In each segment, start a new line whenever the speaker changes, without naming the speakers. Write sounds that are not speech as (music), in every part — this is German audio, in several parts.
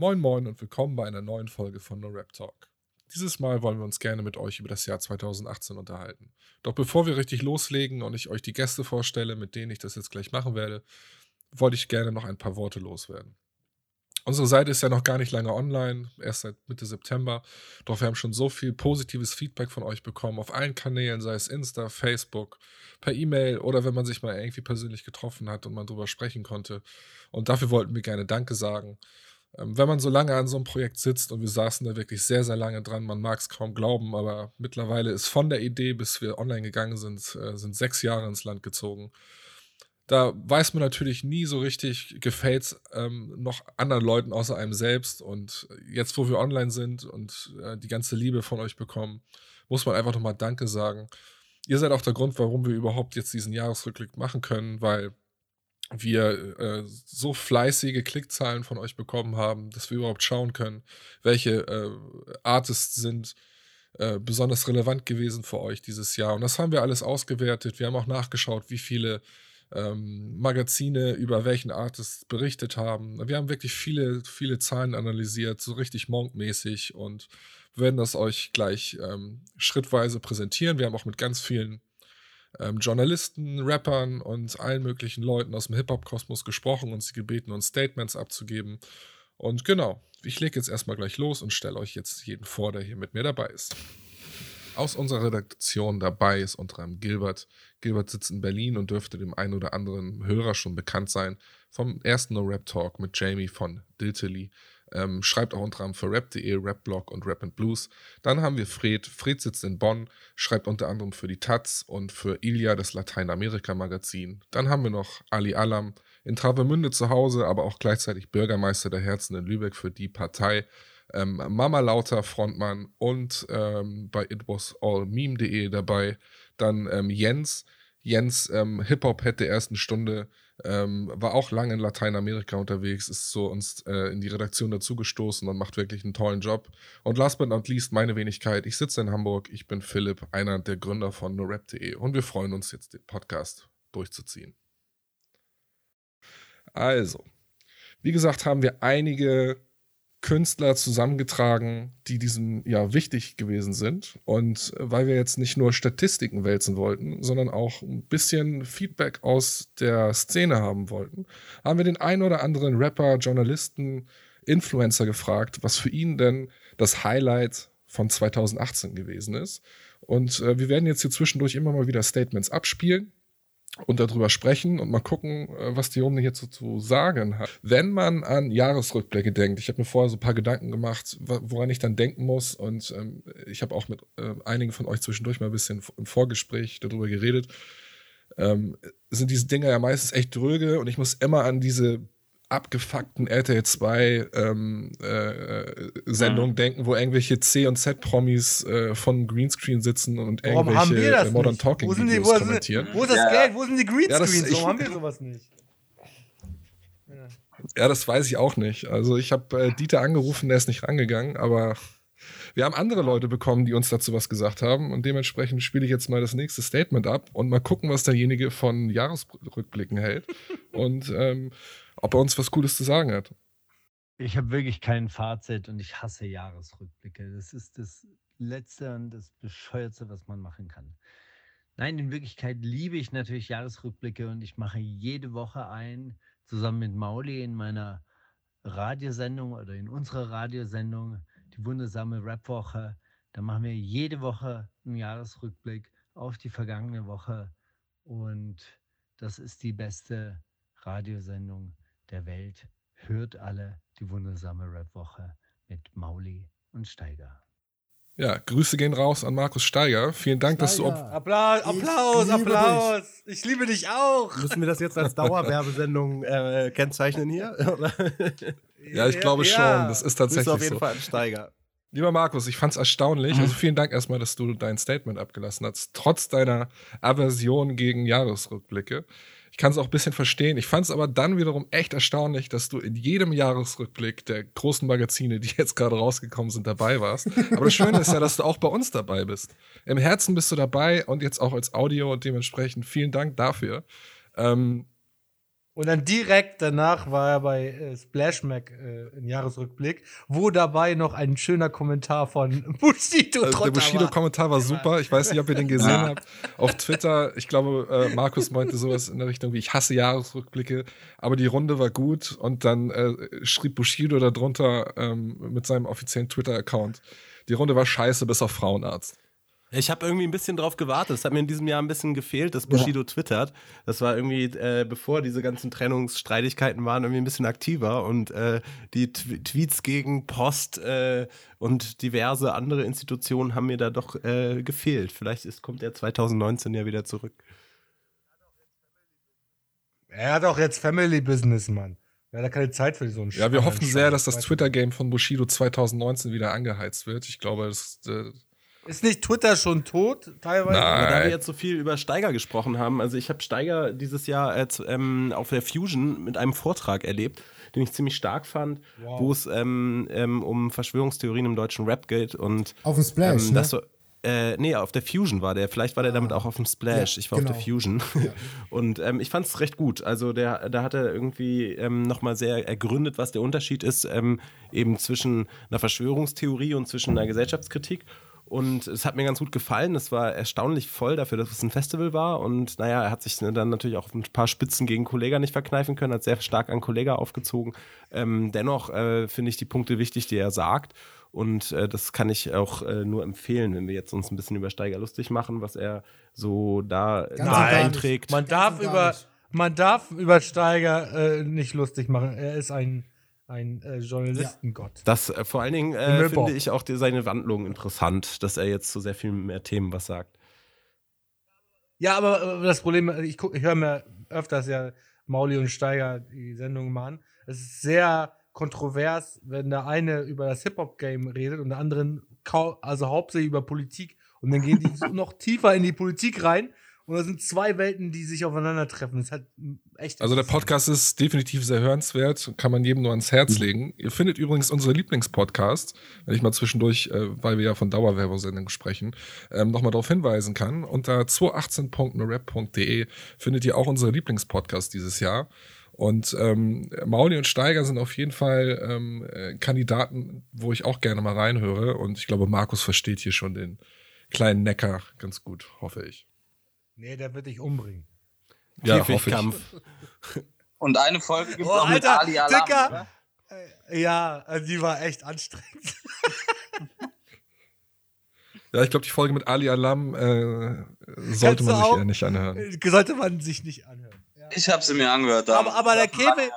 Moin Moin und willkommen bei einer neuen Folge von No Rap Talk. Dieses Mal wollen wir uns gerne mit euch über das Jahr 2018 unterhalten. Doch bevor wir richtig loslegen und ich euch die Gäste vorstelle, mit denen ich das jetzt gleich machen werde, wollte ich gerne noch ein paar Worte loswerden. Unsere Seite ist ja noch gar nicht lange online, erst seit Mitte September. Doch wir haben schon so viel positives Feedback von euch bekommen auf allen Kanälen, sei es Insta, Facebook, per E-Mail oder wenn man sich mal irgendwie persönlich getroffen hat und man drüber sprechen konnte. Und dafür wollten wir gerne Danke sagen. Ähm, wenn man so lange an so einem Projekt sitzt und wir saßen da wirklich sehr, sehr lange dran, man mag es kaum glauben, aber mittlerweile ist von der Idee, bis wir online gegangen sind, äh, sind sechs Jahre ins Land gezogen. Da weiß man natürlich nie so richtig, gefällt es ähm, noch anderen Leuten außer einem selbst. Und jetzt, wo wir online sind und äh, die ganze Liebe von euch bekommen, muss man einfach nochmal Danke sagen. Ihr seid auch der Grund, warum wir überhaupt jetzt diesen Jahresrückblick machen können, weil wir äh, so fleißige Klickzahlen von euch bekommen haben, dass wir überhaupt schauen können, welche äh, Artists sind äh, besonders relevant gewesen für euch dieses Jahr. Und das haben wir alles ausgewertet. Wir haben auch nachgeschaut, wie viele ähm, Magazine über welchen Artist berichtet haben. Wir haben wirklich viele, viele Zahlen analysiert, so richtig Monk-mäßig und werden das euch gleich ähm, schrittweise präsentieren. Wir haben auch mit ganz vielen ähm, Journalisten, Rappern und allen möglichen Leuten aus dem Hip-Hop-Kosmos gesprochen und sie gebeten, uns Statements abzugeben. Und genau, ich lege jetzt erstmal gleich los und stelle euch jetzt jeden vor, der hier mit mir dabei ist. Aus unserer Redaktion dabei ist unter anderem Gilbert. Gilbert sitzt in Berlin und dürfte dem einen oder anderen Hörer schon bekannt sein vom ersten No Rap Talk mit Jamie von Diltily. Ähm, schreibt auch unter anderem für rap.de, Rapblog und Rap and Blues. Dann haben wir Fred. Fred sitzt in Bonn, schreibt unter anderem für die Taz und für Ilia, das Lateinamerika-Magazin. Dann haben wir noch Ali Alam in Travemünde zu Hause, aber auch gleichzeitig Bürgermeister der Herzen in Lübeck für die Partei. Ähm, Mama Lauter, Frontmann und ähm, bei itwasallmeme.de dabei. Dann ähm, Jens. Jens, ähm, Hip-Hop-Head der ersten Stunde, ähm, war auch lange in Lateinamerika unterwegs, ist so uns äh, in die Redaktion dazugestoßen und macht wirklich einen tollen Job. Und last but not least, meine Wenigkeit. Ich sitze in Hamburg, ich bin Philipp, einer der Gründer von norap.de und wir freuen uns jetzt, den Podcast durchzuziehen. Also, wie gesagt, haben wir einige Künstler zusammengetragen, die diesem Jahr wichtig gewesen sind. Und weil wir jetzt nicht nur Statistiken wälzen wollten, sondern auch ein bisschen Feedback aus der Szene haben wollten, haben wir den einen oder anderen Rapper, Journalisten, Influencer gefragt, was für ihn denn das Highlight von 2018 gewesen ist. Und äh, wir werden jetzt hier zwischendurch immer mal wieder Statements abspielen und darüber sprechen und mal gucken, äh, was die Runde hierzu zu sagen hat. Wenn man an Jahresrückblicke denkt, ich habe mir vorher so ein paar Gedanken gemacht, woran ich dann denken muss und ähm, ich habe auch mit äh, einigen von euch zwischendurch mal ein bisschen im Vorgespräch darüber geredet, ähm, sind diese Dinge ja meistens echt dröge und ich muss immer an diese abgefuckten RTL 2 ähm, äh, Sendungen mhm. denken, wo irgendwelche C und Z Promis äh, von Greenscreen sitzen und Warum irgendwelche äh, Modern nicht? Talking wo sind die, wo kommentieren.
Wo ist das ja. Geld? Wo sind die Greenscreens? Ja, Warum haben wir sowas nicht?
Ja. ja, das weiß ich auch nicht. Also ich habe äh, Dieter angerufen, der ist nicht rangegangen, aber wir haben andere Leute bekommen, die uns dazu was gesagt haben und dementsprechend spiele ich jetzt mal das nächste Statement ab und mal gucken, was derjenige von Jahresrückblicken hält. (laughs) und ähm, ob er uns was Cooles zu sagen hat.
Ich habe wirklich kein Fazit und ich hasse Jahresrückblicke. Das ist das Letzte und das Bescheuerste, was man machen kann. Nein, in Wirklichkeit liebe ich natürlich Jahresrückblicke und ich mache jede Woche ein, zusammen mit Mauli in meiner Radiosendung oder in unserer Radiosendung, die wundersame Rapwoche. Da machen wir jede Woche einen Jahresrückblick auf die vergangene Woche und das ist die beste Radiosendung der Welt. Hört alle die wundersame Rap-Woche mit Mauli und Steiger.
Ja, Grüße gehen raus an Markus Steiger. Vielen Dank, Steiger. dass du.
Applaus, Applaus, ich Applaus. Dich. Ich liebe dich auch.
Müssen wir das jetzt als Dauerwerbesendung äh, kennzeichnen hier? (laughs)
ja, ich glaube ja. schon. Das ist tatsächlich Grüße
auf jeden
so.
Fall an Steiger.
Lieber Markus, ich fand es erstaunlich. Also vielen Dank erstmal, dass du dein Statement abgelassen hast, trotz deiner Aversion gegen Jahresrückblicke. Ich kann es auch ein bisschen verstehen. Ich fand es aber dann wiederum echt erstaunlich, dass du in jedem Jahresrückblick der großen Magazine, die jetzt gerade rausgekommen sind, dabei warst. Aber das Schöne ist ja, dass du auch bei uns dabei bist. Im Herzen bist du dabei und jetzt auch als Audio und dementsprechend vielen Dank dafür. Ähm,
Und dann direkt danach war er bei äh, Splash Mac äh, im Jahresrückblick, wo dabei noch ein schöner Kommentar von (laughs) Bushido
Also der Bushido-Kommentar war super. Ich weiß nicht, ob ihr den gesehen habt. Auf Twitter, ich glaube, äh, Markus meinte sowas in der Richtung wie: Ich hasse Jahresrückblicke, aber die Runde war gut. Und dann äh, schrieb Bushido darunter ähm, mit seinem offiziellen Twitter-Account: Die Runde war scheiße, bis auf Frauenarzt.
Ich habe irgendwie ein bisschen drauf gewartet. Es hat mir in diesem Jahr ein bisschen gefehlt, dass Bushido twittert. Das war irgendwie, äh, bevor diese ganzen Trennungsstreitigkeiten waren, irgendwie ein bisschen aktiver. Und äh, die T Tweets gegen Post äh, und diverse andere Institutionen haben mir da doch äh, gefehlt. Vielleicht ist, kommt er 2019 ja wieder zurück.
Er hat auch jetzt Family Business, Mann. Er hat keine Zeit für so einen
Ja, wir hoffen sehr, dass das? Twitter-Game von Bushido 2019 wieder angeheizt wird. Ich glaube, das. Äh,
Ist nicht Twitter schon tot, teilweise?
Nein.
Aber da wir jetzt so viel über Steiger gesprochen haben, also ich habe Steiger dieses Jahr äh, zu- ähm, auf der Fusion mit einem Vortrag erlebt, den ich ziemlich stark fand,
Wow.
wo es ähm, ähm, um Verschwörungstheorien im deutschen Rap geht und
Auf dem Splash,
ähm,
ne?
das so, äh, nee, auf der Fusion war der. Vielleicht war der damit auch auf dem Splash.
Ja,
ich war auf
genau.
der Fusion. (laughs) Und ähm, ich fand es recht gut. Also der, da hat er irgendwie ähm, nochmal sehr ergründet, was der Unterschied ist, ähm, eben zwischen einer Verschwörungstheorie und zwischen einer Gesellschaftskritik. Und es hat mir ganz gut gefallen. Es war erstaunlich voll dafür, dass es ein Festival war. Und naja, er hat sich dann natürlich auch ein paar Spitzen gegen Kollega nicht verkneifen können, hat sehr stark an Kollega aufgezogen. Ähm, dennoch äh, finde ich die Punkte wichtig, die er sagt. Und äh, das kann ich auch äh, nur empfehlen, wenn wir jetzt uns ein bisschen über Steiger lustig machen, was er so da einträgt.
Man darf über man darf über Steiger äh, nicht lustig machen. Er ist ein ein äh, Journalistengott.
Das äh, vor allen Dingen äh, finde ich auch die, seine Wandlung interessant, dass er jetzt zu sehr viel mehr Themen was sagt.
Ja, aber äh, das Problem, äh, ich, guck- ich höre mir öfters ja Mauli und Steiger die Sendung mal an. Es ist sehr kontrovers, wenn der eine über das Hip-Hop-Game redet und der andere also hauptsächlich über Politik. Und dann gehen die (laughs) so noch tiefer in die Politik rein. Und da sind zwei Welten, die sich aufeinandertreffen. Das ist halt mm, echt.
Also der. Podcast ist definitiv sehr hörenswert, kann man jedem nur ans Herz legen. Ihr findet übrigens unsere Lieblingspodcasts, wenn ich mal zwischendurch, äh, weil wir ja von Dauerwerbesendungen sprechen, ähm, nochmal darauf hinweisen kann. Unter 218.norap.de findet ihr auch unsere Lieblingspodcasts dieses Jahr. Und ähm, Mauli und Steiger sind auf jeden Fall ähm, äh, Kandidaten, wo ich auch gerne mal reinhöre. Und ich glaube, Markus versteht hier schon den kleinen Neckar ganz gut, hoffe ich.
Nee, der wird dich umbringen.
Ja.
Käfigkampf.
Und eine Folge gibt es
Oh,
auch mit Ali Alam,
Dicker. Äh, Ja, also die war echt anstrengend. (laughs)
Ja, ich glaube, die Folge mit Ali Alam äh, sollte
Kannst
man sich
auch-
eher nicht anhören.
Äh, Sollte man sich nicht anhören. Ja.
Ich habe sie mir angehört.
Aber, aber der
Käfig.
Käfig.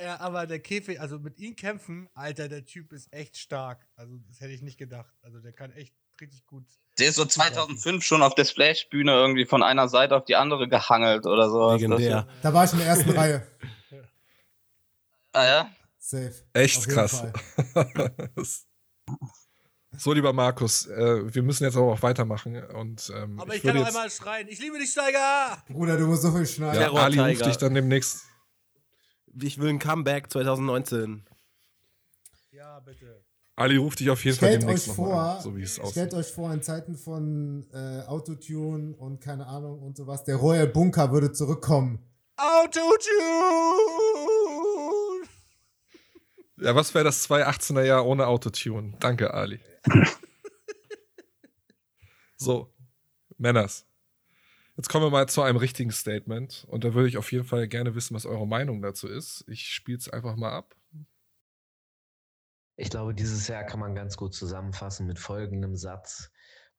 Ja, aber der Käfig, also mit ihm kämpfen, Alter, der Typ ist echt stark. Also, das hätte ich nicht gedacht. Also, der kann echt richtig gut.
Der ist so 2005 schon auf der Splash-Bühne irgendwie von einer Seite auf die andere gehangelt oder so.
Legendär.
Da war ich in der ersten Reihe. (laughs)
Ah ja?
Safe.
Echt krass. (laughs) So, lieber Markus, äh, wir müssen jetzt aber auch weitermachen. Und, ähm,
Aber ich,
würde
kann noch
jetzt,
einmal schreien: Ich liebe dich, Steiger!
Bruder, du musst so viel schneiden.
ja, Ali ruft dich dann demnächst.
Ich will ein Comeback 2019.
Ja, bitte.
Ali ruft dich auf jeden Fall
Stellt
demnächst
euch vor,
an, so wie es
stellt
aussieht.
euch vor, in Zeiten von äh, Autotune und keine Ahnung und sowas, der Royal Bunker würde zurückkommen.
Autotune!
Ja, was wäre das 2018er Jahr ohne Autotune? Danke, Ali. (laughs) so, Männers. Jetzt kommen wir mal zu einem richtigen Statement. Und da würde ich auf jeden Fall gerne wissen, was eure Meinung dazu ist. Ich spiele es einfach mal ab.
Ich glaube, dieses Jahr kann man ganz gut zusammenfassen mit folgendem Satz.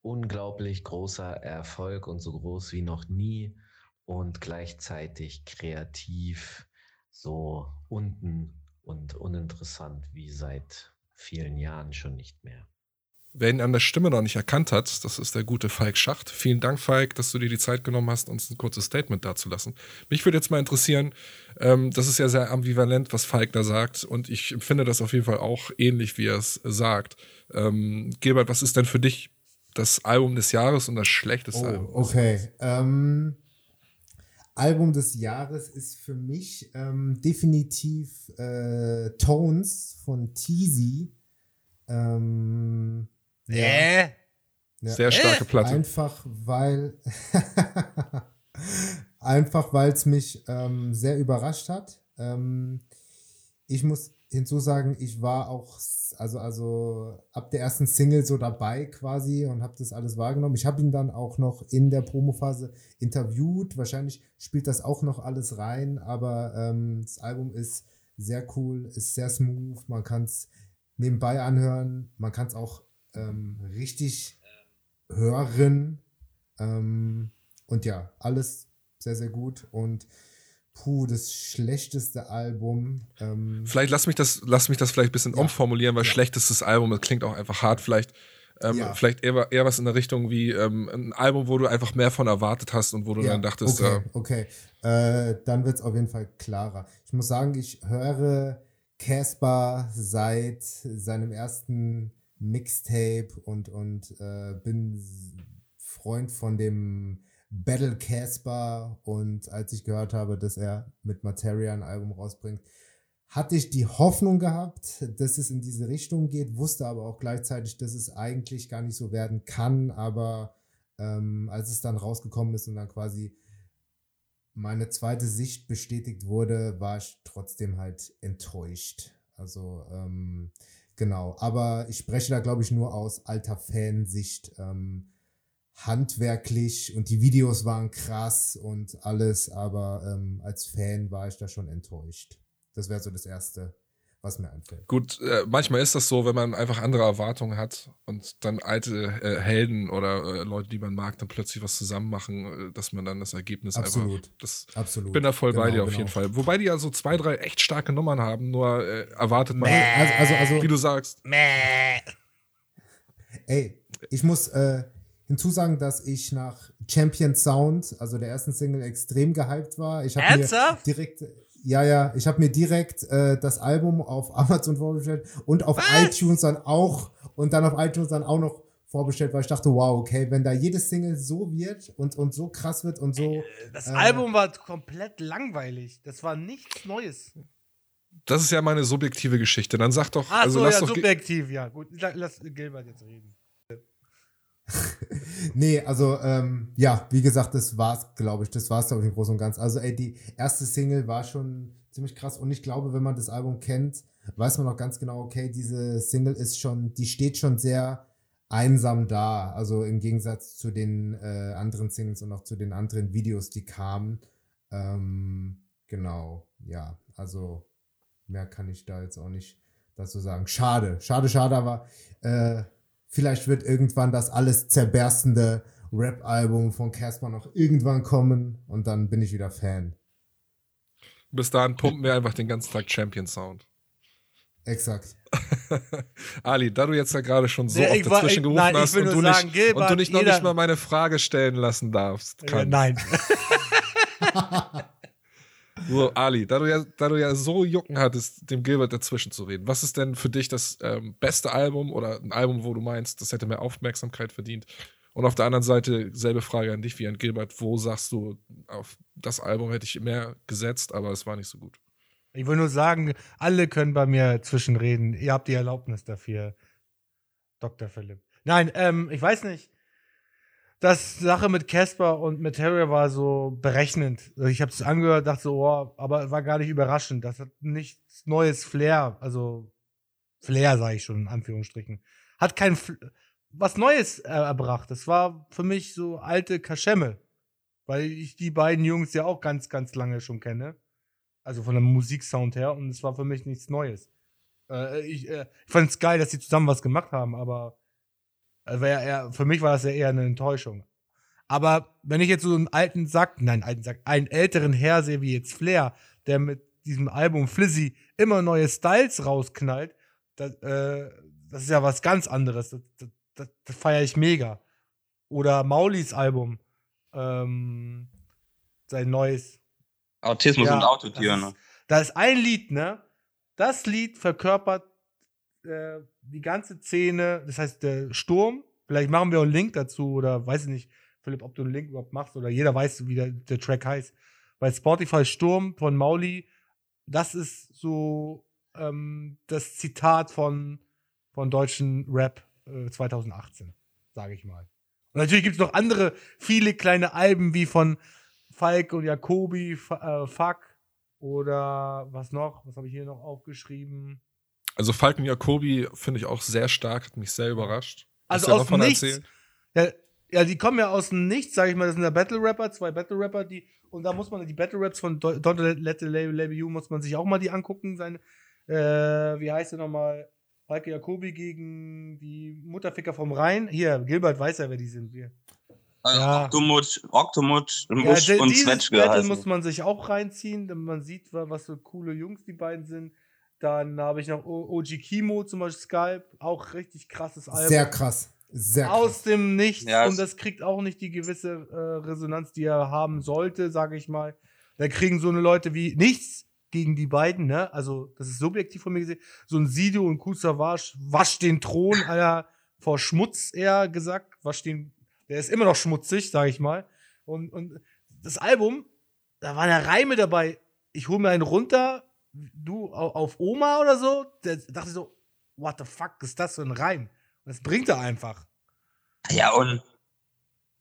Unglaublich großer Erfolg und so groß wie noch nie und gleichzeitig kreativ so unten und uninteressant wie seit vielen Jahren schon nicht mehr.
Wer ihn an der Stimme noch nicht erkannt hat, das ist der gute Falk Schacht. Vielen Dank, Falk, dass du dir die Zeit genommen hast, uns ein kurzes Statement dazulassen. Mich würde jetzt mal interessieren, ähm, das ist ja sehr ambivalent, was Falk da sagt. Und ich empfinde das auf jeden Fall auch ähnlich, wie er es sagt. Ähm, Gilbert, was ist denn für dich das Album des Jahres und das schlechteste Album?
Oh, okay. Ähm, Album des Jahres ist für mich ähm, definitiv äh, Tones von Teasy. Ähm,
Nee.
ja.
Sehr starke Platte.
Einfach weil (laughs) einfach weil es mich ähm, sehr überrascht hat. Ähm, ich muss hinzusagen, ich war auch, also, also ab der ersten Single so dabei quasi und habe das alles wahrgenommen. Ich habe ihn dann auch noch in der Promophase interviewt. Wahrscheinlich spielt das auch noch alles rein, aber ähm, das Album ist sehr cool, ist sehr smooth. Man kann es nebenbei anhören, man kann es auch ähm, richtig hören. Ähm, und ja, alles sehr, sehr gut. Und puh, das schlechteste Album. Ähm,
Vielleicht lass mich das, lass mich das vielleicht ein bisschen
Ja.
umformulieren, weil
Ja.
schlechtestes Album, das klingt auch einfach hart. Vielleicht, ähm,
Ja.
vielleicht eher, eher was in der Richtung wie ähm, ein Album, wo du einfach mehr von erwartet hast und wo du
ja,
dann dachtest,
okay,
äh,
okay. Äh, dann wird es auf jeden Fall klarer. Ich muss sagen, ich höre Casper seit seinem ersten Mixtape und, und äh, bin Freund von dem Battle Casper und als ich gehört habe, dass er mit Materia ein Album rausbringt, hatte ich die Hoffnung gehabt, dass es in diese Richtung geht, wusste aber auch gleichzeitig, dass es eigentlich gar nicht so werden kann, aber ähm, als es dann rausgekommen ist und dann quasi meine zweite Sicht bestätigt wurde, war ich trotzdem halt enttäuscht. Also ähm, genau, aber ich spreche da glaube ich nur aus alter Fansicht. Ähm, handwerklich und die Videos waren krass und alles, aber ähm, als Fan war ich da schon enttäuscht. Das wäre so das Erste, was mir einfällt.
gut, äh, manchmal ist das so, wenn man einfach andere Erwartungen hat und dann alte äh, Helden oder äh, Leute, die man mag, dann plötzlich was zusammen machen, äh, dass man dann das Ergebnis
Absolut.
einfach. Das,
Absolut.
ich bin da voll bei
Genau,
dir auf
genau.
jeden Fall. Wobei die ja so zwei, drei echt starke Nummern haben, nur äh, erwartet man,
also, also, also,
wie du sagst.
Ey, ich muss äh, hinzusagen, dass ich nach Champion Sound, also der ersten Single, extrem gehypt war. Ich habe direkt, ja, ja, ich habe mir direkt äh, das Album auf (laughs) Amazon vorbestellt und auf iTunes dann auch und dann auf iTunes dann auch noch vorbestellt, weil ich dachte, wow, okay, wenn da jedes Single so wird und, und so krass wird und so.
Das
Äh,
Album war komplett langweilig. Das war nichts Neues.
Das ist ja meine subjektive Geschichte. Dann sag doch,
Ach
also
so,
lass
ja,
doch.
subjektiv, ja. Gut, la- lass Gilbert jetzt reden. (laughs)
Nee, also ähm, ja, wie gesagt, das war's, glaube ich. Das war's, glaube ich, im Großen und Ganzen. Also, ey, die erste Single war schon ziemlich krass und ich glaube, wenn man das Album kennt, weiß man auch ganz genau, okay, diese Single ist schon, die steht schon sehr einsam da. Also im Gegensatz zu den äh, anderen Singles und auch zu den anderen Videos, die kamen. Ähm, genau, ja, also mehr kann ich da jetzt auch nicht dazu sagen. Schade, schade, schade, aber äh, vielleicht wird irgendwann das alles zerberstende Rap-Album von Casper noch irgendwann kommen und dann bin ich wieder Fan.
Bis dahin pumpen wir einfach den ganzen Tag Champion Sound.
Exakt. (laughs)
Ali, da du jetzt ja gerade schon so
Nee,
oft dazwischen
ich-
gerufen
nein,
hast und du,
sagen,
nicht,
Gilbert,
und du nicht noch
jeder-
nicht mal meine Frage stellen lassen darfst. Kann.
nein. (laughs)
So, Ali, da du, ja, da du ja so Jucken hattest, dem Gilbert dazwischen zu reden, was ist denn für dich das ähm, beste Album oder ein Album, wo du meinst, das hätte mehr Aufmerksamkeit verdient? Und auf der anderen Seite, selbe Frage an dich wie an Gilbert, wo sagst du, auf das Album hätte ich mehr gesetzt, aber es war nicht so gut?
Ich will nur sagen, alle können bei mir zwischenreden. Ihr habt die Erlaubnis dafür, Dr. Philipp. Nein, ähm, ich weiß nicht. Das Sache mit Casper und mit Harry war so berechnend. Ich habe es angehört, dachte so, oh, aber war gar nicht überraschend. Das hat nichts neues Flair, also Flair sage ich schon in Anführungsstrichen. Hat kein Fl was Neues äh, erbracht. Das war für mich so alte Kaschemme, weil ich die beiden Jungs ja auch ganz, ganz lange schon kenne. Also von der Musiksound her und es war für mich nichts Neues. Äh, ich äh, fand es geil, dass sie zusammen was gemacht haben, aber war ja eher, für mich war das ja eher eine Enttäuschung. Aber wenn ich jetzt so einen alten Sack, nein, alten Sack, einen älteren Herr sehe wie jetzt Flair, der mit diesem Album Flizzy immer neue Styles rausknallt, das, äh, das ist ja was ganz anderes. Das, das, das, feiere ich mega. Oder Maulis Album, ähm, sein neues,
Autismus
Ja,
und Autotür, ne?
Da ist ein Lied, ne? Das Lied verkörpert äh, die ganze Szene, das heißt der Sturm. Vielleicht machen wir auch einen Link dazu oder weiß ich nicht, Philipp, ob du einen Link überhaupt machst oder jeder weiß, wie der, der Track heißt. Bei Spotify Sturm von Mauli, das ist so ähm, das Zitat von, von deutschen Rap äh, 2018, sage ich mal. Und natürlich gibt es noch andere, viele kleine Alben wie von Falk und Jacobi, F äh, Fuck. Oder was noch? Was habe ich hier noch aufgeschrieben?
Also Falken Jacobi finde ich auch sehr stark, hat mich sehr überrascht.
Also aus
davon
nichts.
erzählt?
Ja, ja, die kommen ja aus dem Nichts, sag ich mal. Das sind ja Battle Rapper, zwei Battle Rapper, die. Und da muss man die Battle Raps von Do- Don't Let the Label You muss man sich auch mal die angucken. Seine, äh, wie heißt der nochmal? Falke Jacobi gegen die Mutterficker vom Rhein. Hier, Gilbert weiß ja, wer die sind. Hier.
Also
Ja.
Octomut, Octomut,
Ja,
Musch und Zwetschge
Battle
heißen.
muss man sich auch reinziehen, damit man sieht, wa- was für coole Jungs die beiden sind. Dann habe ich noch OG Kimo, zum Beispiel Skype, auch richtig krasses Album.
Sehr krass. Sehr krass.
Aus dem Nichts
Ja,
und das kriegt auch nicht die gewisse äh, Resonanz, die er haben sollte, sage ich mal. Da kriegen so eine Leute wie nichts gegen die beiden, ne? Also, das ist subjektiv von mir gesehen. So ein Sido und Kusavage wasch den Thron, Alter, vor Schmutz eher gesagt. Wasch den, der ist immer noch schmutzig, sage ich mal. Und, und das Album, da waren ja Reime dabei. Ich hole mir einen runter, du au- auf Oma oder so. Da dachte ich so, what the fuck ist das für ein Reim? Und das bringt er einfach.
Ja, und.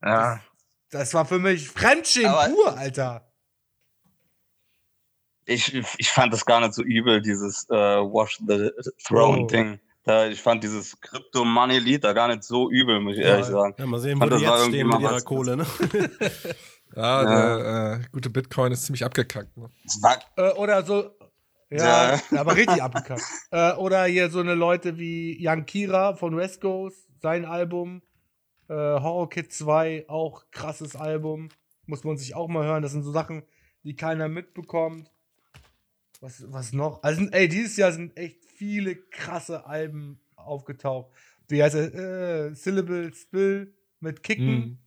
Ja.
Das war für mich Fremdschämen pur, Alter.
Ich, ich fand das gar nicht so übel, dieses äh, Wash the
Oh.
Throne-Ding. Da, ich fand dieses Crypto-Money-Lied da gar nicht so übel, muss ich
Ja,
ehrlich sagen.
Ja, mal sehen, wo die
das
jetzt stehen mit ihrer Kohle, ne? (laughs)
Ja,
Ja.
der äh, gute Bitcoin ist ziemlich abgekackt. Ne?
Äh, oder so. Ja,
Ja.
aber richtig abgekackt. (laughs) Äh, oder hier so eine Leute wie Young Kira von West Coast, sein Album. Äh, Horror Kid 2, auch krasses Album. Muss man sich auch mal hören. Das sind so Sachen, die keiner mitbekommt. Was, was noch? Also, ey, dieses Jahr sind echt viele krasse Alben aufgetaucht. Wie heißt er? Äh, Syllable Spill mit Kicken.
Mhm.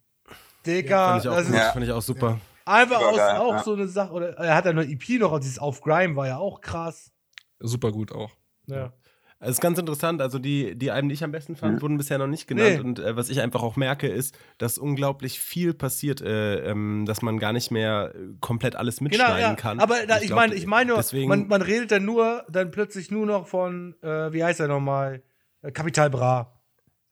Digga,
fand, ich auch
das
gut,
ist
Ja.
fand ich auch super.
Einfach aus,
geil,
auch
ja.
so eine Sache. Oder er hat ja eine EP noch, dieses Auf Grime war ja auch krass.
Super gut auch.
Ja.
Es ist ganz interessant, also die, die Alben, die ich am besten fand,
Mhm.
wurden bisher noch nicht genannt.
Nee.
Und äh, was ich einfach auch merke, ist, dass unglaublich viel passiert, äh, ähm, dass man gar nicht mehr äh, komplett alles mitschneiden
Genau, ja.
kann.
Aber da, ich,
glaub,
meine, ich meine, nur,
deswegen,
man, man redet dann nur, dann plötzlich nur noch von, äh, wie heißt er nochmal? Äh, Capital Bra.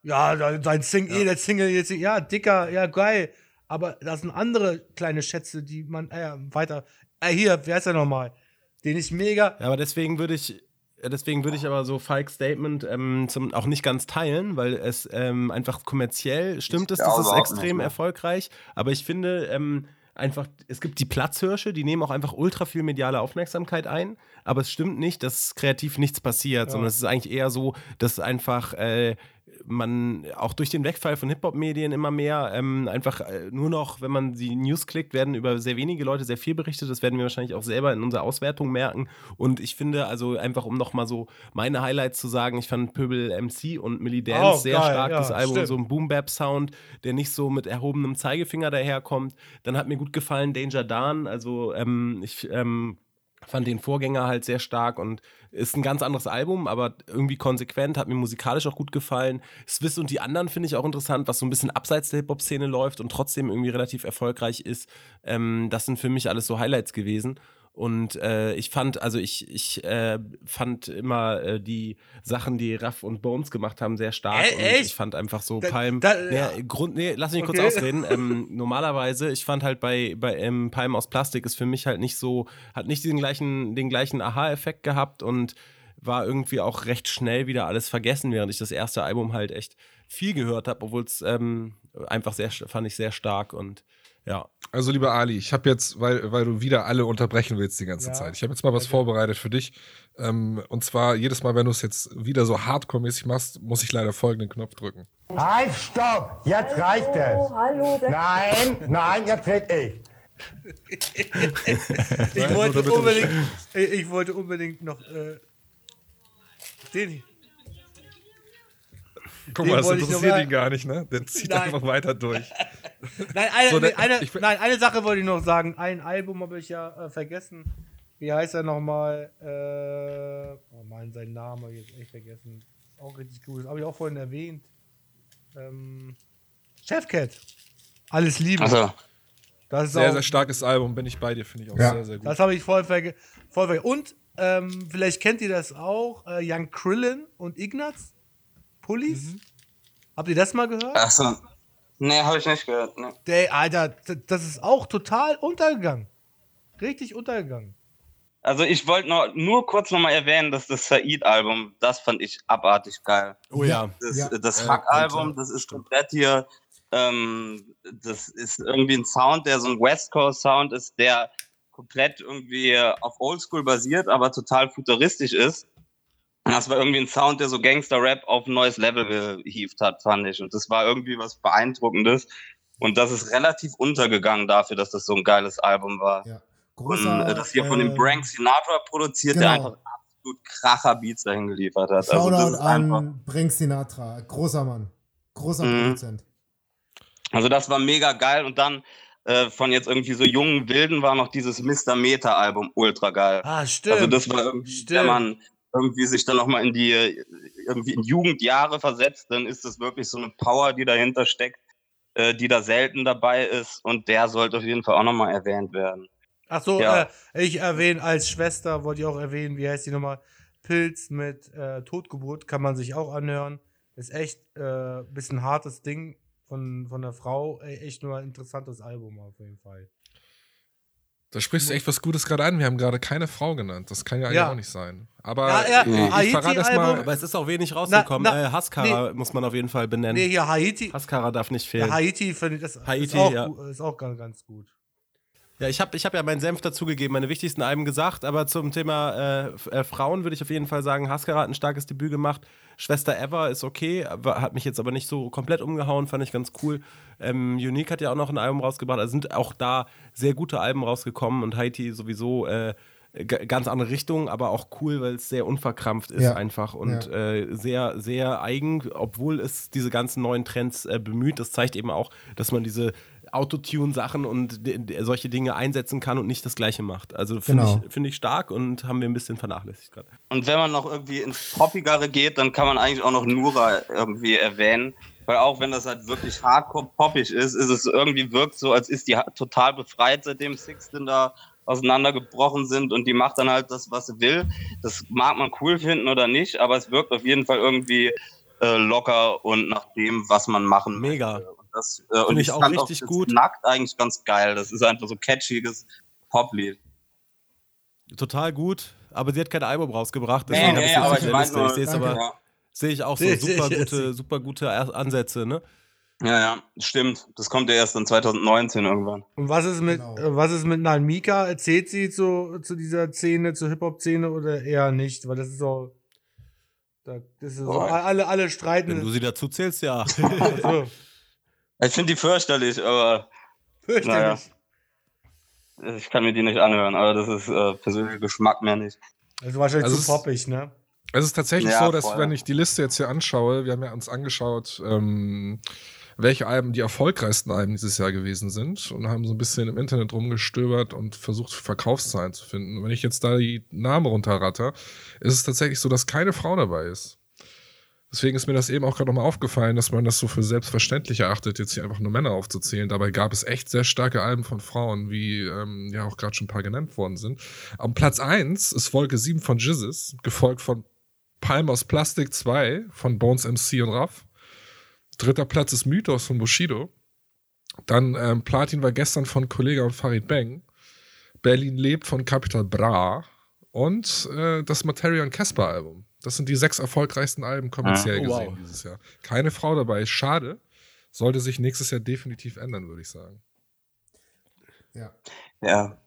Ja, sein Sing, eh, der Single jetzt, ja, dicker, ja, geil. Aber das sind andere kleine Schätze, die man, äh, weiter. Äh, hier, wie heißt er nochmal? Den ich mega.
Ja, aber deswegen würde ich, äh, deswegen würde ich aber so Fikes Statement ähm, zum, auch nicht ganz teilen, weil es ähm, einfach kommerziell stimmt es, das ist extrem erfolgreich. Aber ich finde ähm, einfach, es gibt die Platzhirsche, die nehmen auch einfach ultra viel mediale Aufmerksamkeit ein. Aber es stimmt nicht, dass kreativ nichts passiert,
Ja.
sondern es ist eigentlich eher so, dass einfach äh, man auch durch den Wegfall von Hip-Hop-Medien immer mehr ähm, einfach äh, nur noch, wenn man die News klickt, werden über sehr wenige Leute sehr viel berichtet. Das werden wir wahrscheinlich auch selber in unserer Auswertung merken. Und ich finde, also einfach um nochmal so meine Highlights zu sagen, ich fand Pöbel MC und Millie Dance
Oh,
sehr
geil,
stark,
ja,
das Album,
stimmt.
so ein Boom-Bap-Sound, der nicht so mit erhobenem Zeigefinger daherkommt. Dann hat mir gut gefallen Danger Dan, also ähm, ich ähm, fand den Vorgänger halt sehr stark und ist ein ganz anderes Album, aber irgendwie konsequent, hat mir musikalisch auch gut gefallen. Swiss und die anderen finde ich auch interessant, was so ein bisschen abseits der Hip-Hop-Szene läuft und trotzdem irgendwie relativ erfolgreich ist. Ähm, das sind für mich alles so Highlights gewesen. Und äh, ich fand, also ich, ich äh, fand immer äh, die Sachen, die Raff und Bones gemacht haben, sehr stark.
Äh,
und
echt?
ich fand einfach so
Da-
Palm.
da-
nee,
ja.
Grund, nee, lass mich kurz
Okay.
ausreden. (laughs) Ähm, normalerweise, ich fand halt bei, bei ähm, Palm aus Plastik ist für mich halt nicht so, hat nicht diesen gleichen, den gleichen Aha-Effekt gehabt und war irgendwie auch recht schnell wieder alles vergessen, während ich das erste Album halt echt viel gehört habe, obwohl es ähm, einfach sehr, fand ich sehr stark und ja.
Also, lieber Ali, ich habe jetzt, weil, weil du wieder alle unterbrechen willst die ganze
Ja.
Zeit, ich habe jetzt mal was
Okay.
vorbereitet für dich. Ähm, und zwar, jedes Mal, wenn du es jetzt wieder so hardcore-mäßig machst, muss ich leider folgenden Knopf drücken.
Halt, stopp! Jetzt reicht es!
Hallo,
Nein, nein, jetzt red ich!
Ich wollte unbedingt, ich, ich wollte unbedingt noch äh, den hier.
Guck
Den
mal, das interessiert ihn gar nicht, ne? Der zieht
Nein.
einfach weiter durch. (laughs)
Nein, eine,
So,
nee, eine,
ich
nein, eine Sache wollte ich noch sagen. Ein Album habe ich ja äh, vergessen. Wie heißt er nochmal? Äh, oh Mann, seinen Namen habe ich jetzt echt vergessen. Auch richtig cool. Das habe ich auch vorhin erwähnt. Ähm, Chefcat. Alles Liebe.
Also,
das ist
Sehr,
auch,
sehr starkes Album, bin ich bei dir, finde ich auch
Ja.
sehr, sehr gut.
Das habe ich voll, verge voll vergessen. Und ähm, vielleicht kennt ihr das auch. Äh, Young Krillin und Ignaz. Pullis.
Mhm.
Habt ihr das mal gehört?
ach so. Nee, habe ich nicht gehört. Nee.
Ey, Alter, das ist auch total untergegangen. Richtig untergegangen.
Also ich wollte noch, nur kurz nochmal erwähnen, dass das Said-Album, das fand ich abartig geil.
Oh ja.
Das,
Ja.
das
Äh,
Fuck-Album,
Alter.
das ist komplett hier, ähm, das ist irgendwie ein Sound, der so ein West Coast Sound ist, der komplett irgendwie auf Oldschool basiert, aber total futuristisch ist. Und Das war irgendwie ein Sound, der so Gangster-Rap auf ein neues Level gehievt hat, fand ich. Und das war irgendwie was Beeindruckendes. Und das ist relativ untergegangen dafür, dass das so ein geiles Album war.
Ja.
Und
Großer,
äh, das hier von dem
äh,
Brank Sinatra produziert, der
genau.
einfach absolut kracher Beats dahin geliefert hat. Also das
Shoutout
ist einfach.
an Frank Sinatra. Großer Mann. Großer
Mhm.
Produzent.
Also das war mega geil und dann äh, von jetzt irgendwie so jungen Wilden war noch dieses Mr. Meta Album ultra geil.
Ah, stimmt.
Also das war irgendwie,
Stimmt.
wenn man irgendwie sich dann nochmal in die irgendwie in Jugendjahre versetzt, dann ist das wirklich so eine Power, die dahinter steckt, äh, die da selten dabei ist und der sollte auf jeden Fall auch nochmal erwähnt werden.
Ach so,
Ja.
äh, ich erwähne als Schwester, wollte ich auch erwähnen, wie heißt die nochmal? Pilz mit äh, Totgeburt, kann man sich auch anhören. Ist echt äh, bisschen hartes Ding von, von der Frau. Echt nur ein interessantes Album auf jeden Fall.
Da sprichst du echt was Gutes gerade an. Wir haben gerade keine Frau genannt. Das kann ja eigentlich
Ja.
auch nicht sein. Aber
Ja, ja,
ich
Haiti
verrate
Album-
mal.
Aber es ist auch wenig rausgekommen.
na,
äh, Haskara muss man auf jeden Fall benennen.
Nee, hier Haiti.
Haskara darf nicht
Ja,
fehlen.
Haiti finde ich das
Haiti,
ist, auch, ist auch ganz, ganz gut.
Ja, ich habe ich hab ja meinen Senf dazugegeben, meine wichtigsten Alben gesagt, aber zum Thema äh, äh, Frauen würde ich auf jeden Fall sagen, Haskara hat ein starkes Debüt gemacht. Schwester Ever ist okay, hat mich jetzt aber nicht so komplett umgehauen, fand ich ganz cool. Ähm, Unique hat ja auch noch ein Album rausgebracht, also sind auch da sehr gute Alben rausgekommen und Haiti sowieso äh, ganz andere Richtung, aber auch cool, weil es sehr unverkrampft ist
Ja.
einfach und
Ja.
äh, sehr, sehr eigen, obwohl es diese ganzen neuen Trends äh, bemüht. Das zeigt eben auch, dass man diese Autotune-Sachen und solche Dinge einsetzen kann und nicht das Gleiche macht. Also finde
Genau.
ich, find ich stark und haben wir ein bisschen vernachlässigt gerade.
Und wenn man noch irgendwie ins Poppigere geht, dann kann man eigentlich auch noch Nura irgendwie erwähnen. Weil auch wenn das halt wirklich hardcore poppig ist, ist es irgendwie wirkt so, als ist die total befreit, seitdem Sixten da auseinandergebrochen sind und die macht dann halt das, was sie will. Das mag man cool finden oder nicht, aber es wirkt auf jeden Fall irgendwie äh, locker und nach dem, was man machen
Mega.
möchte. Und, das, äh, und
ich auch
fand
richtig
das
gut.
Nackt eigentlich ganz geil. Das ist einfach so catchiges Poplied.
Total gut, aber sie hat kein Album rausgebracht.
Nee, nee,
jetzt
aber
nicht
ich
in der
mein
Liste.
nur-
ich sehe es
Danke.
aber,
Ja.
sehe ich auch so. (laughs) Super gute, super gute Ansätze, ne?
Ja, ja, stimmt. Das kommt ja erst in 2019 irgendwann.
Und was ist mit,
Genau.
was ist mit Nalmika? Erzählt sie zu, zu dieser Szene, zur Hip-Hop-Szene oder eher nicht? Weil das ist so. Da, das ist so alle, alle
Wenn du
streiten.
sie dazu zählst, ja. (laughs)
Ich finde die fürchterlich, aber
fürchterlich.
ich kann mir die nicht anhören. Aber das ist äh, persönlicher Geschmack mehr nicht.
Also wahrscheinlich
Also
zu poppig, ne?
Es ist tatsächlich
Ja,
so, dass
voll.
wenn ich die Liste jetzt hier anschaue, wir haben ja uns angeschaut, ähm, welche Alben die erfolgreichsten Alben dieses Jahr gewesen sind und haben so ein bisschen im Internet rumgestöbert und versucht, Verkaufszahlen zu finden. Und wenn ich jetzt da die Namen runterratter, ist es tatsächlich so, dass keine Frau dabei ist. Deswegen ist mir das eben auch gerade nochmal aufgefallen, dass man das so für selbstverständlich erachtet, jetzt hier einfach nur Männer aufzuzählen. Dabei gab es echt sehr starke Alben von Frauen, wie ähm, ja auch gerade schon ein paar genannt worden sind. Am Platz 1 ist Folge 7 von Jizzes, gefolgt von Palm aus Plastik 2 von Bones MC und Raff. Dritter Platz ist Mythos von Bushido. Dann ähm, Platin war gestern von Kollega und Farid Bang. Berlin lebt von Capital Bra. Und äh, das Materia und Casper Album. Das sind die sechs erfolgreichsten Alben kommerziell
Ah, oh,
gesehen
wow.
dieses Jahr. Keine Frau dabei. Schade. Sollte sich nächstes Jahr definitiv ändern, würde ich sagen.
Ja.
Ja.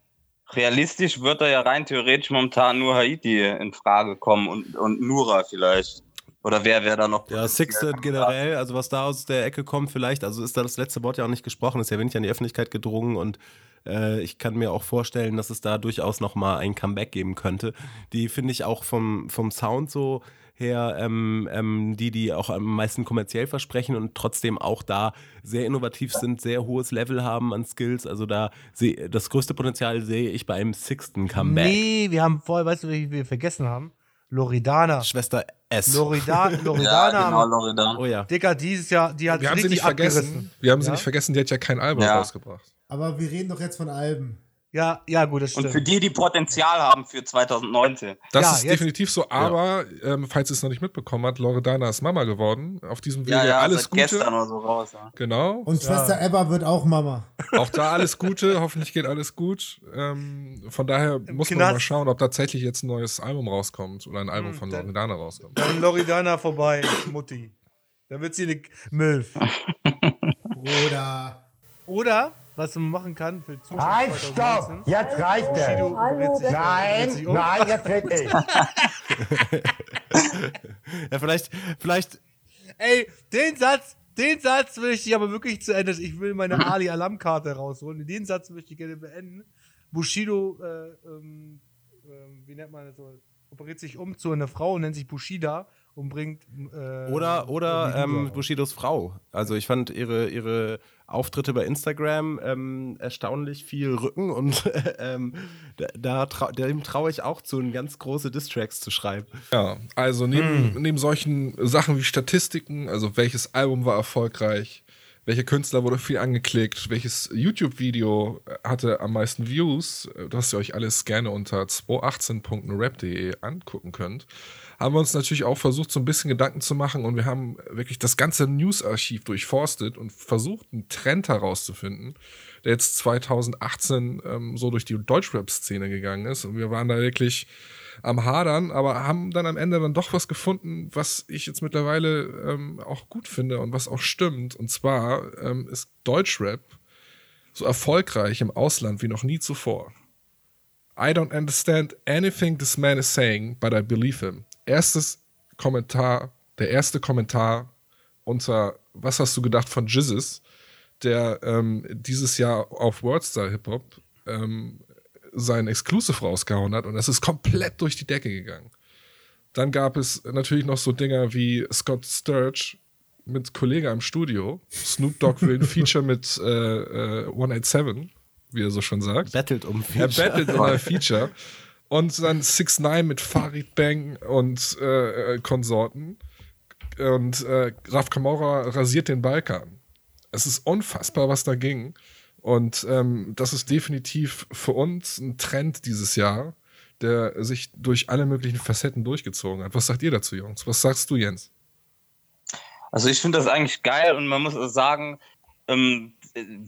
Realistisch wird da ja rein theoretisch momentan nur Haiti in Frage kommen und, und Nura vielleicht. Oder wer wäre da noch?
Ja, Sixten
Kandidat?
generell, also was da aus der Ecke kommt, vielleicht, also ist da das letzte Wort ja auch nicht gesprochen, ist ja wenig an die Öffentlichkeit gedrungen und äh, ich kann mir auch vorstellen, dass es da durchaus nochmal ein Comeback geben könnte. Die finde ich auch vom, vom Sound so her, ähm, ähm, die, die auch am meisten kommerziell versprechen und trotzdem auch da sehr innovativ sind, sehr hohes Level haben an Skills. Also da seh, das größte Potenzial sehe ich bei einem Sixten Comeback.
Nee, wir haben voll, weißt du, wie wir vergessen haben? Loridana.
Schwester S.
Lorida, (laughs)
Ja,
Loridana.
genau,
haben-
Loredan.
oh ja.
Dicker, dieses Jahr, die hat
Wir haben sie
richtig
nicht vergessen.
abgerissen.
Wir haben sie
Ja?
nicht vergessen, die hat ja kein Album
Ja.
rausgebracht.
Aber wir reden doch jetzt von Alben.
Ja, ja, gut, das stimmt.
Und für die, die Potenzial haben für 2019.
Das
Ja,
ist
jetzt-
definitiv so, aber ähm, falls ihr es noch nicht mitbekommen habt, Loredana ist Mama geworden. Auf diesem Wege
Ja, ja,
alles
seit
Gute.
gestern oder so raus. Ja.
Genau.
Und
Ja.
Schwester Ebba wird auch Mama.
Auch da alles Gute. (laughs) Hoffentlich geht alles gut. Ähm, von daher muss man
Knast.
mal schauen, ob tatsächlich jetzt ein neues Album rauskommt oder ein Album
Hm,
von
dann-
Loredana rauskommt.
Dann Loredana vorbei, Mutti. Dann wird sie eine Milf. (laughs)
Oder
Oder, was man machen kann für Zuschauer
Halt, stopp! Jetzt reicht
Bushido
es! Nein,
um.
nein, jetzt red ich. (laughs)
Ja, vielleicht, vielleicht,
Ey, den Satz, den Satz möchte ich aber wirklich zu Ende. Ich will meine Ali Alarmkarte rausholen. Den Satz möchte ich gerne beenden. Bushido, äh, ähm, ähm, wie nennt man das so? Operiert sich um zu einer Frau, nennt sich Bushida und bringt. Äh,
oder, oder ähm. Bushidos Frau. Also ich fand ihre, ihre Auftritte bei Instagram ähm, erstaunlich viel Rücken und (laughs) ähm, da, da trau, dem traue ich auch zu, ganz große Distracks zu schreiben.
Ja, also neben, neben solchen Sachen wie Statistiken, also welches Album war erfolgreich, welcher Künstler wurde viel angeklickt, welches YouTube-Video hatte am meisten Views, äh, das ihr euch alles gerne unter 218.rap.de angucken könnt, haben wir uns natürlich auch versucht, so ein bisschen Gedanken zu machen und wir haben wirklich das ganze News-Archiv durchforstet und versucht, einen Trend herauszufinden, der jetzt 2018 ähm, so durch die Deutschrap-Szene gegangen ist und wir waren da wirklich am Hadern, aber haben dann am Ende dann doch was gefunden, was ich jetzt mittlerweile ähm, auch gut finde und was auch stimmt. Und zwar ähm, ist Deutschrap so erfolgreich im Ausland wie noch nie zuvor. I don't understand anything this man is saying, but I believe him. Erstes Kommentar, der erste Kommentar unter Was hast du gedacht von Jizzes, der ähm, dieses Jahr auf Wordstar Hip Hop ähm, sein Exclusive rausgehauen hat und das ist komplett durch die Decke gegangen. Dann gab es natürlich noch so Dinger wie Scott Sturge mit Kollege im Studio. Snoop Dogg will ein (laughs) Feature mit äh, äh, 187, wie er so schon sagt.
Battelt um
Er
Feature.
battelt um ein Feature. (laughs) Und dann 6 9 mit Farid Bang und äh, äh, Konsorten. Und äh, Raf Kamora rasiert den Balkan. Es ist unfassbar, was da ging. Und ähm, das ist definitiv für uns ein Trend dieses Jahr, der sich durch alle möglichen Facetten durchgezogen hat. Was sagt ihr dazu, Jungs? Was sagst du, Jens?
Also ich finde das eigentlich geil und man muss sagen, ähm,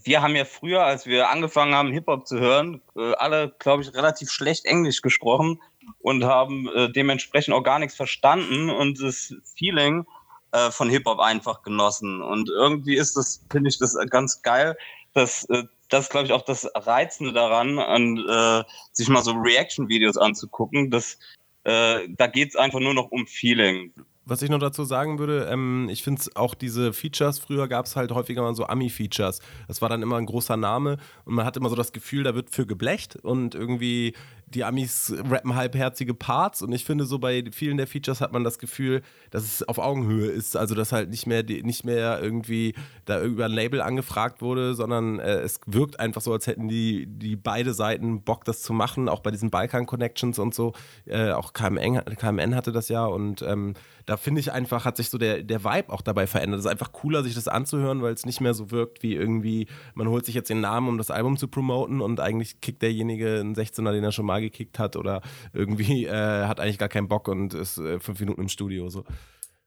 wir haben ja früher, als wir angefangen haben, Hip-Hop zu hören, äh, alle, glaube ich, relativ schlecht Englisch gesprochen und haben äh, dementsprechend auch gar nichts verstanden und das Feeling äh, von Hip-Hop einfach genossen. Und irgendwie ist das, finde ich, das ganz geil, dass das, glaube ich, auch das Reizende daran, an, äh, sich mal so Reaction-Videos anzugucken. Das, äh, da geht es einfach nur noch um Feeling.
Was ich noch dazu sagen würde, ähm, ich finde auch diese Features, früher gab es halt häufiger mal so Ami-Features. Das war dann immer ein großer Name und man hat immer so das Gefühl, da wird für geblecht und irgendwie die Amis rappen halbherzige Parts und ich finde so bei vielen der Features hat man das Gefühl, dass es auf Augenhöhe ist, also dass halt nicht mehr nicht mehr irgendwie da über ein Label angefragt wurde, sondern äh, es wirkt einfach so, als hätten die, die beide Seiten Bock, das zu machen, auch bei diesen Balkan-Connections und so. Äh, auch KMN, KMN hatte das ja und ähm, da finde ich einfach, hat sich so der, der Vibe auch dabei verändert. Es ist einfach cooler, sich das anzuhören, weil es nicht mehr so wirkt wie irgendwie, man holt sich jetzt den Namen, um das Album zu promoten und eigentlich kickt derjenige einen 16er, den er schon mal gekickt hat oder irgendwie äh, hat eigentlich gar keinen Bock und ist äh, fünf Minuten im Studio. So.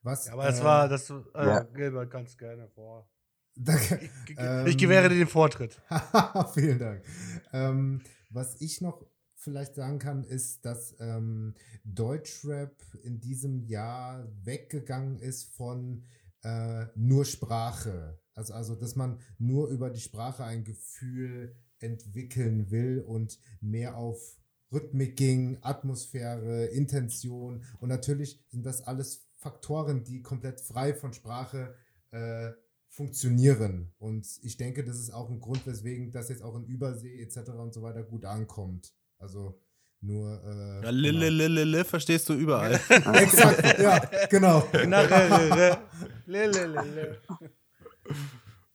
was?
Ja, aber das
äh,
war, das, äh,
Ja.
Gilbert, ganz gerne vor.
Danke.
Ich, ich, ich gewähre dir den Vortritt. (laughs)
Vielen Dank. Ähm, was ich noch vielleicht sagen kann, ist, dass ähm, Deutschrap in diesem Jahr weggegangen ist von äh, nur Sprache. Also, also, dass man nur über die Sprache ein Gefühl entwickeln will und mehr auf Rhythmik ging, Atmosphäre, Intention. Und natürlich sind das alles Faktoren, die komplett frei von Sprache äh, funktionieren. Und ich denke, das ist auch ein Grund, weswegen das jetzt auch in Übersee etc. und so weiter gut ankommt. Also nur. Äh,
Ja, Lille,
genau.
Lille, Lille, verstehst du überall. (laughs)
Exakt, ja, genau.
Nachher, le, le, le, le.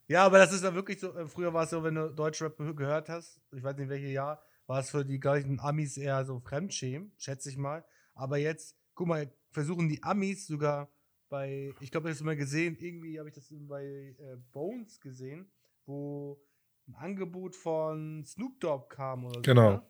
Ja, aber das ist ja wirklich so. äh, Früher war es so, wenn du Deutschrap ge- gehört hast, ich weiß nicht welches Jahr, war es für die gleichen Amis eher so Fremdschämen, schätze ich mal. Aber jetzt, guck mal, versuchen die Amis sogar bei, ich glaube, das hast du mal gesehen, irgendwie habe ich das bei äh, Bones gesehen, wo ein Angebot von Snoop Dogg kam oder so.
Genau.
ne?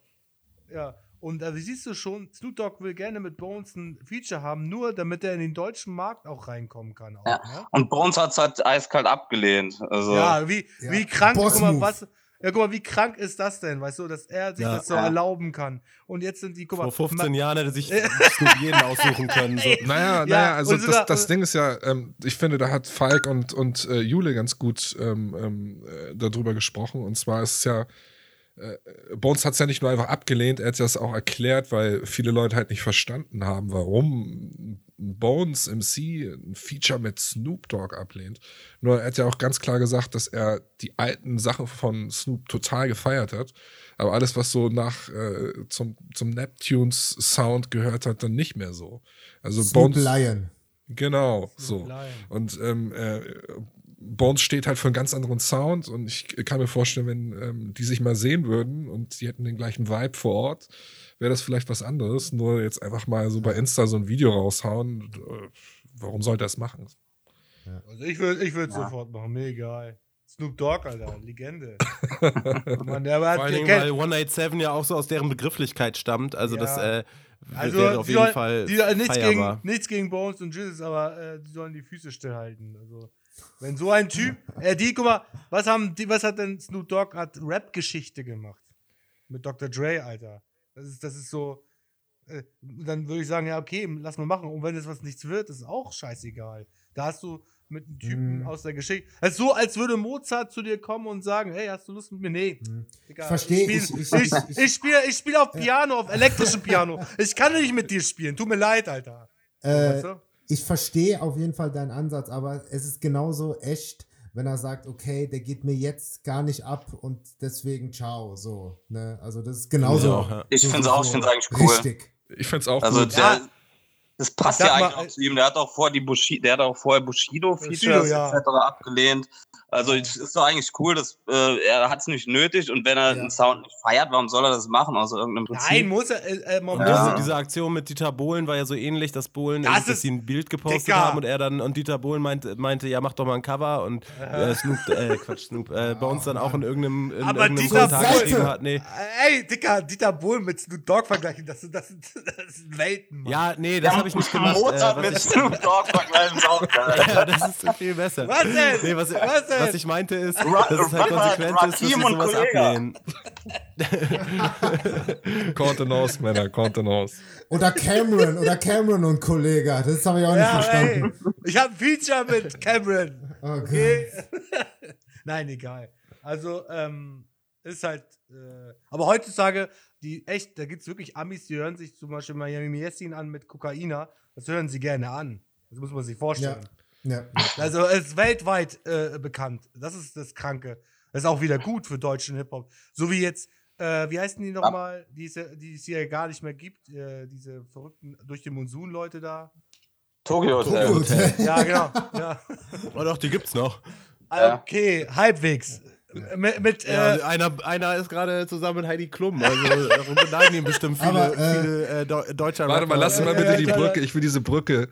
Ja. Und äh, wie siehst du schon, Snoop Dogg will gerne mit Bones ein Feature haben, nur damit er in den deutschen Markt auch reinkommen kann. Auch,
Ja.
ne?
Und Bones hat es halt eiskalt abgelehnt. Also,
Ja, wie,
Ja,
wie krank, guck mal, was, ja, guck mal, wie krank ist das denn, weißt du, dass er sich
Ja.
das so
Ja.
erlauben kann. Und jetzt sind die, guck mal,
Vor 15
ma-
Jahren hätte sich (laughs) jeden aussuchen können. So. (laughs)
Naja,
Ja,
naja, also
und sogar-
das, das Ding ist ja, ähm, ich finde, da hat Falk und, und äh, Jule ganz gut ähm, ähm, äh, darüber gesprochen. Und zwar ist es ja, äh, Bones hat es ja nicht nur einfach abgelehnt, er hat das auch erklärt, weil viele Leute halt nicht verstanden haben, warum Bones MC ein Feature mit Snoop Dogg ablehnt. Nur er hat ja auch ganz klar gesagt, dass er die alten Sachen von Snoop total gefeiert hat. Aber alles, was so nach äh, zum, zum Neptunes Sound gehört hat, dann nicht mehr so. Also
Snoop
Bones.
Lion.
Genau,
Snoop
so.
Lion.
Und ähm, äh, Bones steht halt für einen ganz anderen Sound und ich kann mir vorstellen, wenn ähm, die sich mal sehen würden und die hätten den gleichen Vibe vor Ort, wäre das vielleicht was anderes. Nur jetzt einfach mal so bei Insta so ein Video raushauen. Äh, warum sollte er das machen?
Also ich würde ich würd
Ja.
sofort machen, mir egal. Snoop Dogg, Alter, Legende. (laughs) Mann, der
Vor
der
Dingen,
kennt-
weil 187 ja auch so aus deren Begrifflichkeit stammt. Also
Ja.
das äh,
also
auf jeden
sollen-
Fall
die, nichts, gegen, nichts gegen Bones und Jesus, aber äh, die sollen die Füße stillhalten. Also, wenn so ein Typ, äh, die, guck mal, was haben die, was hat denn Snoop Dogg hat Rap-Geschichte gemacht mit Dr. Dre, Alter. Das ist, das ist so. Äh, dann würde ich sagen, ja okay, lass mal machen. Und wenn es was nichts wird, ist auch scheißegal. Da hast du mit einem Typen
Mhm.
aus der Geschichte. Es ist so, als würde Mozart zu dir kommen und sagen, hey, hast du Lust mit mir? Nee.
Mhm.
Digga, ich.
ich,
spiel-
ich-
Ich,
ich-
ich spiele ich spiel auf Piano, auf elektrischem Piano. Ich kann nicht mit dir spielen. Tut mir leid, Alter.
Äh,
Weißt du?
Ich verstehe auf jeden Fall deinen Ansatz, aber es ist genauso echt, wenn er sagt, okay, der geht mir jetzt gar nicht ab und deswegen ciao, so. Ne? Also das ist genauso.
Ja, auch, ja.
Ich find's
so-
auch, ich find's eigentlich cool.
Richtig.
Ich find's auch
Also
gut.
der,
Ja.
das passt ja
mal,
eigentlich auch zu ihm. Der hat auch vor die Bushi, der hat auch vorher Bushido-Features
Bushido, ja.
etc. abgelehnt. Also es ist doch eigentlich cool, dass äh, er hat es nicht nötig und wenn er
Ja.
einen Sound nicht feiert, warum soll er das machen? Aus irgendeinem Prinzip.
Nein, muss er. Äh, äh, man
Ja.
diese, diese Aktion mit Dieter Bohlen war ja so ähnlich, dass Bohlen,
Das
dass sie ein Bild gepostet
Dicker.
haben und er dann und Dieter Bohlen meinte, meinte, ja mach doch mal ein Cover und äh, Snoop, äh, Quatsch, Snoop, äh, bei uns dann auch in irgendeinem, in
Aber
irgendeinem
Dieter
Kommentar
Bohlen-
geschrieben hat, nee.
Ey, Dicker, Dieter Bohlen mit Snoop Dogg vergleichen, das, sind- das, sind, (laughs) das sind Welten, Mann.
Ja, nee, das habe ich nicht gemacht.
Mozart
äh,
mit
ich,
Snoop Dogg vergleichen ist auch (laughs) geil.
ja, das ist viel besser.
Was denn?
Nee, was,
Was denn?
Was ich meinte ist,
Ra-
dass es halt
Ra-
konsequent ist, dass wir sowas ablehnen. (laughs)
Contenance, Männer, Contenance.
Oder Cameron, oder Cameron und Kollege. Das habe ich auch nicht
Ja,
verstanden.
ey, ich habe ein Feature mit Cameron.
Okay.
Okay? (laughs) Nein, egal. Also, ähm, ist halt, äh, aber heutzutage, die echt, da gibt es wirklich Amis, die hören sich zum Beispiel Miami Yassin an mit Kokaina. Das hören sie gerne an. Das muss man sich vorstellen.
Ja.
Also es ist weltweit äh, bekannt. Das ist das Kranke. Das ist auch wieder gut für deutschen Hip-Hop. So wie jetzt, äh, wie heißen die nochmal, die es, ja- die es hier gar nicht mehr gibt, äh, diese verrückten durch den Monsun-Leute da.
Tokyo Hotel.
Tokyo Hotel.
Ja, genau. ja. (laughs)
Oh doch, die gibt's noch.
Ja.
Okay, halbwegs. Mit, mit
Ja,
äh,
einer, einer ist gerade zusammen mit Heidi Klum. Also darum beneiden ihn bestimmt (laughs) viele,
Aber, äh,
viele äh, Deu deutscher
Warte mal, lass mal
Ja,
bitte
ja,
die. Brücke. Ich will diese Brücke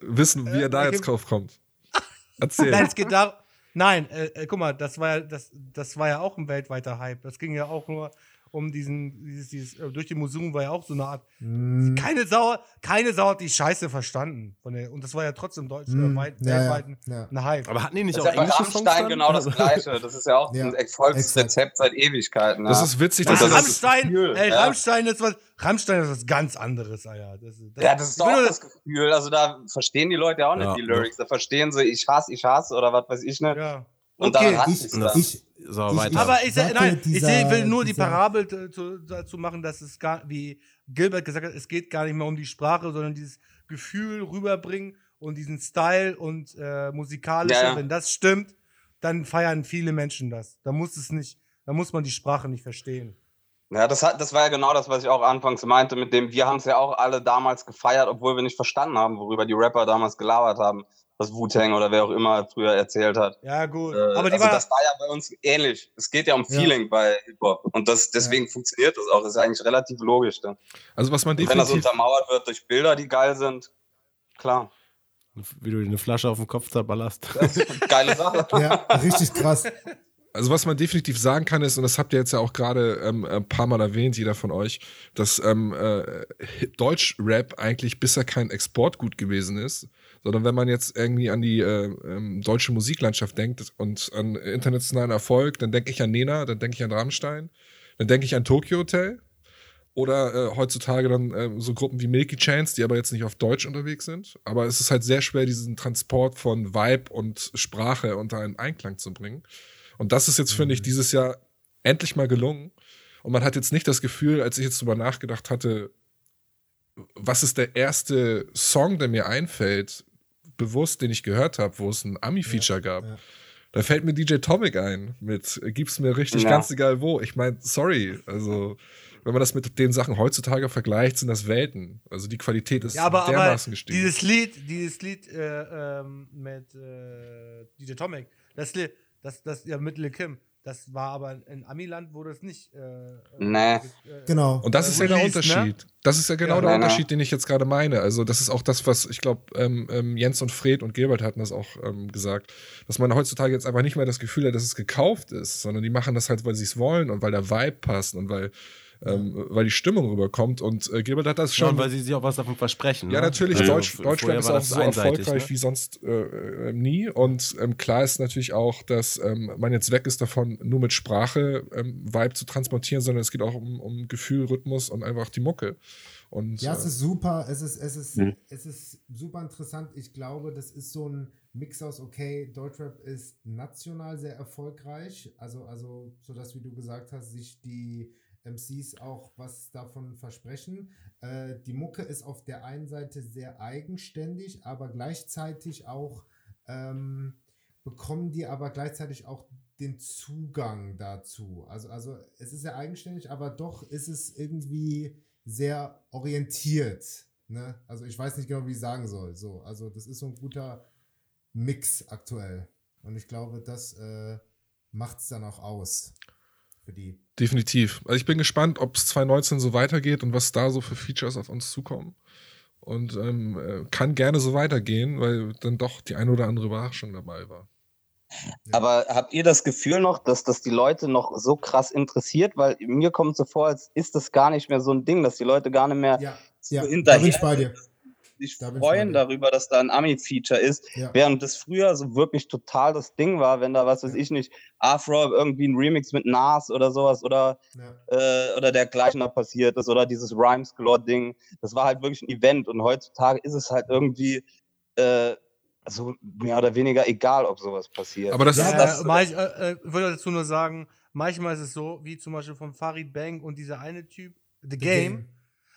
wissen, wie er da
okay.
jetzt drauf kommt. (laughs) Erzähl.
nein, es geht darum. Nein, äh, äh, guck mal, das war ja, das, das war ja auch ein weltweiter Hype. Das ging ja auch nur um diesen, dieses, dieses, äh, durch die Monsun war ja auch so eine Art.
Mm,
Keine Sau, keine Sau hat die Scheiße verstanden. Von der, und das war ja trotzdem deutsch,
Mm,
äh, weit,
ja, ja,
weltweit
ja.
ein Hype.
Aber hatten die nicht
Das
auch
ist ja
englische Songs
Rammstein
dann?
genau das Gleiche. Das ist ja auch
Ja,
ein Erfolgsrezept seit Ewigkeiten.
Das ist witzig, dass
das ist-
das.
Rammstein,
Gefühl,
ey,
ja.
Rammstein ist was, Rammstein ist was ganz anderes, Alter. Das, das,
Ja, das ist doch das Gefühl. Also da verstehen die Leute ja auch nicht
Ja,
die Lyrics. Da verstehen sie, ich hasse, ich hasse oder was weiß ich nicht.
Ja.
Und
Okay.
hat
Ich,
Das-
ich,
So,
Ich-
weiter.
Aber ich, nein, ich
dieser-
seh- will nur die Parabel zu, dazu machen, dass es gar, wie Gilbert gesagt hat, es geht gar nicht mehr um die Sprache, sondern dieses Gefühl rüberbringen und diesen Style und äh, musikalische,
Ja, ja.
wenn das stimmt, dann feiern viele Menschen das. Da muss es nicht, da muss man die Sprache nicht verstehen.
Ja, das, hat, das war ja genau das, was ich auch anfangs meinte, mit dem, wir haben es ja auch alle damals gefeiert, obwohl wir nicht verstanden haben, worüber die Rapper damals gelabert haben, was Wu-Tang oder wer auch immer früher erzählt hat.
Ja, gut.
Äh,
Aber die
also
war,
das war ja bei uns ähnlich. Es geht ja um
Ja.
Feeling bei Hip-Hop. Und das, deswegen funktioniert das auch. Das ist eigentlich relativ logisch. Dann.
Also, was man
Und wenn das
definitiv.
untermauert wird durch Bilder, die geil sind, klar.
Wie du dir eine Flasche auf den Kopf zerballerst. (laughs)
Geile Sache. (laughs)
ja, richtig krass.
Also was man definitiv sagen kann ist, und das habt ihr jetzt ja auch gerade ähm, ein paar Mal erwähnt, jeder von euch, dass ähm, äh, Deutsch-Rap eigentlich bisher kein Exportgut gewesen ist, sondern wenn man jetzt irgendwie an die äh, ähm, deutsche Musiklandschaft denkt und an internationalen Erfolg, dann denke ich an Nena, dann denke ich an Rammstein, dann denke ich an Tokyo Hotel oder äh, heutzutage dann äh, so Gruppen wie Milky Chance, die aber jetzt nicht auf Deutsch unterwegs sind. Aber es ist halt sehr schwer, diesen Transport von Vibe und Sprache unter einen Einklang zu bringen. Und das ist jetzt, finde ich, dieses Jahr endlich mal gelungen. Und man hat jetzt nicht das Gefühl, als ich jetzt drüber nachgedacht hatte, was ist der erste Song, der mir einfällt, bewusst, den ich gehört habe, wo es ein Ami-Feature gab.
ja.
Da fällt mir DJ Tomic ein mit Gib's mir richtig,
Ja.
ganz egal wo. Ich meine, sorry, also wenn man das mit den Sachen heutzutage vergleicht, sind das Welten. Also die Qualität ist
Ja, aber, aber
dermaßen gestiegen.
dieses Lied, dieses Lied äh, ähm, mit äh, DJ Tomic, das Lied, das, das, ja, mit Lil Kim, das war aber in Amiland, wo das nicht. Äh,
Nee.
äh,
Genau.
Und das
äh,
ist ja der
ne?
Unterschied. Das ist ja genau
Ja.
der
Ja, ne?
Unterschied, den ich jetzt gerade meine. Also, das ist auch das, was ich glaube, ähm, ähm, Jens und Fred und Gilbert hatten das auch ähm, gesagt, dass man heutzutage jetzt einfach nicht mehr das Gefühl hat, dass es gekauft ist, sondern die machen das halt, weil sie es wollen und weil der Vibe passt und weil, ähm, weil die Stimmung rüberkommt. Und äh, Gilbert hat das
Schon,
schon.
weil sie sich auch was davon versprechen.
Ja,
ne?
natürlich.
Also,
Deutsch,
vorher
ist auch so erfolgreich
ne?
wie sonst äh, äh, nie. Und ähm, klar ist natürlich auch, dass ähm, man jetzt weg ist davon, nur mit Sprache ähm, Vibe zu transportieren, sondern es geht auch um, um Gefühl, Rhythmus und einfach die Mucke. Und,
Ja, es
äh,
ist super, es ist, es ist,
Mhm.
es ist super interessant. Ich glaube, das ist so ein Mix aus, okay, Deutschrap ist national sehr erfolgreich, also, also, so dass, wie du gesagt hast, sich die MCs auch was davon versprechen. Äh, die Mucke ist auf der einen Seite sehr eigenständig, aber gleichzeitig auch ähm, bekommen die aber gleichzeitig auch den Zugang dazu. Also, also es ist sehr eigenständig, aber doch ist es irgendwie sehr orientiert. Ne? Also ich weiß nicht genau, wie ich sagen soll. So, also das ist so ein guter Mix aktuell. Und ich glaube, das äh, macht es dann auch aus für die.
Definitiv. Also ich bin gespannt, ob es 2019 so weitergeht und was da so für Features auf uns zukommen. Und ähm, äh, kann gerne so weitergehen, weil dann doch die eine oder andere Überraschung dabei war.
Aber habt ihr das Gefühl noch, dass das die Leute noch so krass interessiert? Weil mir kommt so vor, als ist das gar nicht mehr so ein Ding, dass die Leute gar nicht mehr
Ja,
so
ja da
hinterher
bin ich bei dir.
Sich freuen darüber, dass da ein Ami-Feature ist.
Ja.
Während das früher so wirklich total das Ding war, wenn da, was weiß
Ja.
ich nicht, Afro irgendwie ein Remix mit Nas oder sowas oder,
Ja.
äh, oder dergleichen da passiert ist oder dieses Rhymes Galore-Ding. Das war halt wirklich ein Event und heutzutage ist es halt irgendwie äh, so mehr oder weniger egal, ob sowas passiert.
Aber das
Ja,
ist.
Äh,
das-
manch, äh, äh, ich würde dazu nur sagen, manchmal ist es so, wie zum Beispiel von Farid Bang und dieser eine Typ, The, Game.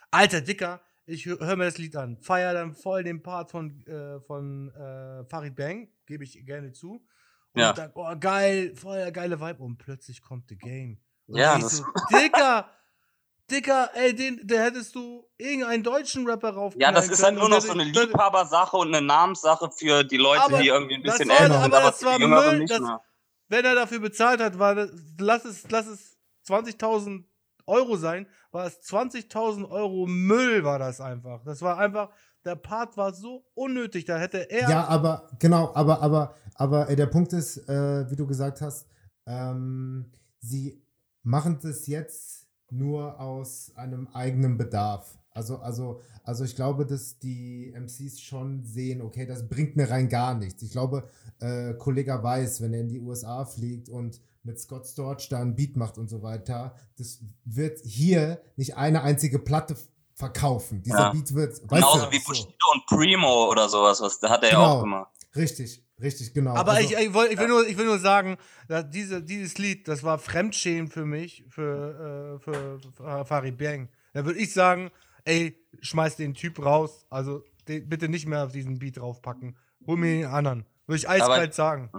Alter, Dicker, ich höre hör mir das Lied an, feier dann voll den Part von, äh, von äh, Farid Bang, gebe ich gerne zu. Und
Ja.
dann, oh geil, voll der geile Vibe. Und plötzlich kommt The Game. Und
Ja, das-
so, (laughs) Dicker, Dicker, ey, den, der hättest du irgendeinen deutschen Rapper rauf.
ja, das ist halt nur noch so eine Liebhabersache und eine Namenssache für die Leute,
Aber
die irgendwie ein
das
bisschen älter sind,
das
aber für
war Müll,
nicht
das- wenn er dafür bezahlt hat, war das, lass es, lass es 20.000 Euro sein, war es 20.000 Euro Müll, war das einfach. Das war einfach, der Part war so unnötig, da hätte er.
Ja, aber genau, aber aber aber äh, der Punkt ist, äh, wie du gesagt hast, ähm, sie machen das jetzt nur aus einem eigenen Bedarf. Also also also ich glaube, dass die MCs schon sehen, okay, das bringt mir rein gar nichts. Ich glaube, äh, Kollege weiß, wenn er in die USA fliegt und mit Scott Storch da einen Beat macht und so weiter, das wird hier nicht eine einzige Platte verkaufen. Dieser
Ja.
Beat wird,
Genauso
du,
wie
so.
Bushido und Primo oder sowas, was da hat er ja
Genau.
auch gemacht.
Richtig, richtig, genau.
aber
Also,
ich, ich, woll- ich, will nur, ich will nur sagen, dass diese, dieses Lied, das war Fremdschämen für mich, für, äh, für, für Farid Bang. Da würde ich sagen, ey, schmeiß den Typ raus, also den, bitte nicht mehr auf diesen Beat draufpacken. Hol mir den anderen. Würde ich eiskalt sagen.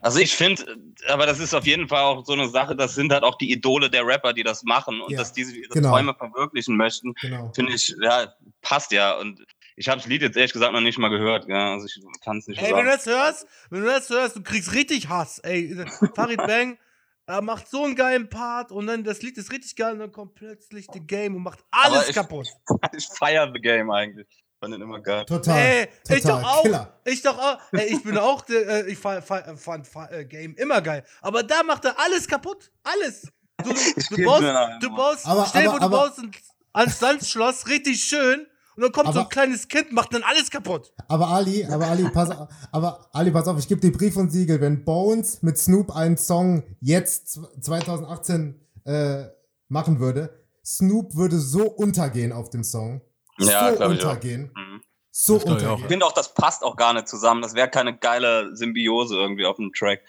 Also ich finde, aber das ist auf jeden Fall auch so eine Sache, das sind halt auch die Idole der Rapper, die das machen und
Ja,
dass diese ihre
genau.
Träume verwirklichen möchten,
genau.
finde ich, ja, passt ja. Und ich habe das Lied jetzt ehrlich gesagt noch nicht mal gehört, ja, also ich kann es nicht
Ey, wenn du
sagen.
das hörst, wenn du das hörst, du kriegst richtig Hass. Ey, Farid Bang er macht so einen geilen Part und dann das Lied ist richtig geil und dann kommt plötzlich The Game und macht alles
ich-
kaputt. (laughs)
Ich feiere The Game eigentlich. Fand den immer geil.
Total.
Ey,
total.
ich doch auch.
Killer.
Ich doch auch. Ey, ich bin auch, äh, ich fa- fa- fand fa- äh, Game immer geil. Aber da macht er alles kaputt. Alles. Du, (laughs) du, du baust, du baust,
Aber-
stell dir
aber-
vor, du
aber-
baust ein, ein Sandschloss richtig schön und dann kommt so ein
Aber-
kleines Kind, macht dann alles kaputt.
Aber Ali, aber Ali, pass auf, aber Ali, pass auf, ich gebe dir Brief und Siegel, wenn Bones mit Snoop einen Song jetzt zw- 2018 äh, machen würde, Snoop würde so untergehen auf dem Song.
Ja,
so
ich
untergehen.
Mhm.
So
Das glaub ich auch.
Ich
untergehen.
finde auch, das passt auch gar nicht zusammen. Das wäre keine geile Symbiose irgendwie auf dem Track.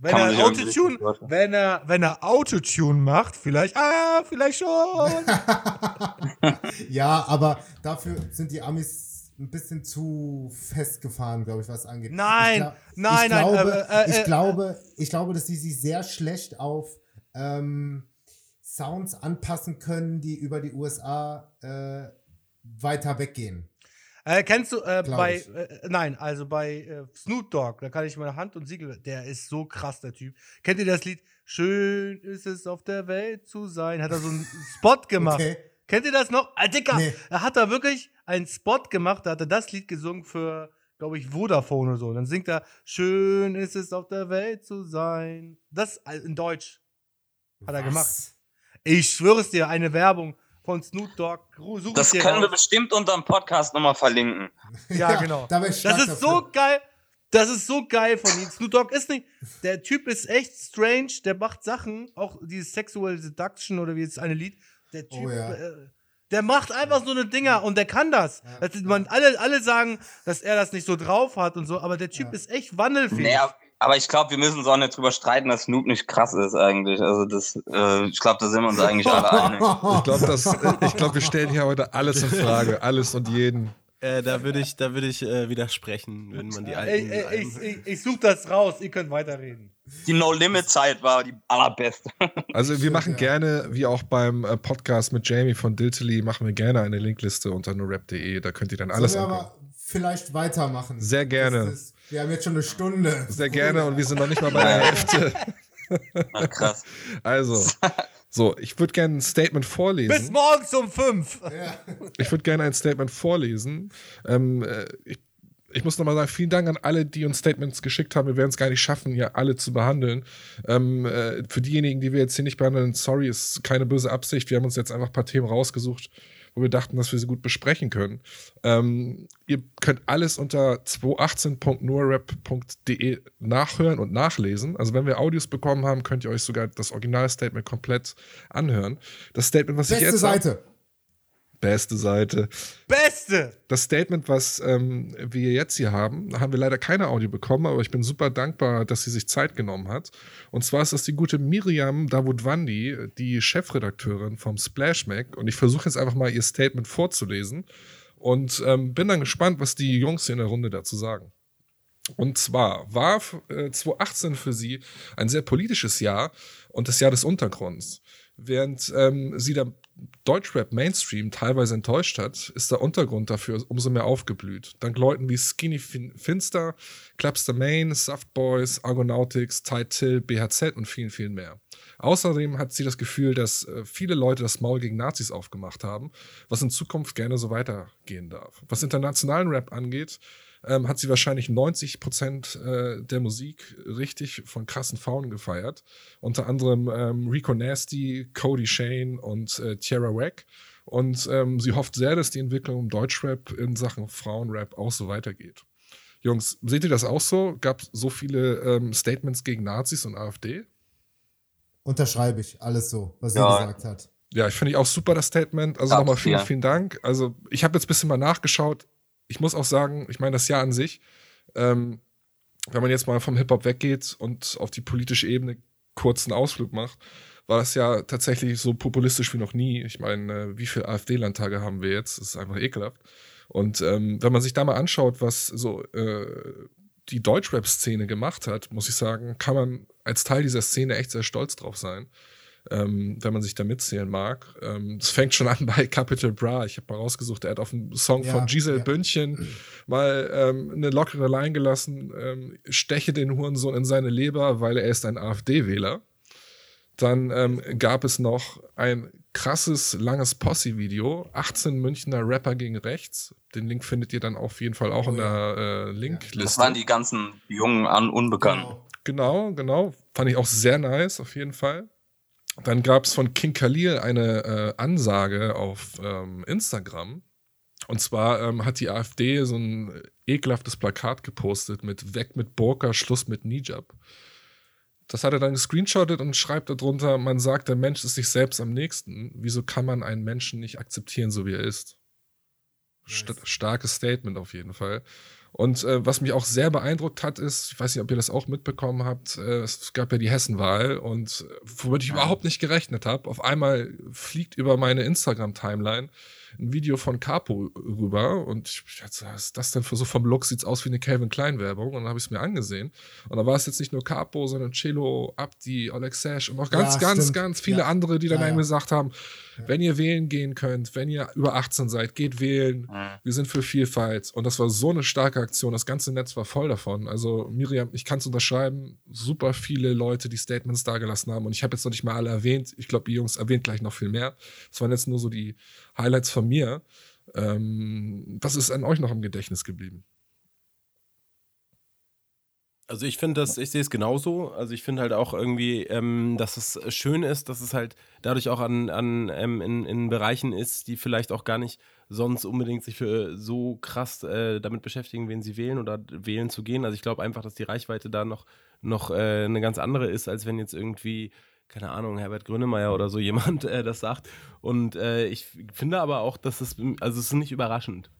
Wenn er Autotune, wenn er, wenn er Autotune macht, vielleicht, ah, vielleicht schon. (laughs)
Ja, aber dafür sind die Amis ein bisschen zu festgefahren, glaube ich, was angeht.
Nein,
ich gla-
nein,
ich
nein,
Glaube,
äh, äh,
ich,
äh,
glaube, ich glaube, dass sie sich sehr schlecht auf ähm, Sounds anpassen können, die über die USA äh, weiter weggehen.
Äh, kennst du äh, bei,
ich.
äh, nein, also bei äh, Snoop Dogg, da kann ich meine Hand und Siegel, der ist so krass, der Typ. Kennt ihr das Lied? Schön ist es auf der Welt zu sein. Hat er so einen (laughs) Spot gemacht.
Okay.
Kennt ihr das noch? Ah, Dicker,
Nee.
er hat da wirklich einen Spot gemacht, da hat er das Lied gesungen für, glaube ich, Vodafone oder so. Dann singt er, schön ist es auf der Welt zu sein. Das äh, in Deutsch. Hat er gemacht.
Was?
Ich schwöre es dir, eine Werbung von Snoop Dogg. Such
Das können wir
raus.
bestimmt unter dem Podcast nochmal verlinken. (laughs)
Ja, genau.
Da
Das ist
dafür.
so geil. Das ist so geil von ihm. Snoop Dogg ist nicht. Der Typ ist echt strange. Der macht Sachen, auch dieses Sexual Seduction oder wie jetzt eine Lied. Der Typ,
Oh ja.
äh, der macht einfach so eine Dinger und der kann das.
Ja,
das ist, man, alle, alle sagen, dass er das nicht so drauf hat und so, aber der Typ
Ja.
ist echt wandelfähig.
Naja, aber ich glaube, wir müssen uns auch nicht drüber streiten, dass Snoop nicht krass ist eigentlich. Also das, äh, ich glaube, da sind wir uns eigentlich alle einig.
Ich glaube, das- äh, ich glaub, wir stellen hier heute alles in Frage. Alles und jeden.
Äh, da würde ich, da würde ich äh, widersprechen, wenn man die
Ey,
alten.
ey,
Alben-
ich ich, ich suche das raus, ihr könnt weiterreden.
Die No-Limit-Zeit war die allerbeste.
Also wir machen
ja.
gerne, wie auch beim äh, Podcast mit Jamie von Diltily, machen wir gerne eine Linkliste unter nurrap.de. Da könnt ihr dann alles
Sollen wir aber vielleicht weitermachen.
Sehr gerne.
Das ist, wir haben jetzt schon eine Stunde.
Sehr gerne und wir sind noch nicht mal bei der Hälfte.
Ach, krass.
Also, so, ich würde gerne ein Statement
Bis
vorlesen.
morgens um fünf.
Ja.
Ich würde gerne ein Statement vorlesen. Ähm, äh, ich, ich muss nochmal sagen, vielen Dank an alle, die uns Statements geschickt haben. Wir werden es gar nicht schaffen, hier alle zu behandeln. Ähm, äh, für diejenigen, die wir jetzt hier nicht behandeln, sorry, ist keine böse Absicht. Wir haben uns jetzt einfach ein paar Themen rausgesucht, wo wir dachten, dass wir sie gut besprechen können. Ähm, ihr könnt alles unter 218.nurrap.de nachhören und nachlesen. Also wenn wir Audios bekommen haben, könnt ihr euch sogar das Originalstatement komplett anhören. Das Statement, was ich
Beste
jetzt hab-
Seite.
Beste Seite.
Beste.
Das Statement, was ähm, wir jetzt hier haben, haben wir leider keine Audio bekommen, aber ich bin super dankbar, dass sie sich Zeit genommen hat. Und zwar ist das die gute Miriam Davutwandi, die Chefredakteurin vom Splash Mac. Und ich versuche jetzt einfach mal ihr Statement vorzulesen und ähm, bin dann gespannt, was die Jungs hier in der Runde dazu sagen. Und zwar war äh, 2018 für sie ein sehr politisches Jahr und das Jahr des Untergrunds. Während ähm, sie der Deutschrap Mainstream teilweise enttäuscht hat, ist der Untergrund dafür umso mehr aufgeblüht. Dank Leuten wie Skinny fin Finster, Clubster Main, Soft Boys, Argonautics, Ty Till, BHZ und vielen, vielen mehr. Außerdem hat sie das Gefühl, dass äh, viele Leute das Maul gegen Nazis aufgemacht haben, was in Zukunft gerne so weitergehen darf. Was internationalen Rap angeht, ähm, hat sie wahrscheinlich 90 Prozent äh, der Musik richtig von krassen Faunen gefeiert. Unter anderem ähm, Rico Nasty, Cody Shane und äh, Tierra Wack. Und ähm, sie hofft sehr, dass die Entwicklung im Deutschrap in Sachen Frauenrap auch so weitergeht. Jungs, seht ihr das auch so? Gab es so viele ähm, Statements gegen Nazis und AfD?
Unterschreibe ich alles so, was sie
Ja.
gesagt hat.
Ja, ich finde ich auch super das Statement. Also nochmal vielen,
ja.
vielen Dank. Also ich habe jetzt ein bisschen mal nachgeschaut. Ich muss auch sagen, ich meine, das Jahr an sich, ähm, wenn man jetzt mal vom Hip-Hop weggeht und auf die politische Ebene kurzen Ausflug macht, war das ja tatsächlich so populistisch wie noch nie. Ich meine, äh, wie viele AfD-Landtage haben wir jetzt? Das ist einfach ekelhaft. Und ähm, wenn man sich da mal anschaut, was so äh, die Deutschrap-Szene gemacht hat, muss ich sagen, kann man als Teil dieser Szene echt sehr stolz drauf sein ähm, wenn man sich da mitzählen mag. Ähm, Es fängt schon an (laughs) bei Capital Bra. Ich habe mal rausgesucht, er hat auf dem Song
Ja,
von Giselle
ja.
Bündchen mal ähm, eine lockere Line gelassen, ähm, steche den Hurensohn in seine Leber, weil er ist ein AfD-Wähler. Dann ähm, gab es noch ein krasses, langes Posse-Video. 18 Münchner Rapper gegen rechts. Den Link findet ihr dann auf jeden Fall auch
Oh
in
ja.
der äh, Linkliste.
Das waren die ganzen jungen an Unbekannten.
Genau, genau. Fand ich auch sehr nice, auf jeden Fall. Dann gab es von King Khalil eine äh, Ansage auf ähm, Instagram. Und zwar ähm, hat die AfD so ein ekelhaftes Plakat gepostet mit Weg mit Burka, Schluss mit Nijab. Das hat er dann gescreenshottet und schreibt darunter, man sagt, der Mensch ist sich selbst am nächsten. Wieso kann man einen Menschen nicht akzeptieren, so wie er ist? St
Nice.
starkes Statement auf jeden Fall. Und äh, was mich auch sehr beeindruckt hat, ist, ich weiß nicht, ob ihr das auch mitbekommen habt, äh, es gab ja die Hessenwahl und äh, womit ich überhaupt nicht gerechnet habe. Auf einmal fliegt über meine Instagram-Timeline ein Video von Capo rüber und ich dachte, was ist das denn für so vom Look? Sieht's aus wie eine Calvin Klein-Werbung und dann habe ich es mir angesehen. Und dann war es jetzt nicht nur Capo, sondern Cello, Abdi, Alexash und noch ganz,
Ja,
ganz, ganz viele
Ja.
andere, die dann
Ja,
gesagt haben, wenn ihr wählen gehen könnt, wenn ihr über 18 seid, geht wählen. Wir sind für Vielfalt. Und das war so eine starke Aktion. Das ganze Netz war voll davon. Also, Miriam, ich kann es unterschreiben. Super viele Leute, die Statements dagelassen haben. Und ich habe jetzt noch nicht mal alle erwähnt. Ich glaube, ihr Jungs erwähnt gleich noch viel mehr. Das waren jetzt nur so die Highlights von mir. Ähm, was ist an euch noch im Gedächtnis geblieben?
Also ich finde das, ich sehe es genauso. Also ich finde halt auch irgendwie, ähm, dass es schön ist, dass es halt dadurch auch an, an ähm, in, in Bereichen ist, die vielleicht auch gar nicht sonst unbedingt sich für so krass äh, damit beschäftigen, wen sie wählen oder wählen zu gehen. Also ich glaube einfach, dass die Reichweite da noch, noch äh, eine ganz andere ist, als wenn jetzt irgendwie keine Ahnung, Herbert Grönemeyer oder so jemand äh, das sagt. Und äh, ich finde aber auch, dass es, also es ist nicht überraschend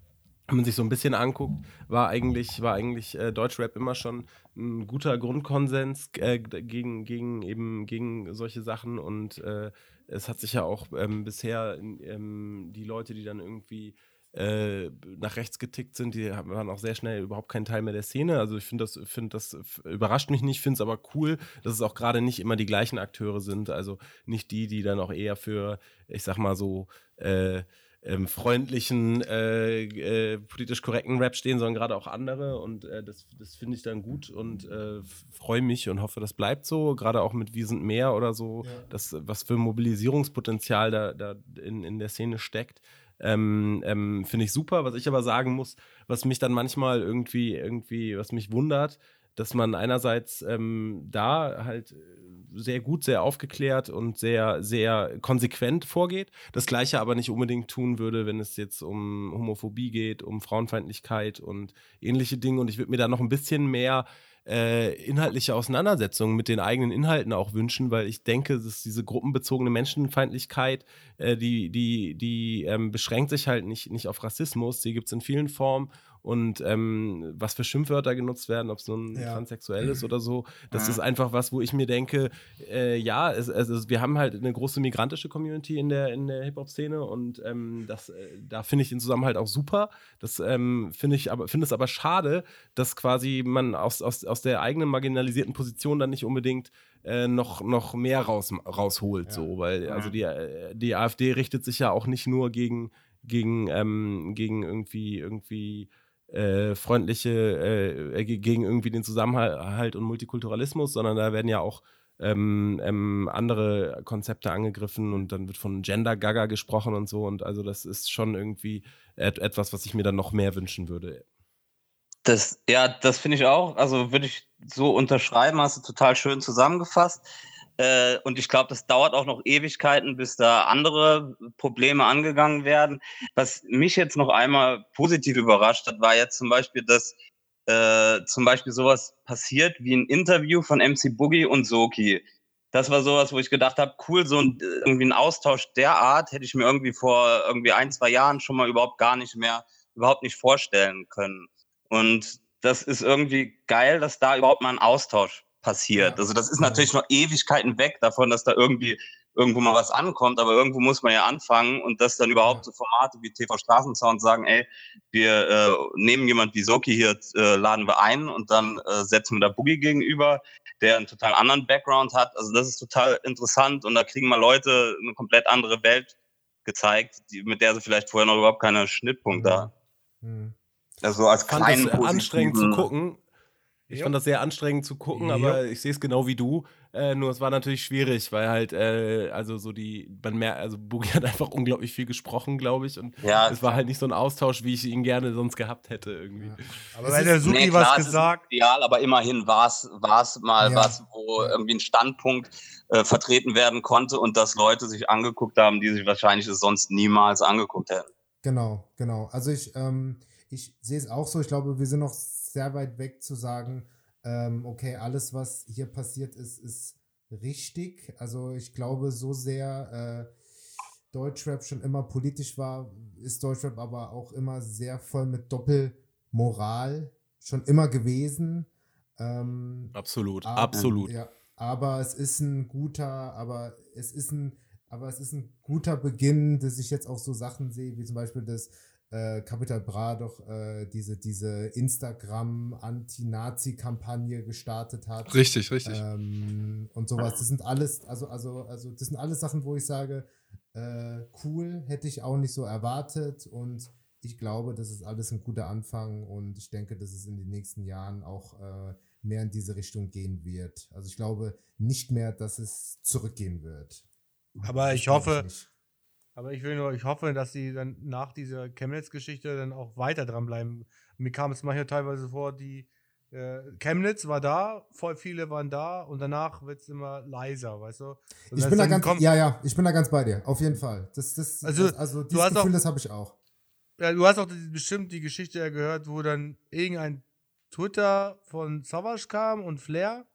wenn man sich so ein bisschen anguckt, war eigentlich, war eigentlich äh, Deutschrap immer schon ein guter Grundkonsens äh, gegen, gegen eben gegen solche Sachen und äh, es hat sich ja auch ähm, bisher ähm, die Leute, die dann irgendwie äh, nach rechts getickt sind, die haben- waren auch sehr schnell überhaupt kein Teil mehr der Szene. Also ich finde das, finde das überrascht mich nicht, finde es aber cool, dass es auch gerade nicht immer die gleichen Akteure sind. Also nicht die, die dann auch eher für, ich sag mal so, äh, ähm, freundlichen, äh, äh, politisch korrekten Rap stehen, sondern gerade auch andere. Und äh, das, das finde ich dann gut und äh, freue mich und hoffe, das bleibt so. Gerade auch mit Wir sind mehr oder so,
Ja.
das, was für Mobilisierungspotenzial da, da in, in der Szene steckt. Ähm, ähm, finde ich super. Was ich aber sagen muss, was mich dann manchmal irgendwie, irgendwie, was mich wundert, dass man einerseits ähm, da halt äh, sehr gut, sehr aufgeklärt und sehr, sehr konsequent vorgeht, das gleiche aber nicht unbedingt tun würde, wenn es jetzt um Homophobie geht, um Frauenfeindlichkeit und ähnliche Dinge. Und ich würde mir da noch ein bisschen mehr äh, inhaltliche Auseinandersetzungen mit den eigenen Inhalten auch wünschen, weil ich denke, dass diese gruppenbezogene Menschenfeindlichkeit, äh, die, die, die ähm, beschränkt sich halt nicht, nicht auf Rassismus, die gibt es in vielen Formen und ähm, was für Schimpfwörter genutzt werden, ob es nun
Ja.
transsexuell ist oder so, das
Ja.
ist einfach was, wo ich mir denke, äh, ja, es, also wir haben halt eine große migrantische Community in der, in der Hip-Hop-Szene und ähm, das, äh, da finde ich den Zusammenhalt auch super. Das ähm, finde ich aber, finde es aber schade, dass quasi man aus, aus, aus der eigenen marginalisierten Position dann nicht unbedingt äh, noch, noch mehr raus, rausholt,
Ja.
so, weil also die, äh, die AfD richtet sich ja auch nicht nur gegen, gegen, ähm, gegen irgendwie, irgendwie äh, freundliche, äh, ge- gegen irgendwie den Zusammenhalt und Multikulturalismus, sondern da werden ja auch ähm, ähm, andere Konzepte angegriffen und dann wird von Gender Gaga gesprochen und so und also das ist schon irgendwie et etwas, was ich mir dann noch mehr wünschen würde.
Das, ja, das finde ich auch. Also würde ich so unterschreiben, hast du total schön zusammengefasst. Äh, und ich glaube, das dauert auch noch Ewigkeiten, bis da andere Probleme angegangen werden. Was mich jetzt noch einmal positiv überrascht hat, war jetzt zum Beispiel, dass äh, zum Beispiel sowas passiert wie ein Interview von MC Boogie und Soki. Das war sowas, wo ich gedacht habe, cool, so ein, irgendwie ein Austausch der Art hätte ich mir irgendwie vor irgendwie ein, zwei Jahren schon mal überhaupt gar nicht mehr, überhaupt nicht vorstellen können. Und das ist irgendwie geil, dass da überhaupt mal ein Austausch passiert. Also das ist natürlich noch Ewigkeiten weg davon, dass da irgendwie irgendwo mal was ankommt, aber irgendwo muss man ja anfangen und dass dann überhaupt so Formate wie TV Straßensound sagen, ey, wir äh, nehmen jemand wie Soki hier, äh, laden wir ein und dann äh, setzen wir da Boogie gegenüber, der einen total anderen Background hat. Also das ist total interessant und da kriegen mal Leute eine komplett andere Welt gezeigt, die, mit der sie vielleicht vorher noch überhaupt keine Schnittpunkte hatten.
Mhm.
Also als
fand
kleinen
es anstrengend zu gucken. Ich
Jo.
fand das sehr anstrengend zu gucken,
Jo.
aber ich sehe es genau wie du. Äh, nur es war natürlich schwierig, weil halt, äh, also so die, man merkt, also Boogie (laughs) hat einfach unglaublich viel gesprochen, glaube ich. Und
Ja,
es war halt nicht so ein Austausch, wie ich ihn gerne sonst gehabt hätte irgendwie.
Ja. (laughs)
Aber wenn der Suki
Nee, klar,
was gesagt,
Ideal, aber immerhin war es mal
Ja.
was, wo irgendwie ein Standpunkt äh, vertreten werden konnte und dass Leute sich angeguckt haben, die sich wahrscheinlich es sonst niemals angeguckt hätten.
Genau, genau. Also ich, ähm, ich sehe es auch so. Ich glaube, wir sind noch sehr weit weg zu sagen, ähm, okay, alles, was hier passiert ist, ist richtig. Also ich glaube, so sehr äh, Deutschrap schon immer politisch war, ist Deutschrap aber auch immer sehr voll mit Doppelmoral schon immer gewesen. Ähm,
Absolut,
Ab-
absolut.
Ja, aber es ist ein guter, aber es ist ein, aber es ist ein guter Beginn, dass ich jetzt auch so Sachen sehe, wie zum Beispiel, dass äh, Capital Bra doch äh, diese, diese Instagram-Anti-Nazi-Kampagne gestartet hat.
Richtig, richtig.
Ähm, und sowas. Das sind alles, also, also, also, das sind alles Sachen, wo ich sage, äh, cool, hätte ich auch nicht so erwartet und ich glaube, das ist alles ein guter Anfang und ich denke, dass es in den nächsten Jahren auch äh, mehr in diese Richtung gehen wird. Also ich glaube nicht mehr, dass es zurückgehen wird.
Aber ich hoffe-
nicht.
Aber ich will nur, ich hoffe, dass sie dann nach dieser Chemnitz-Geschichte dann auch weiter dranbleiben. Mir kam es manchmal teilweise vor, die äh, Chemnitz war da, voll viele waren da und danach wird es immer leiser, weißt du? Und
Ich
das
bin da ganz,
kommt-
ja, ja, ich bin da ganz bei dir, auf jeden Fall. Das, das,
Also,
also, also dieses
hast auch-
Gefühl, das habe ich auch.
Ja, du hast auch bestimmt die Geschichte ja gehört, wo dann irgendein Twitter von Savage kam und Flair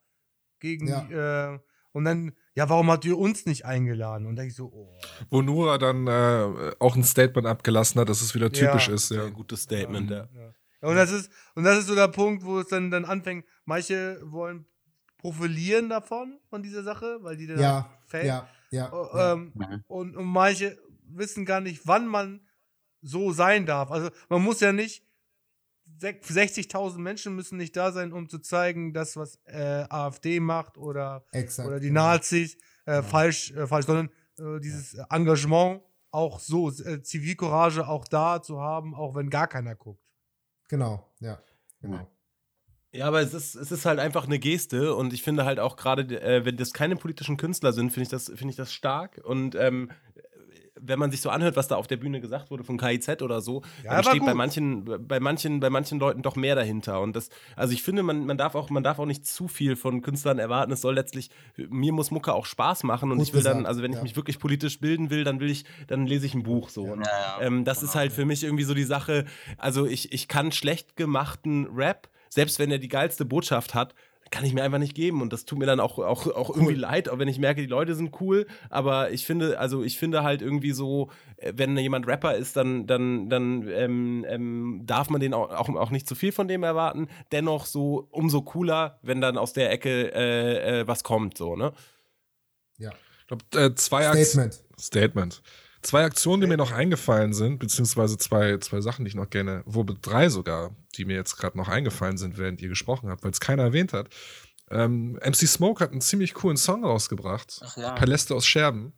gegen
Ja.
die, äh, und dann, ja, warum habt ihr uns nicht eingeladen? Und da ich so, oh.
Wo Nura dann äh, auch ein Statement abgelassen hat, dass es wieder typisch
Ja.
ist. Ja.
Sehr gutes Statement, ja.
Ja. Ja, und das ist, und das ist so der Punkt, wo es dann, dann anfängt, manche wollen profilieren davon, von dieser Sache, weil die dann
Ja,
Fan-
ja, ja.
Oh,
ja.
ähm,
Mhm.
und, und manche wissen gar nicht, wann man so sein darf. Also man muss ja nicht, 60.000 Menschen müssen nicht da sein, um zu zeigen, dass was äh, AfD macht oder,
Exakt.
oder die
genau.
Nazis äh,
Ja.
falsch, äh, falsch, sondern äh, dieses Engagement auch so, äh, Zivilcourage auch da zu haben, auch wenn gar keiner guckt.
Genau, ja. Genau.
Ja, aber es ist, es ist halt einfach eine Geste und ich finde halt auch gerade, äh, wenn das keine politischen Künstler sind, finde ich, das- finde ich das stark. Und ähm, wenn man sich so anhört, was da auf der Bühne gesagt wurde von KIZ oder so,
Ja,
dann steht bei
gut.
manchen, bei manchen, bei manchen Leuten doch mehr dahinter. Und das, also ich finde, man, man darf auch, man darf auch nicht zu viel von Künstlern erwarten. Es soll letztlich, mir muss Mucke auch Spaß machen und
Gut
ich will dann,
gesagt,
also wenn ich
ja.
mich wirklich politisch bilden will, dann will ich, dann lese ich ein Buch so. Und,
Ja, ja.
ähm, das ist halt für mich irgendwie so die Sache, also ich, ich kann schlecht gemachten Rap, selbst wenn er die geilste Botschaft hat, kann ich mir einfach nicht geben und das tut mir dann auch, auch, auch irgendwie leid, auch wenn ich merke, die Leute sind cool, aber ich finde, also ich finde halt irgendwie so, äh, wenn jemand Rapper ist, dann, dann, dann ähm, ähm, darf man den auch, auch, auch nicht zu viel von dem erwarten, dennoch so umso cooler, wenn dann aus der Ecke äh, äh, was kommt, so, ne?
Ja.
Ich glaub, äh, zwei
Statement.
Statement. Zwei Aktionen, die mir noch eingefallen sind, beziehungsweise zwei, zwei Sachen, die ich noch gerne, wo drei sogar, die mir jetzt gerade noch eingefallen sind, während ihr gesprochen habt, weil es keiner erwähnt hat. Ähm, MC Smoke hat einen ziemlich coolen Song rausgebracht,
Ach ja.
Paläste aus Scherben,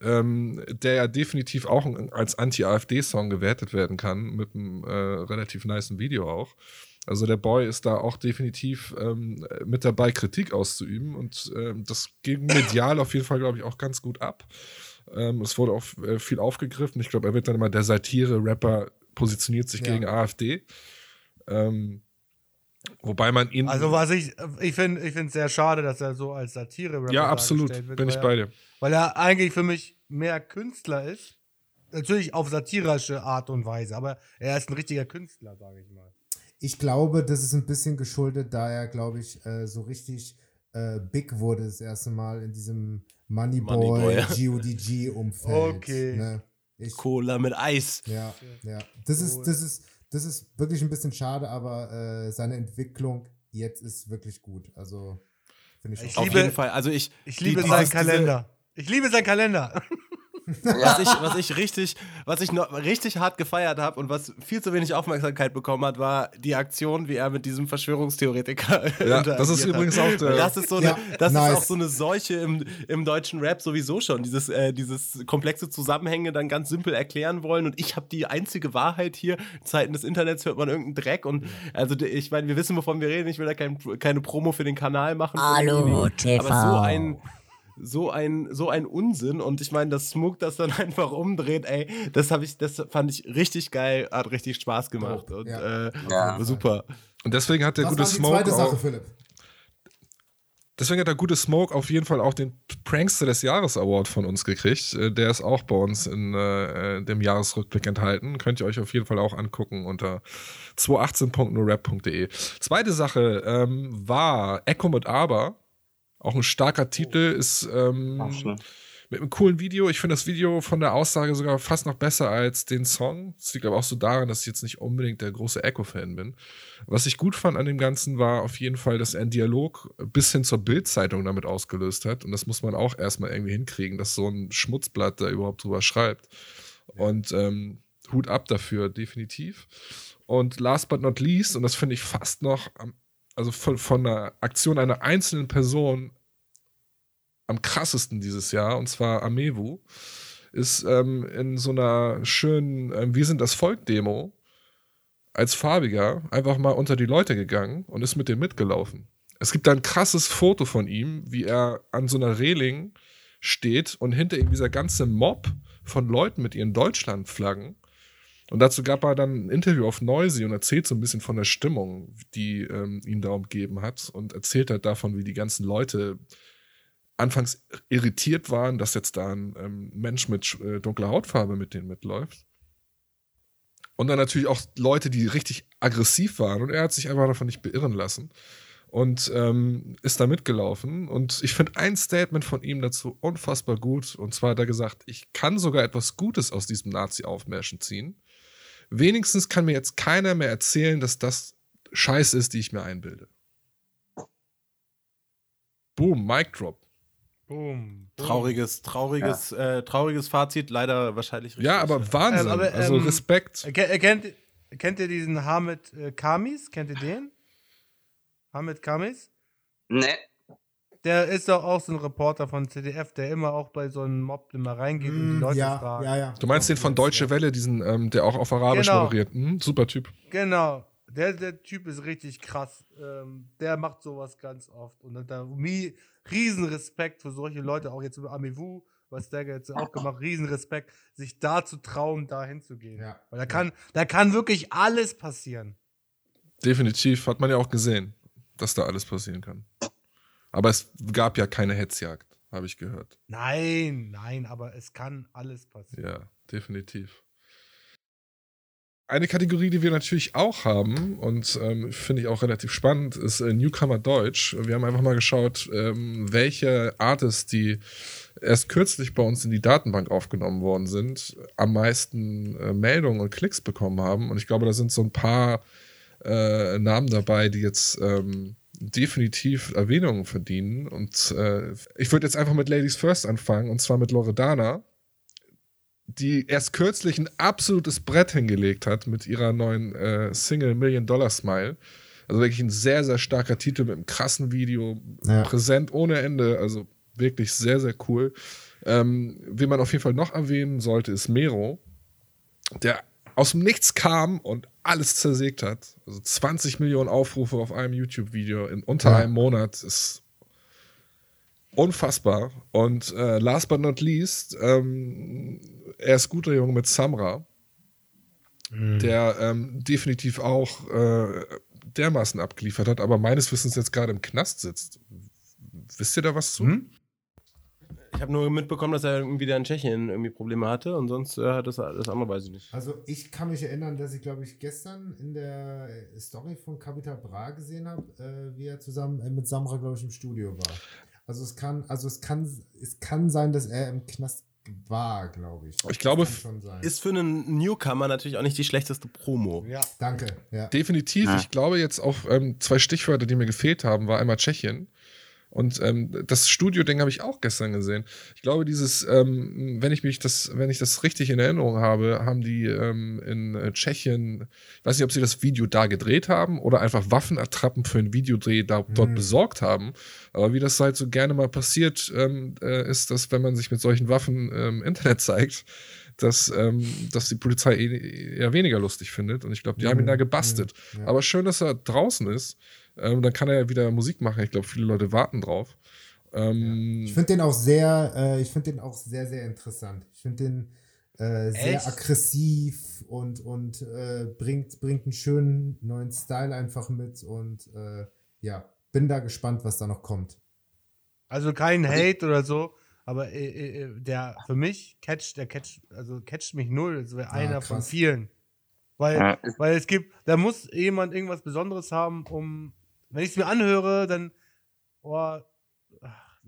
ähm, der ja definitiv auch als Anti-AfD-Song gewertet werden kann, mit einem äh, relativ niceen Video auch. Also der Boy ist da auch definitiv ähm, mit dabei, Kritik auszuüben und ähm, das ging medial auf jeden Fall, glaube ich, auch ganz gut ab. Ähm, es wurde auch äh, viel aufgegriffen. Ich glaube, er wird dann immer der Satire-Rapper, positioniert sich
Ja.
gegen AfD. Ähm, wobei man ihn.
Also was ich, ich finde ich finde es sehr schade, dass er so als satire
ja, absolut,
wird,
bin ich
weil
bei
er,
dir.
Weil er eigentlich für mich mehr Künstler ist. Natürlich auf satirische Art und Weise, aber er ist ein richtiger Künstler, sage ich mal.
Ich glaube, das ist ein bisschen geschuldet, da er, glaube ich, äh, so richtig äh, big wurde das erste Mal in diesem
Moneyboy,
Moneyboy, (laughs)
ja.
GODG-Umfeld.
Okay.
Ne? Ich,
Cola mit Eis.
ja, ja. Das ist, das ist, das ist wirklich ein bisschen schade, aber äh, seine Entwicklung jetzt ist wirklich gut. Also finde ich
Ich
auch.
Auf
liebe-
jeden Fall. Also ich,
Ich
die-
liebe
dieses-
seinen
diese-
Kalender. Ich liebe seinen Kalender. (laughs)
was ich, was ich richtig, was ich noch richtig hart gefeiert habe und was viel zu wenig Aufmerksamkeit bekommen hat, war die Aktion, wie er mit diesem Verschwörungstheoretiker. (laughs)
Ja, das ist
hat.
übrigens auch der-
Das ist so eine,
Ja,
das
nice.
ist auch so eine Seuche im, im deutschen Rap sowieso schon. Dieses, äh, dieses komplexe Zusammenhänge dann ganz simpel erklären wollen. Und ich habe die einzige Wahrheit hier. In Zeiten des Internets hört man irgendeinen Dreck. Und also ich meine, wir wissen, wovon wir reden. Ich will da kein, keine Promo für den Kanal machen.
Hallo,
Aber so ein so ein, so ein Unsinn und ich meine, dass Smook das dann (laughs) einfach umdreht, ey, das habe ich, das fand ich richtig geil, hat richtig Spaß gemacht und
ja.
äh,
Ja.
super.
Und deswegen hat der
Was
gute
war die
Smoke
zweite Sache,
auch,
Philipp?
deswegen hat der gute Smoke auf jeden Fall auch den Prankster des Jahres Award von uns gekriegt. Äh, Der ist auch bei uns in äh, dem Jahresrückblick enthalten. Könnt ihr euch auf jeden Fall auch angucken unter 218.norap.de. Zweite Sache ähm, war Echo mit Aber. Auch ein starker Titel, ist ähm,
Ach,
mit einem coolen Video. Ich finde das Video von der Aussage sogar fast noch besser als den Song. Das liegt aber auch so daran, dass ich jetzt nicht unbedingt der große Echo-Fan bin. Was ich gut fand an dem Ganzen war auf jeden Fall, dass er einen Dialog bis hin zur Bild-Zeitung damit ausgelöst hat. Und das muss man auch erstmal irgendwie hinkriegen, dass so ein Schmutzblatt da überhaupt drüber schreibt. Und ähm, Hut ab dafür, definitiv. Und last but not least, und das finde ich fast noch, am, also von, von einer Aktion einer einzelnen Person am krassesten dieses Jahr, und zwar Amewu, ist ähm, in so einer schönen ähm, Wir sind das Volk-Demo als Farbiger einfach mal unter die Leute gegangen und ist mit denen mitgelaufen. Es gibt da ein krasses Foto von ihm, wie er an so einer Reling steht und hinter ihm dieser ganze Mob von Leuten mit ihren Deutschlandflaggen. Und dazu gab er dann ein Interview auf Noisy und erzählt so ein bisschen von der Stimmung, die ähm, ihn da umgeben hat und erzählt halt davon, wie die ganzen Leute anfangs irritiert waren, dass jetzt da ein ähm, Mensch mit äh, dunkler Hautfarbe mit denen mitläuft. Und dann natürlich auch Leute, die richtig aggressiv waren. Und er hat sich einfach davon nicht beirren lassen. Und ähm, ist da mitgelaufen. Und ich finde ein Statement von ihm dazu unfassbar gut. Und zwar hat er gesagt, ich kann sogar etwas Gutes aus diesem Nazi-Aufmärschen ziehen. Wenigstens kann mir jetzt keiner mehr erzählen, dass das Scheiß ist, die ich mir einbilde. Boom, Mic Drop.
Boom. boom.
Trauriges, trauriges, äh, trauriges Fazit, leider wahrscheinlich
Ja, aber
ja.
Wahnsinn.
Ähm, aber,
also
ähm,
Respekt.
Äh, ke- äh, Kennt, kennt ihr diesen Hamid äh, Kamis? Kennt ihr den? Hamid Kamis?
Ne,
Der ist doch auch so ein Reporter von ZDF, der immer auch bei so einem Mob immer reingeht und die
Mm,
Leute
ja,
fragt.
ja, ja.
Du meinst den von Deutsche Welle, diesen, ähm, der auch auf Arabisch
Genau.
moderiert. Hm, super Typ.
Genau. Der, der Typ ist richtig krass. Ähm, der macht sowas ganz oft. Und hat da mi riesen Respekt für solche Leute, auch jetzt über Amivu, was der jetzt auch gemacht, riesen Respekt, sich da zu trauen, da hinzugehen.
Ja.
Weil da kann, da kann wirklich alles passieren.
Definitiv, hat man ja auch gesehen, dass da alles passieren kann. Aber es gab ja keine Hetzjagd, habe ich gehört.
Nein, nein, aber es kann alles passieren.
Ja, definitiv. Eine Kategorie, die wir natürlich auch haben und ähm, finde ich auch relativ spannend, ist äh, Newcomer Deutsch. Wir haben einfach mal geschaut, ähm, welche Artists, die erst kürzlich bei uns in die Datenbank aufgenommen worden sind, am meisten äh, Meldungen und Klicks bekommen haben. Und ich glaube, da sind so ein paar äh, Namen dabei, die jetzt ähm, definitiv Erwähnungen verdienen. Und äh, ich würde jetzt einfach mit Ladies First anfangen, und zwar mit Loredana die erst kürzlich ein absolutes Brett hingelegt hat mit ihrer neuen äh, Single Million Dollar Smile. Also wirklich ein sehr, sehr starker Titel mit einem krassen Video,
Ja.
präsent ohne Ende, also wirklich sehr, sehr cool. Ähm, wen man auf jeden Fall noch erwähnen sollte, ist Mero, der aus dem Nichts kam und alles zersägt hat. Also 20 Millionen Aufrufe auf einem YouTube-Video in unter
Ja.
einem Monat ist unfassbar. Und äh, last but not least, ähm, er ist guter Junge mit Samra, der ähm, definitiv auch äh, dermaßen abgeliefert hat, aber meines Wissens jetzt gerade im Knast sitzt. Wisst ihr da was zu?
Hm?
Ich habe nur mitbekommen, dass er irgendwie da in Tschechien irgendwie Probleme hatte und sonst äh, das, das andere weiß ich nicht.
Also ich kann mich erinnern, dass ich, glaube ich, gestern in der Story von Capital Bra gesehen habe, äh, wie er zusammen äh, mit Samra, glaube ich, im Studio war. Also es kann, also es kann, es kann sein, dass er im Knast war, glaube ich.
Ich glaube.
Ist für einen Newcomer natürlich auch nicht die schlechteste Promo.
Ja.
Danke, ja.
Definitiv.
Ja.
Ich glaube jetzt auch ähm, zwei Stichwörter, die mir gefehlt haben, war einmal Tschechien Und ähm, das Studio-Ding habe ich auch gestern gesehen. Ich glaube, dieses, ähm, wenn ich mich das, wenn ich das richtig in Erinnerung habe, haben die ähm, in äh, Tschechien, ich weiß nicht, ob sie das Video da gedreht haben oder einfach Waffenattrappen für einen Videodreh da, dort
Mhm.
besorgt haben. Aber wie das halt so gerne mal passiert, ähm, äh, ist, dass wenn man sich mit solchen Waffen ähm, im Internet zeigt, dass, ähm, dass die Polizei eh- eher weniger lustig findet. Und ich glaube, die haben ihn da
Mhm,
gebastelt.
mhm, ja.
Aber schön, dass er draußen ist. Ähm, dann kann er ja wieder Musik machen. Ich glaube, viele Leute warten drauf. Ähm,
Ich finde den auch sehr, äh, ich finde den auch sehr, sehr interessant. Ich finde den äh, sehr
Echt?
aggressiv und, und äh, bringt, bringt einen schönen neuen Style einfach mit und äh, ja, bin da gespannt, was da noch kommt.
Also kein Hate oder so, aber äh, äh, der für mich catcht, der catcht, also catcht mich null. Das wäre
Ah,
einer von
krass.
vielen. Weil,
Ja.
weil es gibt, da muss jemand irgendwas Besonderes haben, um, wenn ich es mir anhöre, dann, oh,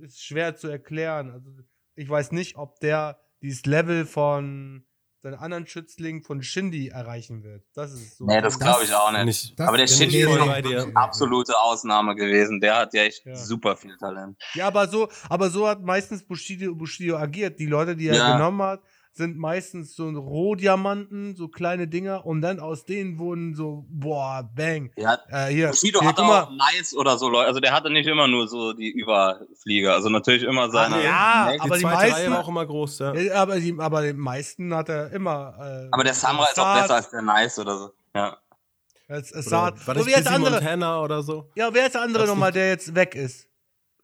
ist schwer zu erklären. Also ich weiß nicht, ob der dieses Level von seinen anderen Schützling von Shindy erreichen wird. Das ist so.
Nee, das glaube ich auch nicht.
Nicht.
Aber der Shindy ist eine absolute Ausnahme gewesen. Der hat ja echt
Ja.
super viel Talent.
Ja, aber so, aber so hat meistens Bushido, Bushido agiert. Die Leute, die er
Ja.
genommen hat, sind meistens so Rohdiamanten, so kleine Dinger und dann aus denen wurden so, boah, bang.
Ja,
Äh, hier,
Bushido
hier,
hat auch Nice oder so Leute. Also der hatte nicht immer nur so die Überflieger. Also natürlich immer seine.
ja,
Mates.
aber
die
die meisten-
auch immer groß, ja.
Ja, aber, die, aber den meisten hat er immer. Äh,
aber der Samra ist auch besser als der Nice oder so. Ja.
als
Oder
Assad.
war
So,
das
wer ist der
Busy
andere?
Montana oder so?
Ja, wer ist der andere nochmal, der jetzt weg ist?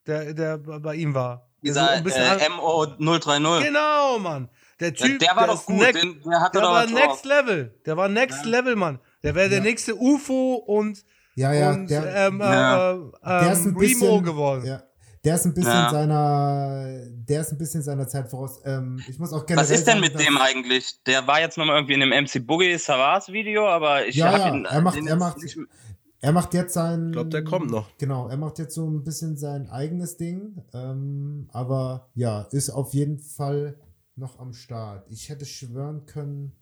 Der, der bei ihm war. So
Dieser
ein bisschen
äh,
an-
MO030.
Genau, Mann. Der
Ja,
Typ,
der war doch
ist
gut.
next-
Den, der hatte
der
doch
war next level. Der war next
Ja.
level, Mann. Der wäre der
Ja.
nächste UFO und,
Ja, ja,
und
der,
ähm,
Ja.
äh,
der ist
ähm,
ein
Remo
bisschen,
geworden.
Ja, der ist ein bisschen
Ja.
seiner, der ist ein bisschen seiner Zeit voraus. Ähm, ich muss auch
Was ist denn mit dem eigentlich? Der war jetzt nochmal irgendwie in dem MC Boogie Saras Video, aber ich
Ja, ja,
ihn.
er macht- er
jetzt
macht-
nicht-
Er macht jetzt sein.
Ich glaube, der kommt noch.
Genau, er macht jetzt so ein bisschen sein eigenes Ding. Ähm, aber ja, ist auf jeden Fall noch am Start. Ich hätte schwören können,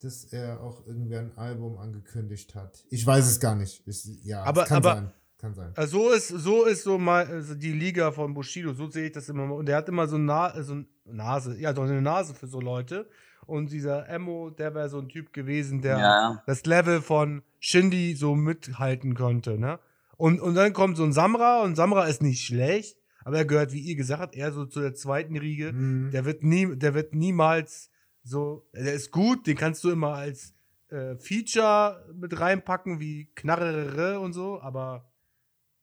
dass er auch irgendwie ein Album angekündigt hat. Ich weiß es gar nicht. Ich, ja,
Aber-
kann
aber-
sein. Kann sein.
Äh, So ist, so ist so mal also die Liga von Bushido, so sehe ich das immer. Und der hat immer so, Na so eine Nase, ja, so eine Nase für so Leute. Und dieser Emo, der wäre so ein Typ gewesen, der
Ja.
das Level von Shindy so mithalten konnte, ne? Und, und dann kommt so ein Samra und Samra ist nicht schlecht, aber er gehört, wie ihr gesagt habt, eher so zu der zweiten Riege.
Mhm.
Der wird nie, der wird niemals so, der ist gut, den kannst du immer als äh, Feature mit reinpacken, wie Knarrere und so, aber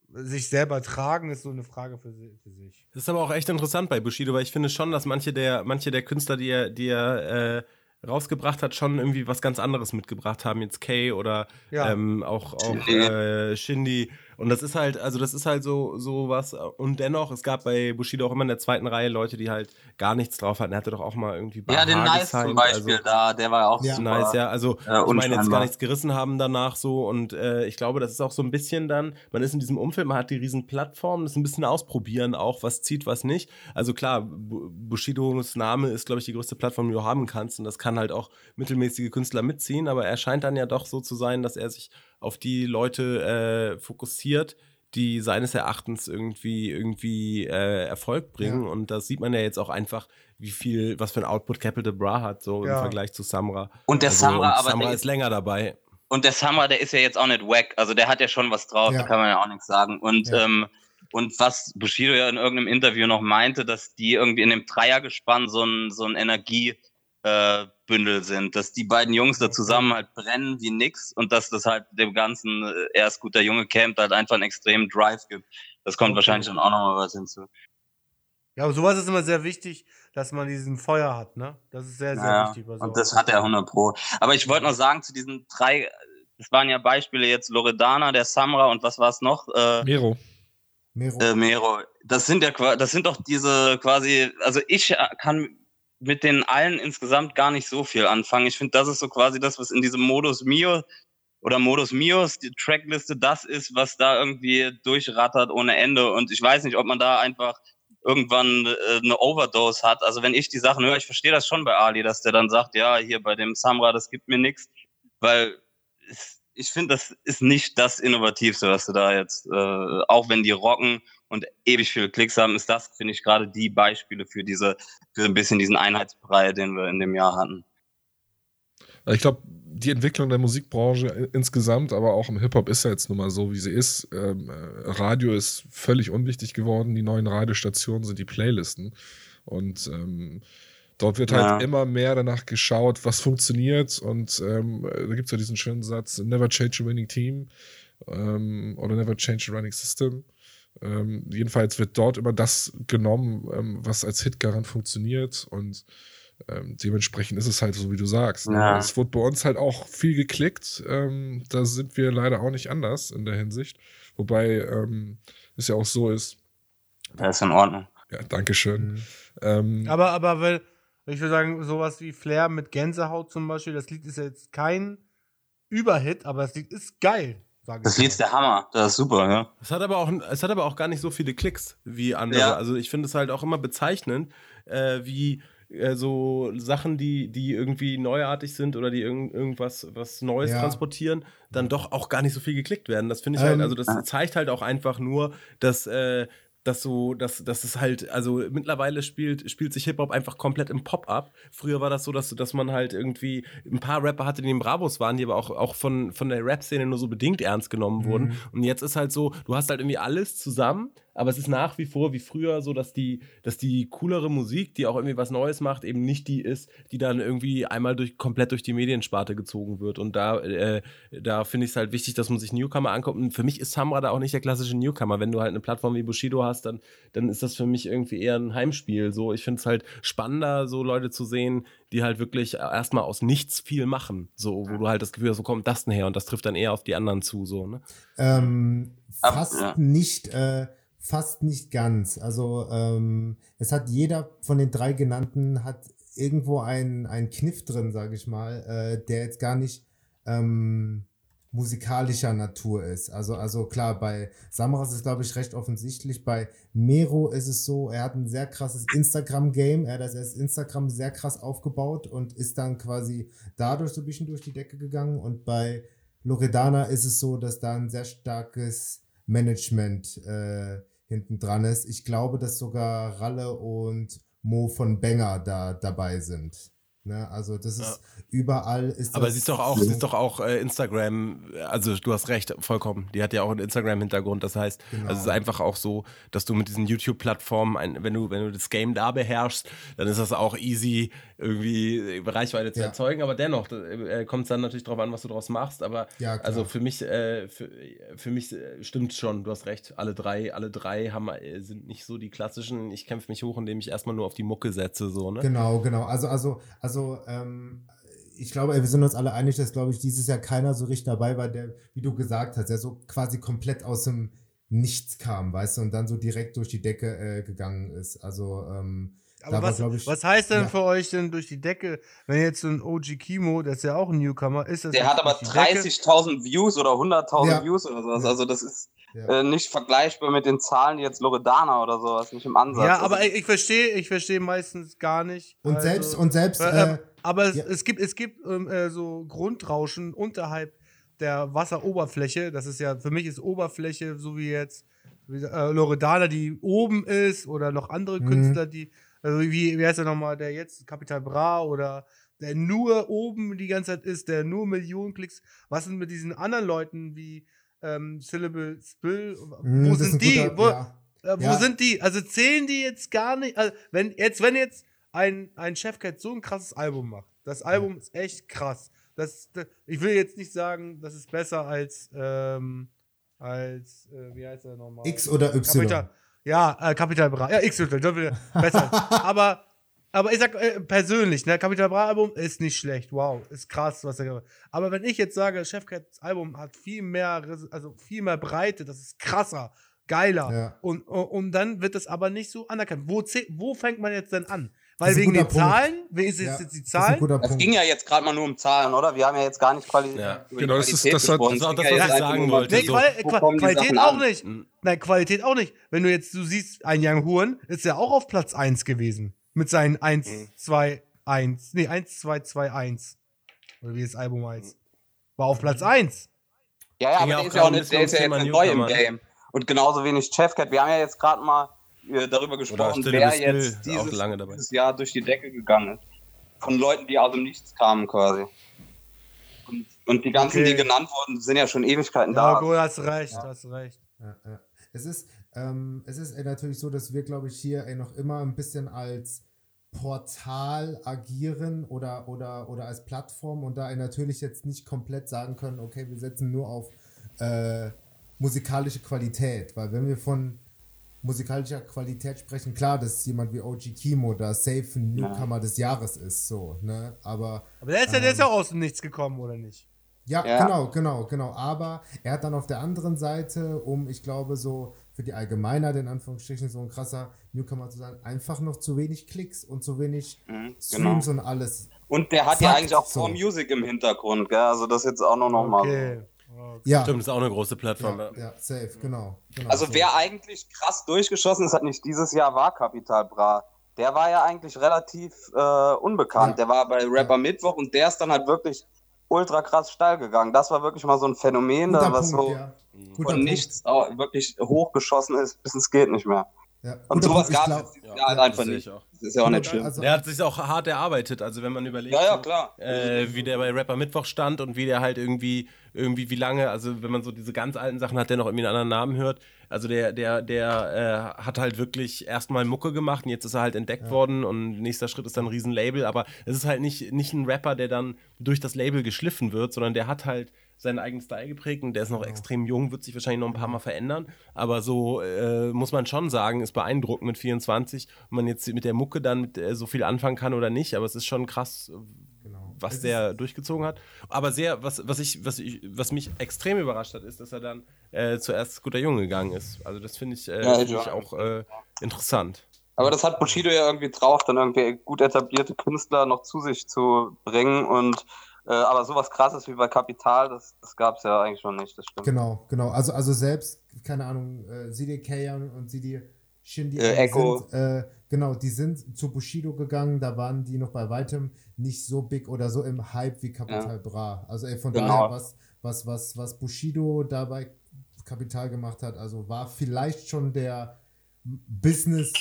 sich selber tragen ist so eine Frage für, für sich.
Das ist aber auch echt interessant bei Bushido, weil ich finde schon, dass manche der, manche der Künstler, die er, die er äh, rausgebracht hat, schon irgendwie was ganz anderes mitgebracht haben. Jetzt Kay oder
Ja.
ähm, auch, auch äh, Shindy. Und das ist halt, also das ist halt so, so was. Und dennoch, es gab bei Bushido auch immer in der zweiten Reihe Leute, die halt gar nichts drauf hatten. Er hatte doch auch mal irgendwie
Ja, den Nice zum
gesigned,
Beispiel
also-
da, der war auch
Ja.
super.
Nice, ja. Also,
Ja,
ich meine, jetzt gar nichts gerissen haben danach so. Und äh, ich glaube, das ist auch so ein bisschen dann, man ist in diesem Umfeld, man hat die riesen Plattform, das ist ein bisschen ausprobieren auch, was zieht, was nicht. Also klar, Bu- Bushidos Name ist, glaube ich, die größte Plattform, die du haben kannst. Und das kann halt auch mittelmäßige Künstler mitziehen. Aber er scheint dann ja doch so zu sein, dass er sich auf die Leute äh, fokussiert, die seines Erachtens irgendwie, irgendwie äh, Erfolg bringen.
Ja.
Und das sieht man ja jetzt auch einfach, wie viel, was für ein Output Capital Bra hat, so
Ja.
im Vergleich zu Samra.
Und der
Also,
Samra,
und
aber
Samra
der
ist länger dabei.
Und der Samra, der ist ja jetzt auch nicht wack. Also der hat ja schon was drauf,
Ja.
da kann man ja auch nichts sagen. Und,
Ja.
ähm, und was Bushido ja in irgendeinem Interview noch meinte, dass die irgendwie in dem Dreiergespann so ein, so ein Energiebündel äh, Bündel sind, dass die beiden Jungs da zusammen halt brennen wie nix und dass das halt dem ganzen äh, erst guter Junge Camp halt einfach einen extremen Drive gibt. Das kommt
Okay.
wahrscheinlich dann auch nochmal was hinzu.
Ja, aber sowas ist immer sehr wichtig, dass man diesen Feuer hat, ne? Das ist sehr, sehr
Ja,
wichtig. bei
und das hat er 100 Pro. Aber ich wollte noch sagen, zu diesen drei, das waren ja Beispiele jetzt Loredana, der Samra und was war es noch? Äh,
Mero.
Mero.
äh, Mero. Das sind ja das sind doch diese quasi, also ich kann mit den allen insgesamt gar nicht so viel anfangen. Ich finde, das ist so quasi das, was in diesem Modus Mio oder Modus Mios, die Trackliste, das ist, was da irgendwie durchrattert ohne Ende. Und ich weiß nicht, ob man da einfach irgendwann äh, eine Overdose hat. Also wenn ich die Sachen höre, ich verstehe das schon bei Ali, dass der dann sagt, ja, hier bei dem Samra, das gibt mir nichts, weil es, ich finde, das ist nicht das Innovativste, was du da jetzt, äh, auch wenn die rocken und ewig viele Klicks haben, ist das, finde ich, gerade die Beispiele für diese, für ein bisschen diesen Einheitsbrei, den wir in dem Jahr hatten.
Ich glaube, die Entwicklung der Musikbranche insgesamt, aber auch im Hip-Hop ist ja jetzt nun mal so, wie sie ist. Ähm, äh, Radio ist völlig unwichtig geworden. Die neuen Radiostationen sind die Playlisten. Und ähm, dort wird halt
Ja.
immer mehr danach geschaut, was funktioniert. Und ähm, da gibt es ja diesen schönen Satz: Never change a winning team ähm, oder never change a running system. Ähm, jedenfalls wird dort immer das genommen, ähm, was als Hitgarant funktioniert. Und ähm, dementsprechend ist es halt so, wie du sagst. ne?
Ja.
Es wurde bei uns halt auch viel geklickt. Ähm, da sind wir leider auch nicht anders in der Hinsicht. Wobei ähm, es ja auch so ist.
Das ist in Ordnung.
Ja, Dankeschön.
Mhm.
Ähm,
Aber, aber weil, ich würde sagen, sowas wie Flair mit Gänsehaut zum Beispiel, das Lied ist jetzt kein Überhit, aber das Lied ist geil.
Das. Lied ist der Hammer. Das ist super, ja.
Es hat aber auch, es hat aber auch gar nicht so viele Klicks wie andere.
Ja.
Also ich finde es halt auch immer bezeichnend, äh, wie äh, so Sachen, die, die irgendwie neuartig sind oder die irgend, irgendwas was Neues
Ja.
transportieren, dann doch auch gar nicht so viel geklickt werden. Das finde ich
Ähm,
halt, also das zeigt halt auch einfach nur, dass äh, dass so, dass, dass es halt, also mittlerweile spielt, spielt sich Hip-Hop einfach komplett im Pop ab. Früher war das so, dass, dass man halt irgendwie ein paar Rapper hatte, die in Bravos waren, die aber auch, auch von, von der Rap-Szene nur so bedingt ernst genommen wurden. Und jetzt ist halt so, du hast halt irgendwie alles zusammen, aber es ist nach wie vor wie früher so, dass die, dass die coolere Musik, die auch irgendwie was Neues macht, eben nicht die ist, die dann irgendwie einmal durch, komplett durch die Mediensparte gezogen wird. Und da, äh, da finde ich es halt wichtig, dass man sich Newcomer anguckt. Und für mich ist Samra da auch nicht der klassische Newcomer. Wenn du halt eine Plattform wie Bushido hast, dann, dann ist das für mich irgendwie eher ein Heimspiel. So, ich finde es halt spannender, so Leute zu sehen, die halt wirklich erstmal aus nichts viel machen. So, wo du halt das Gefühl hast, wo kommt das denn her? Und das trifft dann eher auf die anderen zu, so, ne?
Ähm, fast
ja.
nicht, äh, fast nicht ganz. Also ähm, es hat jeder von den drei genannten hat irgendwo einen, Kniff drin, sage ich mal, äh, der jetzt gar nicht ähm, musikalischer Natur ist. Also, also klar, bei Samras ist es, glaube ich, recht offensichtlich. Bei Mero ist es so, er hat ein sehr krasses Instagram-Game. Er hat das Instagram sehr krass aufgebaut und ist dann quasi dadurch so ein bisschen durch die Decke gegangen. Und bei Loredana ist es so, dass da ein sehr starkes Management äh, hinten dran ist. Ich glaube, dass sogar Ralle und Mo von Banger da dabei sind. Ne? Also das ist überall ist
Aber
das
sie ist doch auch,
so.
sie ist doch auch äh, Instagram, also du hast recht, vollkommen. Die hat ja auch einen Instagram-Hintergrund. Das heißt,
Genau.
also es ist einfach auch so, dass du mit diesen YouTube-Plattformen, wenn du, wenn du das Game da beherrschst, dann ist das auch easy, irgendwie Reichweite zu
Ja.
erzeugen. Aber dennoch äh, kommt es dann natürlich darauf an, was du daraus machst. Aber
Ja,
also für mich, äh, für, für mich äh, stimmt schon, du hast recht. Alle drei, alle drei haben, äh, sind nicht so die klassischen. Ich kämpfe mich hoch, indem ich erstmal nur auf die Mucke setze, so, ne?
Genau, genau. Also, also, also, ähm, ich glaube, wir sind uns alle einig, dass, glaube ich, dieses Jahr keiner so richtig dabei war, der, wie du gesagt hast, der so quasi komplett aus dem Nichts kam, weißt du, und dann so direkt durch die Decke äh, gegangen ist. Also, ähm,
Aber
war,
was,
glaub ich,
was heißt denn
ja.
für euch denn durch die Decke, wenn jetzt so ein OG Kimo, der ist ja auch ein Newcomer, ist das
Der hat aber
durch die Decke?
30.000 Views oder 100.000
Ja.
Views oder sowas.
Ja.
Also das ist
Ja.
äh, nicht vergleichbar mit den Zahlen, die jetzt Loredana oder sowas, nicht im Ansatz.
Ja, aber
also,
ich, verstehe, ich verstehe meistens gar nicht.
Und
also-
selbst, und selbst,
Äh,
äh,
aber es,
ja.
es gibt, es gibt ähm, äh, so Grundrauschen unterhalb der Wasseroberfläche. Das ist ja, für mich ist Oberfläche, so wie jetzt wie, äh, Loredana, die oben ist, oder noch andere
Mhm.
Künstler, die, also wie, wie heißt der nochmal, der jetzt Capital Bra oder der nur oben die ganze Zeit ist, der nur Millionen Klicks. Was sind mit diesen anderen Leuten wie ähm, Syllable Spill?
mh,
Wo
das
sind die?
guter-
Wo,
ja.
äh, wo
Ja.
sind die? Also zählen die jetzt gar nicht? Also wenn jetzt, wenn jetzt ein, ein Chefcat so ein krasses Album macht, das Album ist echt krass. Das, das, ich will jetzt nicht sagen, das ist besser als, ähm, als, äh, wie heißt er nochmal?
X oder Y.
Kapital, ja, äh, Capital Bra. Ja, X, Y, das will- (laughs) besser. aber, aber ich sag äh, persönlich, ne, Capital Bra Album ist nicht schlecht. Wow, ist krass, was er gemacht hat. Aber wenn ich jetzt sage, Chefcats Album hat viel mehr, Res- also viel mehr Breite, das ist krasser, geiler.
Ja.
Und, und, und dann wird das aber nicht so anerkannt. Wo, wo fängt man jetzt denn an? Weil
ist
wegen den
Punkt.
Zahlen, wegen ist
Ja,
jetzt die
das ist
Zahlen.
das ging ja jetzt gerade mal nur um Zahlen, oder? Wir haben ja jetzt gar nicht Qualität.
Ja,
genau, das ist-
Qualität
das hat-
das ist das,
ja
was ich sagen wollte.
Nee,
so.
Qual
Wo
Qua
kommen die
Qualität auch
an?
nicht. Nein, Qualität auch nicht. Wenn du jetzt, du siehst, ein Young Huren ist ja auch auf Platz 1 gewesen. Mit seinen 1,
Mhm.
2, 1. Nee, 1, 2, 2, 1. Oder wie das Album heißt. War auf Platz 1.
Ja, ja,
Ging
aber
ja
der ist ja auch nicht, der ist ja jetzt neu im
ne?
Game. Und genauso wenig Chefcat. Wir haben ja jetzt gerade mal äh, darüber gesprochen, wer jetzt
auch
dieses,
lange dabei.
dieses Jahr durch die Decke gegangen ist. Von Leuten, die aus dem Nichts kamen quasi. Und, und die ganzen,
Okay.
die genannt wurden, sind ja schon Ewigkeiten
Ja,
da.
gut, hast recht, hast recht.
Ja, ja. Es ist, ähm, es ist ey, natürlich so, dass wir, glaube ich, hier ey, noch immer ein bisschen als Portal agieren oder, oder, oder als Plattform und da natürlich jetzt nicht komplett sagen können, okay, wir setzen nur auf äh, musikalische Qualität, weil wenn wir von musikalischer Qualität sprechen, klar, dass jemand wie OG Kimo da safe ein Newcomer des Jahres ist, so, ne, aber
Aber der ist ja, der ist ja auch aus dem Nichts gekommen, oder nicht?
ja,
Ja.
genau, genau, genau. Aber er hat dann auf der anderen Seite, um, ich glaube, so für die Allgemeinheit in Anführungsstrichen so ein krasser Newcomer zu sein, einfach noch zu wenig Klicks und zu wenig
Mhm, genau.
Streams und alles.
Und der hat ja eigentlich auch
so.
Music im Hintergrund, gell? Also das jetzt auch noch, noch mal.
Okay. okay.
Ja,
Stimmt, ist auch eine große Plattform.
ja, ja, safe, genau. genau
Also
so.
wer eigentlich krass durchgeschossen ist, hat nicht dieses Jahr war Capital Bra. Der war ja eigentlich relativ äh, unbekannt.
Ja.
Der war bei Rapper
Ja.
Mittwoch und der ist dann halt wirklich ultra krass steil gegangen. Das war wirklich mal so ein Phänomen, da was
Punkt,
so
ja.
Von
Punkt.
nichts wirklich hochgeschossen ist, bis es geht nicht mehr.
Ja.
Und sowas gab
glaub-
es
Ja,
Jahr halt
ja,
einfach
das
nicht. Das ist ja auch nicht schlimm.
Also,
Der hat sich auch hart erarbeitet. Also wenn man überlegt,
ja, ja,
äh, wie der bei Rapper Mittwoch stand und wie der halt irgendwie, irgendwie wie lange, also wenn man so diese ganz alten Sachen hat, der noch irgendwie einen anderen Namen hört. Also der, der, der äh, hat halt wirklich erstmal Mucke gemacht und jetzt ist er halt entdeckt worden und nächster Schritt ist dann ein Riesenlabel, aber es ist halt nicht, nicht ein Rapper, der dann durch das Label geschliffen wird, sondern der hat halt seinen eigenen Style geprägt und der ist noch extrem jung, wird sich wahrscheinlich noch ein paar Mal verändern, aber so äh, muss man schon sagen, ist beeindruckend mit 24, ob man jetzt mit der Mucke dann mit, äh, so viel anfangen kann oder nicht, aber es ist schon krass,
Genau.
was
Es
der durchgezogen hat. Aber sehr, was, was, ich, was, ich, was mich extrem überrascht hat, ist, dass er dann äh, zuerst guter Junge gegangen ist. Also das finde ich, äh,
Ja,
find
ja.
ich auch äh, interessant.
Aber das hat Bushido ja irgendwie drauf, dann irgendwie gut etablierte Künstler noch zu sich zu bringen und äh, aber sowas krasses wie bei Kapital, das, das gab es ja eigentlich schon nicht, das stimmt.
Genau, genau. Also, also selbst, keine Ahnung, äh, Sidi Kayan und Sidi Shindy,
Äh,
die
Echo.
Sind, äh, genau, die sind zu Bushido gegangen, da waren die noch bei weitem nicht so big oder so im Hype wie Capital Bra. Also ey, von
Genau.
daher, was, was, was, was Bushido dabei Kapital gemacht hat, also war vielleicht schon der Business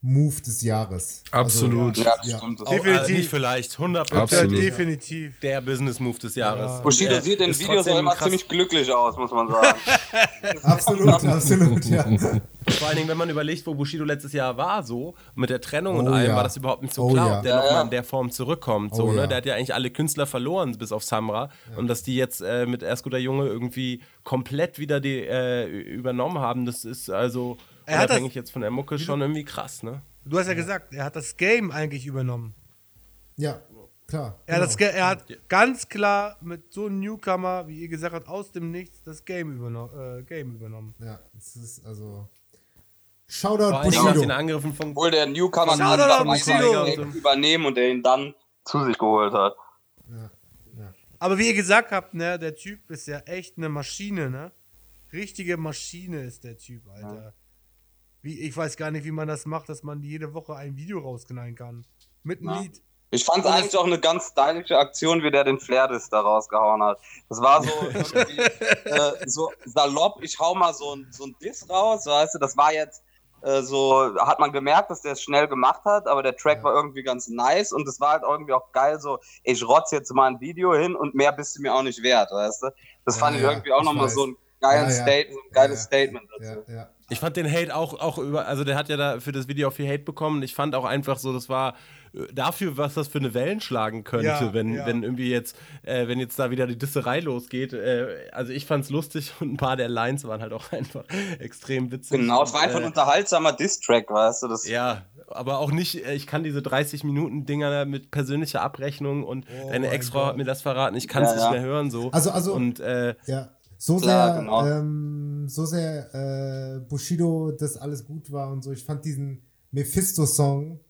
Move des Jahres.
Absolut.
Also,
Ja,
ja.
stimmt.
Auch, äh,
Definitiv.
nicht vielleicht, 100
Ja,
Absolut.
definitiv.
der Business Move des Jahres.
Ja.
Bushido
Und, äh,
sieht in Videos immer ziemlich glücklich aus, muss man sagen. (laughs)
Absolut, absolut, ja.
Vor allen Dingen, wenn man überlegt, wo Bushido letztes Jahr war, so mit der Trennung und
Oh
allem,
ja.
war das überhaupt nicht so
Oh
klar,
ja.
ob der
Ja,
nochmal
ja.
in der Form zurückkommt. So,
Oh
ne?
ja.
Der hat ja eigentlich alle Künstler verloren, bis auf Samra. Und dass die jetzt äh, mit Erst guter Junge irgendwie komplett wieder die äh, übernommen haben, das ist also
Er hat
unabhängig jetzt von der Mucke schon irgendwie krass, ne?
Du hast ja gesagt, er hat das Game eigentlich übernommen.
Ja, klar.
Er, hat das
genau.
Ge er hat ganz klar mit so einem Newcomer, wie ihr gesagt habt, aus dem Nichts das Game, überno äh, Game übernommen.
Ja, es ist also. Shoutout
Vor Dingen nach
Bushido.
den Angriffen von
Obwohl der Newcomer
Shoutout Bushido.
übernehmen und der ihn dann zu sich geholt hat.
Aber wie ihr gesagt habt, ne, der Typ ist ja echt eine Maschine, ne? Richtige Maschine ist der Typ, Alter. Wie, ich weiß gar nicht, wie man das macht, dass man jede Woche ein Video rausknallen kann. Mit einem
Ja.
Lied.
Ich fand es eigentlich auch eine ganz stylische Aktion, wie der den Flair-Diss da rausgehauen hat. Das war so, (laughs) äh, so salopp, ich hau mal so ein, so ein Diss raus, weißt du, das war jetzt äh, so, hat man gemerkt, dass der es schnell gemacht hat, aber der Track
Ja.
war irgendwie ganz nice und es war halt irgendwie auch geil, so, ich rotz jetzt mal ein Video hin und mehr bist du mir auch nicht wert, weißt du. Das
Ja,
fand ich irgendwie auch nochmal so ein geiles,
Ja, ja.
State, so ein geiles. Statement dazu.
Ja, ja.
Ich fand den Hate auch, auch über, also der hat ja da für das Video auch viel Hate bekommen. Ich fand auch einfach so, das war äh, dafür, was das für eine Wellen schlagen könnte,
Ja,
wenn,
ja.
wenn irgendwie jetzt, äh, wenn jetzt da wieder die Disserei losgeht. Äh, also ich fand's lustig (laughs) und ein paar der Lines waren halt auch (laughs) einfach extrem witzig.
Genau, es war einfach
äh,
ein unterhaltsamer Diss-Track, weißt du. Das,
Ja, aber auch nicht, äh, ich kann diese 30 Minuten Dinger mit persönlicher Abrechnung und
Oh
deine Ex-Frau hat mir das verraten, ich kann es
Ja,
nicht
ja.
mehr hören so.
Also, also,
und äh,
ja. So
Klar,
sehr,
genau.
ähm, so sehr äh, Bushido, dass alles gut war und so. Ich fand diesen Mephisto-Song,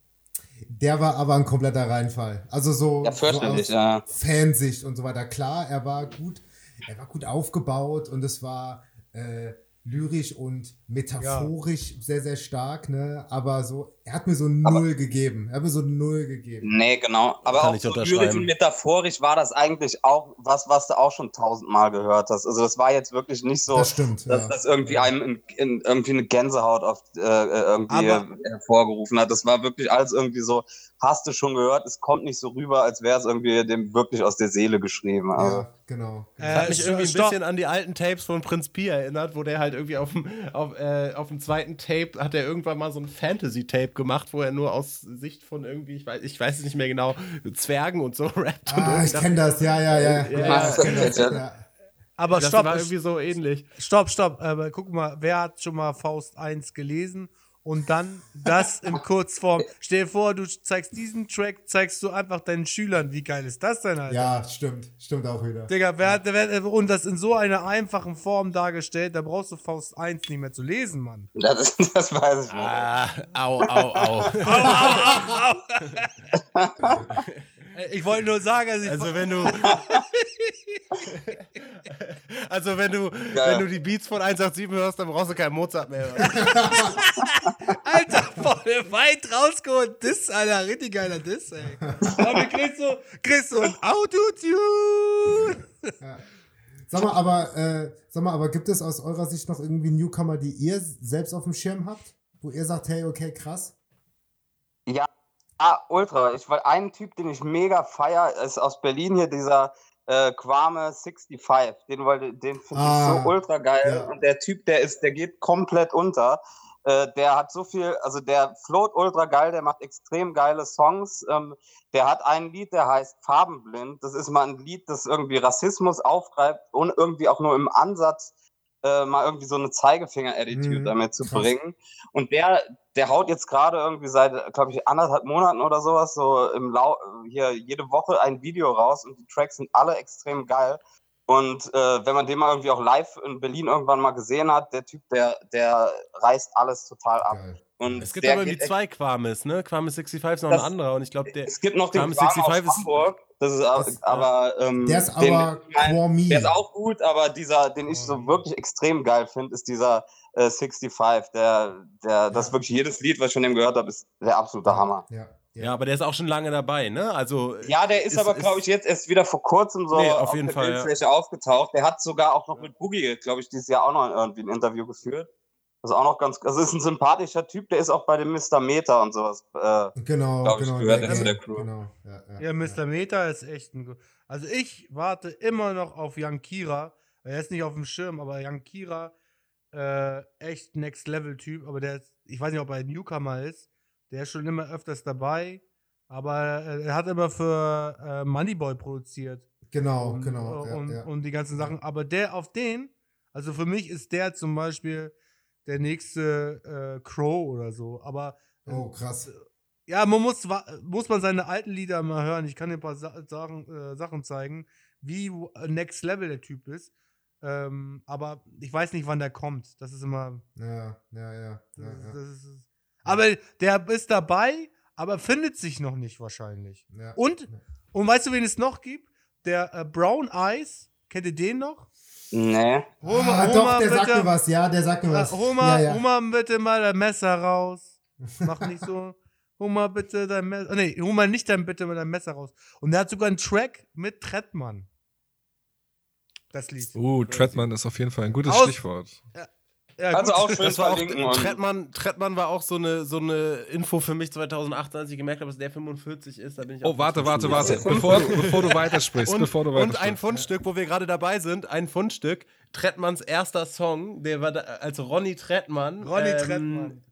der war aber ein kompletter Reinfall. Also so,
Ja,
so
ja.
Fansicht und so weiter. Klar, er war gut, er war gut aufgebaut und es war äh, lyrisch und metaphorisch sehr, sehr stark, ne? Aber so, er hat mir so null gegeben. Er hat mir so null gegeben.
Nee, genau. Aber
Kann
auch
ich
so lyrisch und metaphorisch war das eigentlich auch was, was du auch schon tausendmal gehört hast. Also das war jetzt wirklich nicht so,
das stimmt.
dass
ja.
das irgendwie einem in, in, irgendwie eine Gänsehaut auf, äh, äh, irgendwie
Aber-
hervorgerufen hat. Das war wirklich alles irgendwie so, hast du schon gehört, es kommt nicht so rüber, als wäre es irgendwie dem wirklich aus der Seele geschrieben. Also.
ja, genau.
Äh,
genau.
Hat mich irgendwie ein bisschen an die alten Tapes von Prinz Pi erinnert, wo der halt irgendwie auf dem, auf, äh, auf dem zweiten Tape hat er irgendwann mal so ein Fantasy-Tape gemacht, wo er nur aus Sicht von irgendwie, ich weiß, ich weiß es nicht mehr genau, Zwergen und so (laughs) rappt. und
ah, ich kenne das, ja, ja, ja.
Ja,
ja, ich kenn das,
ja.
ja.
Aber
das
stopp,
war irgendwie so ähnlich.
stopp, stopp. Aber guck mal, wer hat schon mal Faust 1 gelesen und dann das in (laughs) Kurzform? Stell dir vor, du zeigst diesen Track, zeigst du einfach deinen Schülern. Wie geil ist das denn, Alter?
Ja, stimmt. Stimmt auch wieder.
Digga, wer hat, wer, und das in so einer einfachen Form dargestellt, da brauchst du Faust 1 nicht mehr zu lesen, Mann.
Das, ist, (laughs) das weiß ich nicht.
Ah, au, au, au. (laughs)
Äh, Ich wollte nur sagen, also ich
Also wenn du (laughs) Also wenn du
Ja.
wenn du die Beats von 187 hörst, dann brauchst du keinen Mozart mehr. (laughs)
Alter, voll weit rausgeholt. Diss, Alter, richtig geiler Diss, ey. Aber kriegst du, kriegst du ein Autotune.
Sag mal, aber, äh, sag mal, aber gibt es aus eurer Sicht noch irgendwie Newcomer, die ihr selbst auf dem Schirm habt? Wo ihr sagt, hey, okay, krass.
Ja, ah, ultra. Ich war einen Typ, den ich mega feier, ist aus Berlin hier dieser äh, Kwame 65. Den wollte, den finde
Ah,
ich so ultra geil.
ja.
Und der Typ, der ist, der geht komplett unter. Äh, der hat so viel, also der float ultra geil, der macht extrem geile Songs. Ähm, der hat ein Lied, der heißt Farbenblind. Das ist mal ein Lied, das irgendwie Rassismus aufgreift und irgendwie auch nur im Ansatz äh, mal irgendwie so eine Zeigefinger-Attitude
Mhm,
damit zu bringen. Und der, der haut jetzt gerade irgendwie seit, glaube ich, anderthalb Monaten oder sowas, so im Lau hier jede Woche ein Video raus und die Tracks sind alle extrem geil. Und äh, wenn man den mal irgendwie auch live in Berlin irgendwann mal gesehen hat, der Typ, der, der reißt alles total ab.
Geil.
Und
Es gibt aber irgendwie zwei Quames, ne? Quames 65 ist noch
Das-
ein anderer und ich glaube, der
Es gibt noch den
Kwame 65
aus
ist-
Hamburg. Das ist
Das-
aber ähm,
Der ist
den-
aber Kwame.
Der ist auch gut, aber dieser, den ich so wirklich extrem geil finde, ist dieser äh, 65. Der, der, das
Ja.
wirklich jedes Lied, was ich von dem gehört habe, ist der absolute Hammer.
Ja, ja.
Ja, aber der ist auch schon lange dabei, ne? Also
Ja, der ist,
Ist-
aber, glaube ich, jetzt erst wieder vor kurzem so
Nee, auf jeden
der
Fall, ja.
Bildfläche aufgetaucht. Der hat sogar auch noch mit Boogie, glaube ich, dieses Jahr auch noch irgendwie ein Interview geführt. Das ist auch noch ganz, also ist ein sympathischer Typ, der ist auch bei dem Mr. Meter und sowas. Äh,
Genau,
Glaub ich,
genau.
gehört
der
er zu
Gang.
der Crew.
Genau, ja, ja,
Ja, Mr. Meta ist echt ein. Also ich warte immer noch auf Young Kira. Er ist nicht auf dem Schirm, aber Young Kira, äh, echt Next Level Typ. Aber der ist, ich weiß nicht, ob er ein Newcomer ist. Der ist schon immer öfters dabei. Aber er hat immer für äh, Moneyboy produziert.
Genau,
und,
genau.
äh,
ja,
und,
ja.
und die ganzen Sachen. Aber der auf den, also für mich ist der zum Beispiel der nächste äh, Crow oder so. Aber äh,
Oh, krass.
ja, man muss, muss man seine alten Lieder mal hören. Ich kann dir ein paar Sa Sachen, äh, Sachen zeigen, wie w- Next Level der Typ ist. Ähm, aber ich weiß nicht, wann der kommt. Das ist immer.
Ja, ja, ja.
Das,
ja,
das ist, aber der ist dabei, aber findet sich noch nicht wahrscheinlich.
ja.
Und, und weißt du, wen es noch gibt? Der äh, Brown Eyes. Kennt ihr den noch?
Nee.
Hol mal-
ah,
hol
doch, der sagt
bitte-
mir was, ja, der sagt mir
Äh,
was.
hol, mal,
ja, ja.
hol mal bitte mal dein Messer raus. Mach nicht so. (laughs) Hol mal bitte dein Messer. Nee, hol mal nicht dein bitte mal dein Messer raus. Und der hat sogar einen Track mit Trettmann. Das Lied.
Uh, Treadman ist auf jeden Fall ein gutes
Aus-
Stichwort.
Ja,
Also
gut.
auch schön
das war auch Trettmann, Trettmann war auch so eine, so eine Info für mich 2018, als ich gemerkt habe, dass der 45 ist. Da bin ich
Oh,
auch
warte, warte, warte. Bevor, bevor du weitersprichst,
Und,
bevor du
und ein
weitersprichst.
Fundstück, wo wir gerade dabei sind, ein Fundstück. Trettmanns erster Song, der war da, also Ronny Trettmann.
Ronny
ähm,
Trettmann.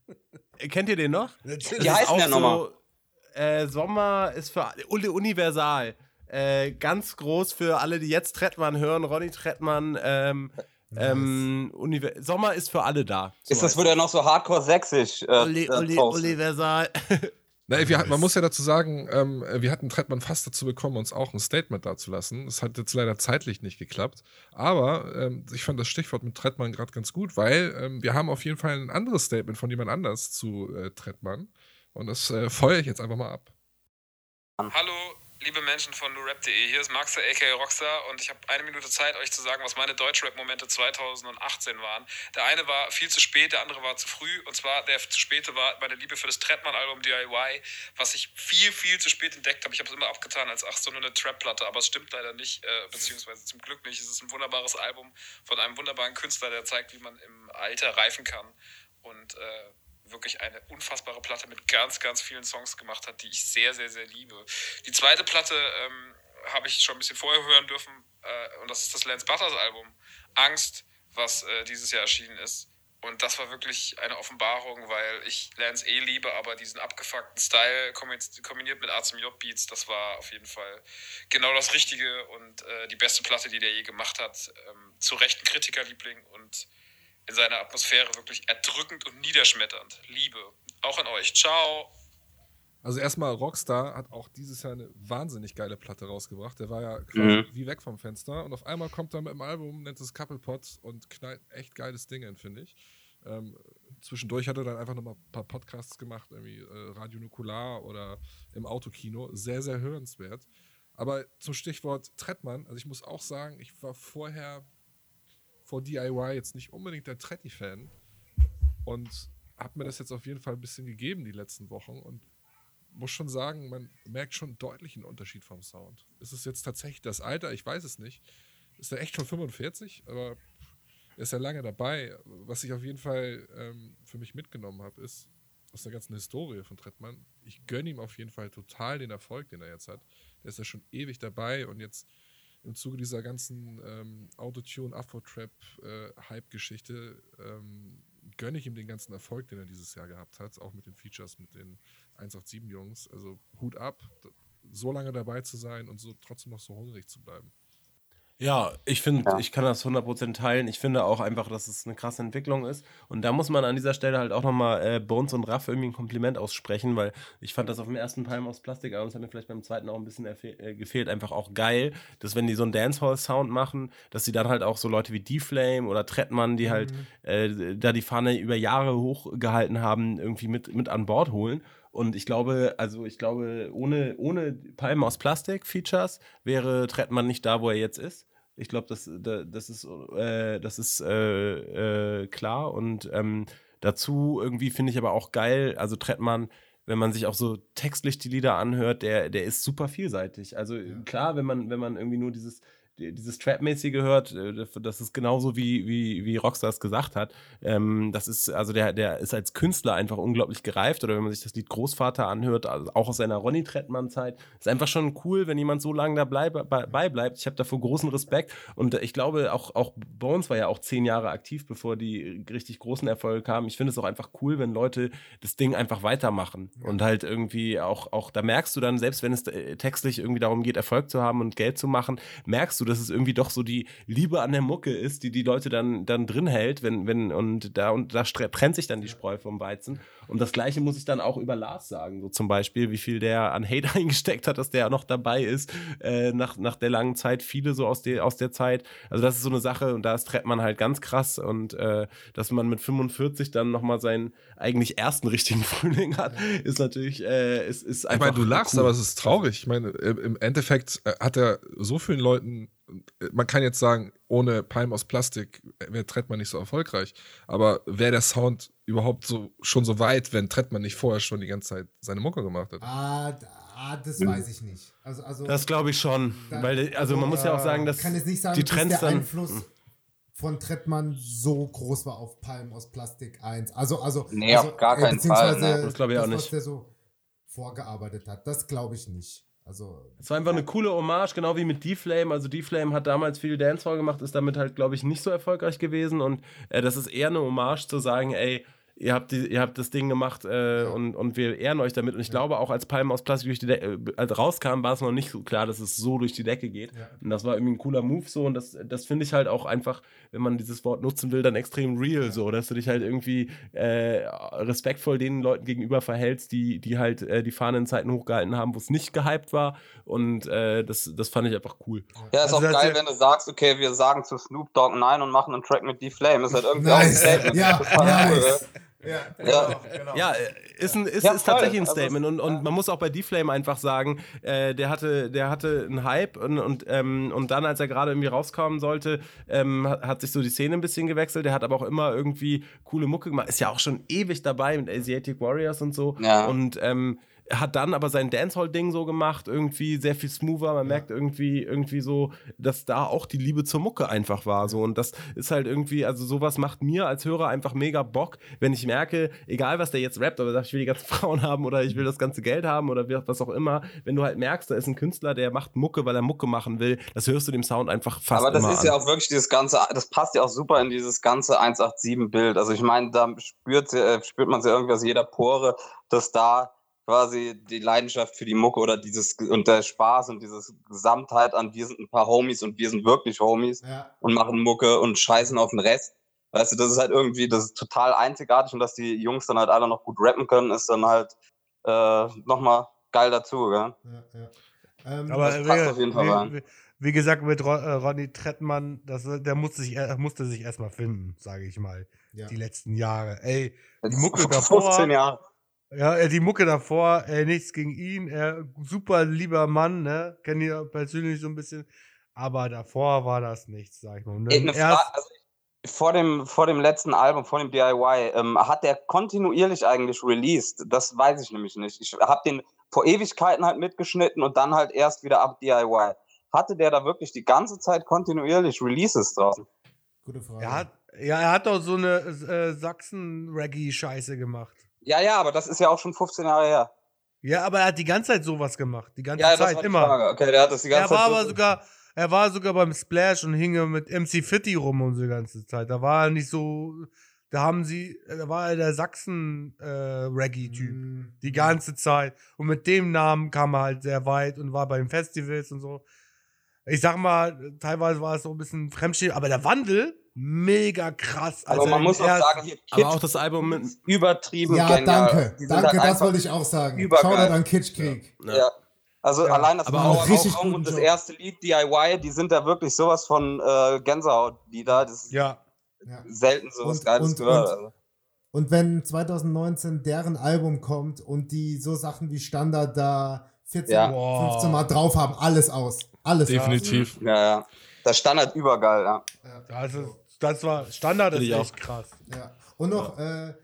Kennt ihr den noch?
Wie heißt
auch
der nochmal?
Äh, Sommer ist für Universal. Äh, ganz groß für alle, die jetzt Trettmann hören. Ronny Trettmann. Ähm, ähm, Univer Sommer ist für alle da. So
Ist das,
heißt
wo der noch so hardcore sächsisch äh, äh?
Universal. (laughs)
Na, wir, man muss ja dazu sagen, ähm, wir hatten Trettmann fast dazu bekommen, uns auch ein Statement dazulassen. Das hat jetzt leider zeitlich nicht geklappt. Aber ähm, ich fand das Stichwort mit Trettmann gerade ganz gut, weil ähm, wir haben auf jeden Fall ein anderes Statement von jemand anders zu äh, Trettmann. Und das äh, feuere ich jetzt einfach mal ab.
Hallo, liebe Menschen von nurrap.de, hier ist Max, der aka Rockstar und ich habe eine Minute Zeit, euch zu sagen, was meine Deutschrap-Momente 2018 waren. Der eine war viel zu spät, der andere war zu früh und zwar der zu späte war meine Liebe für das Trettmann-Album DIY, was ich viel, viel zu spät entdeckt habe. Ich habe es immer abgetan als, ach so, nur eine Trap-Platte, aber es stimmt leider nicht, äh, beziehungsweise zum Glück nicht. Es ist ein wunderbares Album von einem wunderbaren Künstler, der zeigt, wie man im Alter reifen kann und äh, wirklich eine unfassbare Platte mit ganz, ganz vielen Songs gemacht hat, die ich sehr, sehr, sehr liebe. Die zweite Platte ähm, habe ich schon ein bisschen vorher hören dürfen äh, und das ist das Lance Butters Album, Angst, was äh, dieses Jahr erschienen ist. Und das war wirklich eine Offenbarung, weil ich Lance eh liebe, aber diesen abgefuckten Style kombiniert mit A zum J Beats, das war auf jeden Fall genau das Richtige und äh, die beste Platte, die der je gemacht hat. Ähm, zu rechten Kritikerliebling und in seiner Atmosphäre wirklich erdrückend und niederschmetternd. Liebe. Auch an euch. Ciao.
Also erstmal, Rockstar hat auch dieses Jahr eine wahnsinnig geile Platte rausgebracht. Der war ja quasi
Mhm.
wie weg vom Fenster und auf einmal kommt er mit dem Album, nennt es Couple Pots und knallt echt geiles Ding hin, finde ich. Ähm, zwischendurch hat er dann einfach nochmal ein paar Podcasts gemacht, irgendwie äh, Radio Nukular oder im Autokino. Sehr, sehr hörenswert. Aber zum Stichwort Trettmann, also ich muss auch sagen, ich war vorher vor DIY jetzt nicht unbedingt der Tretti-Fan und habe mir das jetzt auf jeden Fall ein bisschen gegeben die letzten Wochen und muss schon sagen, man merkt schon einen deutlichen Unterschied vom Sound. Ist es jetzt tatsächlich das Alter? Ich weiß es nicht. Ist er echt schon 45? Aber er ist ja lange dabei. Was ich auf jeden Fall ähm, für mich mitgenommen habe, ist aus der ganzen Historie von Trettmann, ich gönne ihm auf jeden Fall total den Erfolg, den er jetzt hat. Der ist ja schon ewig dabei und jetzt im Zuge dieser ganzen ähm, Autotune, Afro-Trap, äh, ähm, gönne ich ihm den ganzen Erfolg, den er dieses Jahr gehabt hat, auch mit den Features, mit den 187-Jungs. Also Hut ab, so lange dabei zu sein und so trotzdem noch so hungrig zu bleiben.
Ja, ich finde,
Ja.
ich kann das 100% teilen. Ich finde auch einfach, dass es eine krasse Entwicklung ist. Und da muss man an dieser Stelle halt auch nochmal äh, Bones und Raff irgendwie ein Kompliment aussprechen, weil ich fand das auf dem ersten Palm aus Plastik, aber es hat mir vielleicht beim zweiten auch ein bisschen äh, gefehlt, einfach auch geil, dass wenn die so einen Dancehall-Sound machen, dass sie dann halt auch so Leute wie D-Flame oder Trettmann, die halt äh, da die Fahne über Jahre hochgehalten haben, irgendwie mit, mit an Bord holen. Und ich glaube, also ich glaube, ohne, ohne Palmen aus Plastik-Features wäre Trettmann nicht da, wo er jetzt ist. Ich glaube, das, da- das ist, äh, das ist äh, äh, klar. Und ähm, dazu irgendwie finde ich aber auch geil, also Trettmann, wenn man sich auch so textlich die Lieder anhört, der, der ist super vielseitig. Also klar, wenn man, wenn man irgendwie nur dieses, die- dieses Trap-mäßige hört, äh, das ist genauso wie, wie, wie Rockstar es gesagt hat. Ähm, das ist, also der, der ist als Künstler einfach unglaublich gereift. Oder wenn man sich das Lied Großvater anhört, also auch aus seiner Ronny Trettmann-Zeit, ist einfach schon cool, wenn jemand so lange dabei bei, bleibt. Ich habe davor großen Respekt. Und ich glaube, auch, auch Bones war ja auch zehn Jahre aktiv, bevor die richtig großen Erfolge kamen. Ich finde es auch einfach cool, wenn Leute das Ding einfach weitermachen. Und halt irgendwie auch, auch, da merkst du dann, selbst wenn es äh, textlich irgendwie darum geht, Erfolg zu haben und Geld zu machen, merkst du, dass es irgendwie doch so die Liebe an der Mucke ist, die die Leute dann, dann drin hält, wenn, wenn, und da, und da trennt sich dann die Spreu vom Weizen. Und das Gleiche muss ich dann auch über Lars sagen, so zum Beispiel, wie viel der an Hate (laughs) eingesteckt hat, dass der noch dabei ist, äh, nach, nach der langen Zeit, viele so aus der, aus der Zeit. Also das ist so eine Sache und da ist Trettmann halt ganz krass und äh, dass man mit 45 dann nochmal seinen eigentlich ersten richtigen (laughs) Frühling hat, ist natürlich, äh, ist, ist
Ich
einfach
meine, du lachst,
cool.
aber es ist traurig. Ich meine, im Endeffekt äh, hat er so vielen Leuten, man kann jetzt sagen, ohne Palm aus Plastik wäre Trettmann nicht so erfolgreich. Aber wäre der Sound überhaupt so schon so weit, wenn Trettmann nicht vorher schon die ganze Zeit seine Mucke gemacht hat?
Ah, ah das weiß ich nicht. Also, also
Das glaube ich schon.
Da-
weil, also man muss ja auch sagen, dass
ich kann jetzt nicht sagen,
die
dass
Trends
der
dann.
Einfluss von Trettmann so groß war auf Palm aus Plastik 1. Also, also,
Nee,
also,
auf gar
äh,
keinen Fall,
beziehungsweise
ne.
Das glaub ich auch
was
nicht.
der so vorgearbeitet hat, das glaube ich nicht. Also,
Es war einfach eine coole Hommage, genau wie mit D-Flame. Also D-Flame hat damals viel Dancehall gemacht, ist damit halt, glaube ich, nicht so erfolgreich gewesen. Und äh, das ist eher eine Hommage zu sagen, ey, ihr habt, die, ihr habt das Ding gemacht äh, und, und wir ehren euch damit. Und ich glaube auch, als Palmen aus Plastik durch die De äh, als rauskam, war es noch nicht so klar, dass es so durch die Decke geht.
Ja.
Und das war irgendwie ein cooler Move so. Und das, das finde ich halt auch einfach, wenn man dieses Wort nutzen will, dann extrem real so, dass du dich halt irgendwie äh, respektvoll den Leuten gegenüber verhältst, die, die halt äh, die Fahnen in Zeiten hochgehalten haben, wo es nicht gehypt war. Und äh, das, das fand ich einfach cool.
Ja, ist
Also
auch geil,
ja-
wenn du sagst, okay, wir sagen zu Snoop Dogg nein und machen einen Track mit D-Flame. Ist halt irgendwie auch ein
nice.
Statement.
Ja,
Das total cool,
nice. Ja, (laughs)
Ja.
genau, genau.
Ja, äh, ist, ein, ist,
Ja,
ist tatsächlich ein
Also,
Statement. Und, und
ja.
man muss auch bei D-Flame einfach sagen, äh, der, hatte, der hatte einen Hype und, und, ähm, und dann, als er gerade irgendwie rauskommen sollte, ähm, hat, hat sich so die Szene ein bisschen gewechselt. Der hat aber auch immer irgendwie coole Mucke gemacht. Ist ja auch schon ewig dabei mit Asiatic Warriors und so.
Ja.
Und ähm, hat dann aber sein Dancehall-Ding so gemacht, irgendwie sehr viel smoother. Man merkt irgendwie, irgendwie so, dass da auch die Liebe zur Mucke einfach war. So. Und das ist halt irgendwie, also sowas macht mir als Hörer einfach mega Bock, wenn ich merke, egal was der jetzt rappt, aber sagt, ich will die ganzen (laughs) Frauen haben oder ich will das ganze Geld haben oder was auch immer, wenn du halt merkst, da ist ein Künstler, der macht Mucke, weil er Mucke machen will, das hörst du dem Sound einfach fast
Aber das ist
an.
ja auch wirklich dieses ganze, das passt ja auch super in dieses ganze 187-Bild. Also ich meine, da spürt, äh, spürt man es ja irgendwie aus jeder Pore, dass da quasi die Leidenschaft für die Mucke oder dieses und der Spaß und diese Gesamtheit an wir sind ein paar Homies und wir sind wirklich Homies
Ja.
und machen Mucke und scheißen auf den Rest. Weißt du, das ist halt irgendwie, das ist total einzigartig und dass die Jungs dann halt alle noch gut rappen können, ist dann halt äh, nochmal geil dazu, gell?
Ja, ja. Ähm,
Aber
Das
wie,
passt auf jeden Fall rein.
wie, wie, wie gesagt, mit Ro äh, Ronny Trettmann, das, der musste sich, er musste sich erstmal finden, sage ich mal.
ja.
Die letzten Jahre. Ey, die Mucke
vor (laughs)
davor.
15 Jahre.
Ja, äh, die Mucke davor, äh, nichts gegen ihn. Äh, super lieber Mann, ne? Kennt ihr persönlich so ein bisschen. Aber davor war das nichts, sag ich mal.
Ey,
erst-
Frage, also vor dem, vor dem letzten Album, vor dem DIY, ähm, hat der kontinuierlich eigentlich released? Das weiß ich nämlich nicht. Ich habe den vor Ewigkeiten halt mitgeschnitten und dann halt erst wieder ab DIY. Hatte der da wirklich die ganze Zeit kontinuierlich Releases draußen?
Gute Frage.
er hat, ja, er hat doch so eine äh, Sachsen-Reggae-Scheiße gemacht.
Ja, ja, aber das ist ja auch schon 15 Jahre her.
Ja, aber er hat die ganze Zeit sowas gemacht. Die ganze
Ja, das
Zeit,
war die
immer.
Frage. Okay, der hat das die
Er
ganze
war
Zeit.
aber
so-
sogar, er war sogar beim Splash und hing mit MC Fitty rum und so die ganze Zeit. Da war er nicht so, da haben sie, da war er der Sachsen-Reggae-Typ.
Mm,
Die ganze Zeit. Und mit dem Namen kam er halt sehr weit und war bei den Festivals und so. Ich sag mal, teilweise war es so ein bisschen Fremdstehen, aber der Wandel, mega krass.
aber
Also
man muss auch sagen, hier
aber auch
Kitsch,
das Album mit.
übertrieben
Ja,
genial.
danke. Danke, das wollte ich auch sagen.
übergeil.
Shoutout an Kitschkrieg.
Ja. Also
Ja.
allein das
Aber
Mauer
auch richtig
Raum und das erste Lied DIY, die sind da wirklich sowas von äh, Gänsehaut-Lieder. Das ist
Ja.
Ja.
selten sowas
Und-
Geiles
und-
gehört.
und-
also.
Und wenn 2019 deren Album kommt und die so Sachen wie Standard da 14,
Ja.
15 Mal drauf haben, alles aus. Alles
Definitiv.
Ja, ja. Das Standard übergeil, ja.
aus. Ja.
Das, ist, das war Standard ist echt krass.
Ja. Und noch äh,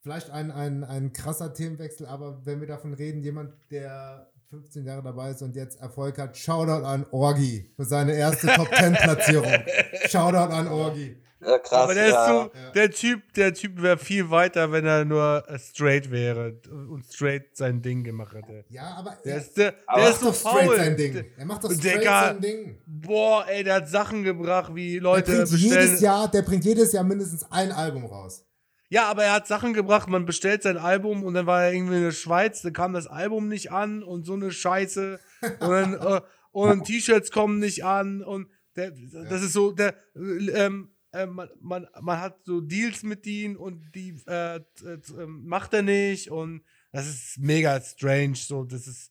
vielleicht ein, ein, ein krasser Themenwechsel, aber wenn wir davon reden, jemand, der 15 Jahre dabei ist und jetzt Erfolg hat, Shoutout an Orgi für seine erste Top 10 Platzierung. (laughs) Shoutout an Orgi.
ja krass.
aber der
ja.
ist so, der Typ, der Typ wäre viel weiter, wenn er nur straight wäre und straight sein Ding gemacht hätte.
Ja, aber
Der
er,
ist, der,
Aber
der
macht
ist so
doch straight
faul.
sein Ding.
Der-
Er macht doch straight
Digga,
sein Ding.
Boah, ey, der hat Sachen gebracht, wie
Der
Leute
bringt,
bestellen.
jedes Jahr, der bringt jedes Jahr mindestens ein Album raus.
Ja, aber er hat Sachen gebracht, man bestellt sein Album und dann war er irgendwie in der Schweiz, da kam das Album nicht an und so eine Scheiße. Und dann, äh, und T-Shirts kommen nicht an und der, das ist so, der, äh, ähm, äh, man, man, man hat so Deals mit ihnen und die äh, t- ähm, macht er nicht und das ist mega strange, so, das ist,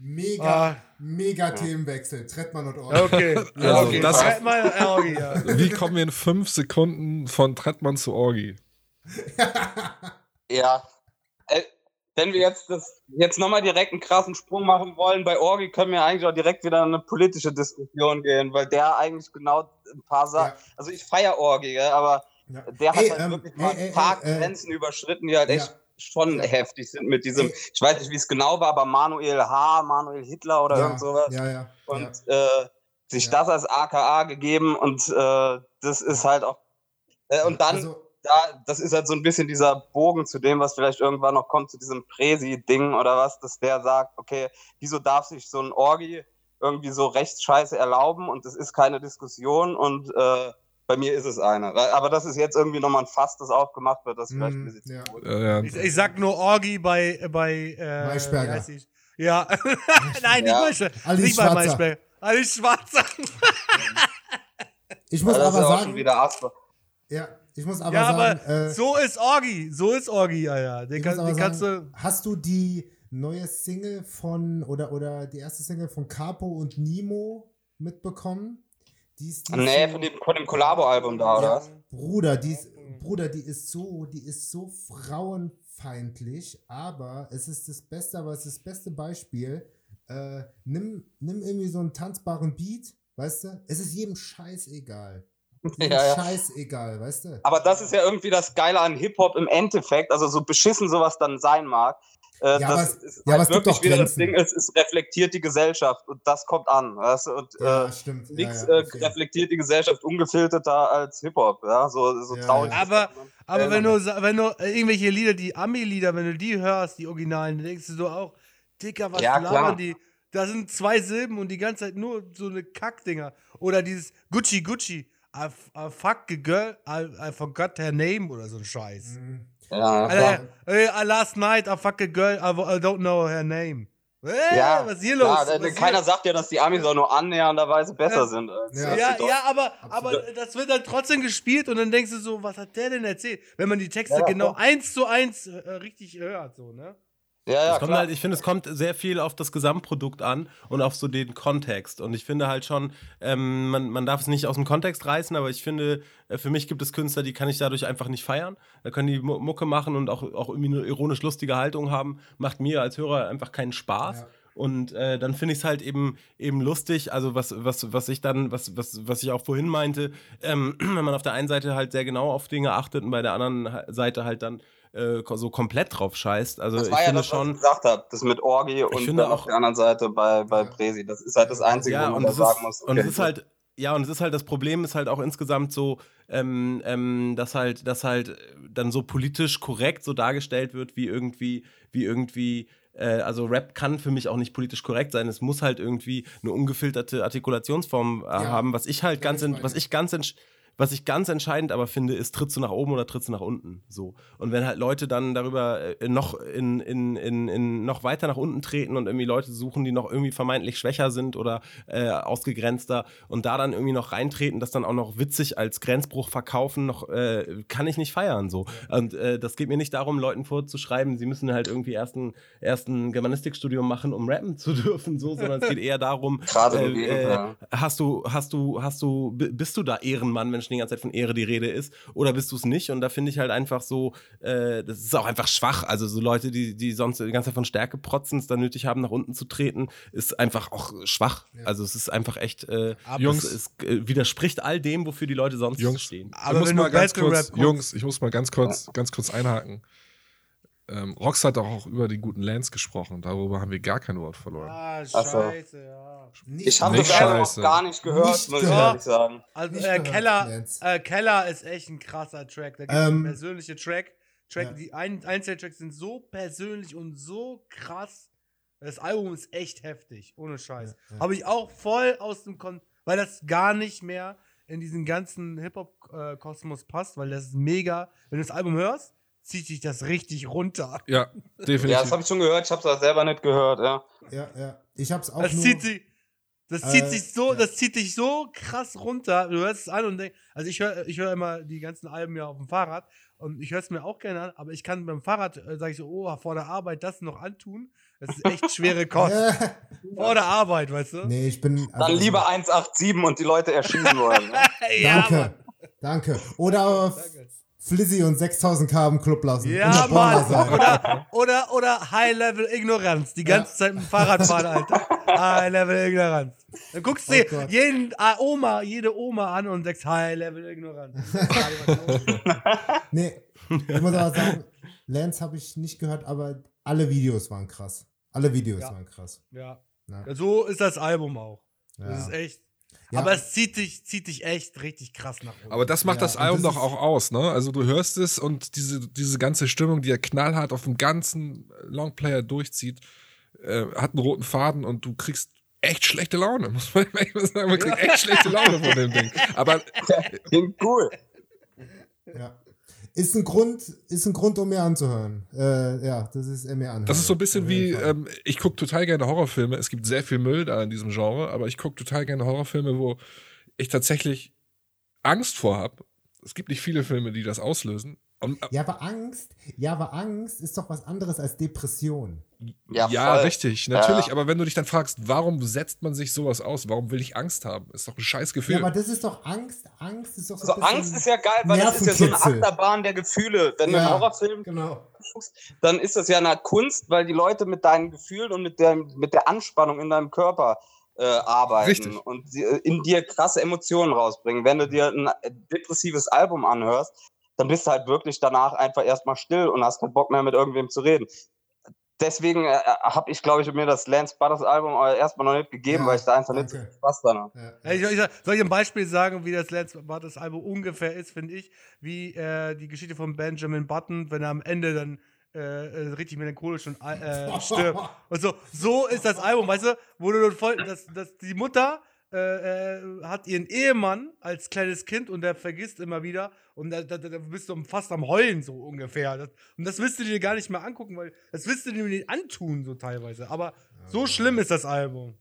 Mega,
Ah.
mega Themenwechsel. Trettmann und Orgi.
okay. (laughs)
Also,
okay.
das-
äh, okay, ja.
Wie kommen wir in fünf Sekunden von Trettmann zu Orgi?
Ja. Äh, wenn wir jetzt das jetzt nochmal direkt einen krassen Sprung machen wollen, bei Orgi können wir eigentlich auch direkt wieder in eine politische Diskussion gehen, weil der eigentlich genau ein paar Sachen.
Ja.
Also ich feiere Orgi, gell, aber
Ja.
der hat
Ey,
halt
ähm,
wirklich
ey,
ein paar
ey,
Grenzen überschritten, die halt
ja.
echt schon heftig sind mit diesem, ich weiß nicht, wie es genau war, aber Manuel H., Manuel Hitler oder
ja,
irgend sowas.
Ja, ja.
und äh, sich das als AKA gegeben und äh, das ist halt auch äh, und dann
Also,
da, das ist halt so ein bisschen dieser Bogen zu dem, was vielleicht irgendwann noch kommt, zu diesem Präsi-Ding oder was, dass der sagt, okay, wieso darf sich so ein Orgi irgendwie so Rechtsscheiße erlauben und das ist keine Diskussion und äh, bei mir ist es eine. Aber das ist jetzt irgendwie nochmal ein Fass, das aufgemacht wird, das vielleicht ein
mm,
bisschen
ja.
ja.
Ich, ich sag nur Orgi bei, bei äh,
Maischberger.
Ja. (laughs) Nein, nicht
Ja.
Maischberger.
Alice
nicht bei. Maischberger. Alice Schwarzer.
Ich muss
Ja, das
aber
ist ja auch
sagen,
schon wieder Asper.
Ja, ich muss aber
ja,
sagen,
aber
äh,
so ist Orgi. So ist Orgi, ja, ja. Den, kann, den kannst
sagen,
du.
hast du die neue Single von oder oder die erste Single von Capo und Nimo mitbekommen? Die ist, die
Nee,
so-
von dem, von dem Collabo-Album da, oder
Ja? Bruder, die ist Bruder, die ist so, die ist so frauenfeindlich, aber es ist das Beste, aber es ist das beste Beispiel. Äh, nimm, nimm irgendwie so einen tanzbaren Beat, weißt du? Es ist jedem Scheiß egal. Jedem
Ja, ja.
Scheiß egal, weißt du?
Aber das ist ja irgendwie das Geile an Hip-Hop im Endeffekt, also so beschissen sowas dann sein mag. Äh,
Ja, aber
das
es-
ist
ja, aber
halt wirklich
doch
wieder das. Ding, es, es reflektiert die Gesellschaft und das kommt an. Weißt du? Und
Ja,
äh,
stimmt. Ja,
nichts
ja,
äh,
okay.
reflektiert die Gesellschaft ungefilterter als Hip-Hop. Ja? So, so
Ja,
traurig.
ja.
ist
Aber, aber
Ja,
wenn du, wenn du äh, irgendwelche Lieder, die Ami-Lieder, wenn du die hörst, die Originalen, dann denkst du so auch, Dicker, was
Ja, klar.
labern die? Da sind zwei Silben und die ganze Zeit nur so eine Kackdinger. Oder dieses Gucci Gucci, I, I fuck a girl, I, I forgot her name oder so ein Scheiß.
Mhm.
Ja,
Alter,
klar.
äh, last night I fuck a girl, I, I don't know her name. Äh,
Ja,
was ist hier los?
da-
ist
keiner
hier?
sagt ja, dass die Amis auch nur annähernderweise besser
Ja.
sind. Als,
Ja.
Ja, ja, aber, aber das wird dann trotzdem gespielt und dann denkst du so, was hat der denn erzählt? Wenn man die Texte
Ja, ja,
genau eins zu eins äh, richtig hört, so, ne?
Ja, ja,
kommt halt, ich finde, es kommt sehr viel auf das Gesamtprodukt an und auf so den Kontext. Und ich finde halt schon, ähm, man, man darf es nicht aus dem Kontext reißen, aber ich finde, äh, für mich gibt es Künstler, die kann ich dadurch einfach nicht feiern. Da können die Mu- Mucke machen und auch, auch irgendwie eine ironisch lustige Haltung haben. Macht mir als Hörer einfach keinen Spaß.
Ja.
Und äh, dann finde ich es halt eben, eben lustig, also was, was, was ich dann, was, was, was ich auch vorhin meinte, ähm, (clears throat) wenn man auf der einen Seite halt sehr genau auf Dinge achtet und bei der anderen Seite halt dann äh, so komplett drauf scheißt. Also
Das
ich
war ja
finde
das, was
schon.
ich gesagt habe, das mit Orgi und
finde
dann auf
auch-
der anderen Seite bei, bei. Presi. Das ist halt das Einzige,
Ja,
wo man
und
sagen
ist,
muss.
und
okay,
es ist halt, ja, und es ist halt, das Problem ist halt auch insgesamt so, ähm, ähm, dass halt, dass halt dann so politisch korrekt so dargestellt wird, wie irgendwie, wie irgendwie, äh, also Rap kann für mich auch nicht politisch korrekt sein. Es muss halt irgendwie eine ungefilterte Artikulationsform äh,
Ja.
haben, was ich halt ganz,
ich
in, was ich ganz, was ich ganz entscheidend aber finde, ist, trittst du nach oben oder trittst du nach unten? So. Und wenn halt Leute dann darüber äh, noch in, in, in, in noch weiter nach unten treten und irgendwie Leute suchen, die noch irgendwie vermeintlich schwächer sind oder äh, ausgegrenzter und da dann irgendwie noch reintreten, das dann auch noch witzig als Grenzbruch verkaufen, noch äh, kann ich nicht feiern. So. Und äh, das geht mir nicht darum, Leuten vorzuschreiben, sie müssen halt irgendwie erst ein, erst ein Germanistikstudium machen, um rappen zu (laughs) dürfen, so, sondern es geht eher darum,
Gerade
äh,
Gegenteil.
hast du, hast du, hast du, bi- bist du da Ehrenmann, wenn schon die ganze Zeit von Ehre die Rede ist, oder bist du es nicht? Und da finde ich halt einfach so, äh, das ist auch einfach schwach. Also so Leute, die, die sonst die ganze Zeit von Stärke protzen, es dann nötig haben, nach unten zu treten, ist einfach auch schwach.
Ja.
Also es ist einfach echt, äh,
Jungs.
es, es äh, widerspricht all dem, wofür die Leute sonst
Jungs.
stehen.
ich
Aber
muss
wenn
mal ganz kurz, Jungs, ich muss mal ganz kurz, ganz kurz einhaken. Ähm, Rox hat doch auch über den guten Lance gesprochen. Darüber haben wir gar kein Wort verloren.
Ah,
so.
scheiße, ja.
Ich habe das Album auch
scheiße.
gar nicht gehört,
Nicht
muss ich ehrlich sagen.
Also
Nicht
äh, Keller, äh, Keller ist echt ein krasser Track. Da gibt es
Ähm,
persönliche Track. Track
ja.
Die ein Einzeltracks sind so persönlich und so krass. Das Album ist echt heftig, ohne Scheiß.
Ja, ja.
Habe ich auch voll aus dem Kon weil das gar nicht mehr in diesen ganzen Hip-Hop-Kosmos passt, weil das ist mega. Wenn du das Album hörst, zieht sich das richtig runter.
Ja,
Ja,
definitiv.
das habe ich schon gehört, ich habe es selber nicht gehört, ja.
Ja, ja. Ich hab's auch
Das
nur.
zieht sich. Das
Äh,
zieht sich so,
ja.
das zieht dich so krass runter. Du hörst es an und denkst, also ich höre ich hör immer die ganzen Alben ja auf dem Fahrrad und ich höre es mir auch gerne an, aber ich kann beim Fahrrad, äh, sage ich so, oh, vor der Arbeit das noch antun. Das ist echt schwere (laughs) Kost.
Ja.
Vor der Arbeit, weißt du?
Nee, ich bin.
Dann
also-
lieber 187 und die Leute erschießen wollen. Ne? (laughs)
ja,
Danke.
Mann.
Danke. Oder
Danke.
Flizzy und 6000 K im Club lassen.
Ja, Mann. Oder, oder, oder High-Level-Ignoranz. Die ganze Zeit mit dem Fahrrad fahren, Alter. High-Level-Ignoranz. Dann guckst du
Oh
dir jeden äh, Oma, jede Oma an und sagst High-Level-Ignoranz. (laughs)
Nee, ich muss aber sagen, Lance habe ich nicht gehört, aber alle Videos waren krass. Alle Videos
Ja.
waren krass.
Ja.
Ja.
So ist das Album auch.
Ja.
Das ist echt.
Ja.
Aber es zieht dich, zieht dich echt richtig krass nach oben.
Aber das macht
Ja,
das Album
das
doch auch aus, ne? Also du hörst es und diese, diese ganze Stimmung, die er knallhart auf dem ganzen Longplayer durchzieht, äh, hat einen roten Faden und du kriegst echt schlechte Laune, (laughs) muss man echt sagen. Man kriegt echt schlechte Laune von dem Ding. Aber (laughs)
Klingt cool.
Ja. Ist ein Grund, ist ein Grund, um mir anzuhören. Äh, ja, das ist mir anhören.
das ist so ein bisschen wie, ähm, ich gucke total gerne Horrorfilme. Es gibt sehr viel Müll da in diesem Genre, aber ich gucke total gerne Horrorfilme, wo ich tatsächlich Angst vor habe. Es gibt nicht viele Filme, die das auslösen. Und,
Ja, aber Angst, ja, aber Angst ist doch was anderes als Depression.
ja,
Ja,
richtig, natürlich.
Ja.
Aber wenn du dich dann fragst, warum setzt man sich sowas aus? Warum will ich Angst haben? Ist doch ein scheiß Gefühl.
Ja, aber das ist doch Angst. Angst ist doch so,
So
ein bisschen
Angst ist ja geil, weil das ist ja so eine. Achterbahn der Gefühle. Wenn du
Ja.
einen Horrorfilm
Genau.
guckst, dann ist das ja eine Kunst, weil die Leute mit deinen Gefühlen und mit der, mit der Anspannung in deinem Körper äh, arbeiten
Richtig.
und äh, in dir krasse Emotionen rausbringen. Wenn du dir ein äh, depressives Album anhörst, dann bist du halt wirklich danach einfach erstmal still und hast keinen Bock mehr mit irgendwem zu reden. Deswegen äh, habe ich, glaube ich, mir das Lance Butters Album äh, erstmal noch nicht gegeben,
Ja,
weil ich da einfach nicht so viel Spaß dran habe.
Ja.
Ich, ich, soll ich ein Beispiel sagen, wie das Mal das Album ungefähr ist, finde ich, wie äh, die Geschichte von Benjamin Button, wenn er am Ende dann äh, äh, richtig melancholisch und äh, stirbt. (laughs) Und so, so ist das Album, weißt du, wo du dann voll, dass, dass die Mutter äh, äh, hat ihren Ehemann als kleines Kind und der vergisst immer wieder und da, da, da bist du fast am Heulen so ungefähr. Das, und das willst du dir gar nicht mehr angucken, weil das willst du dir nicht antun so teilweise. Aber so schlimm ist das Album.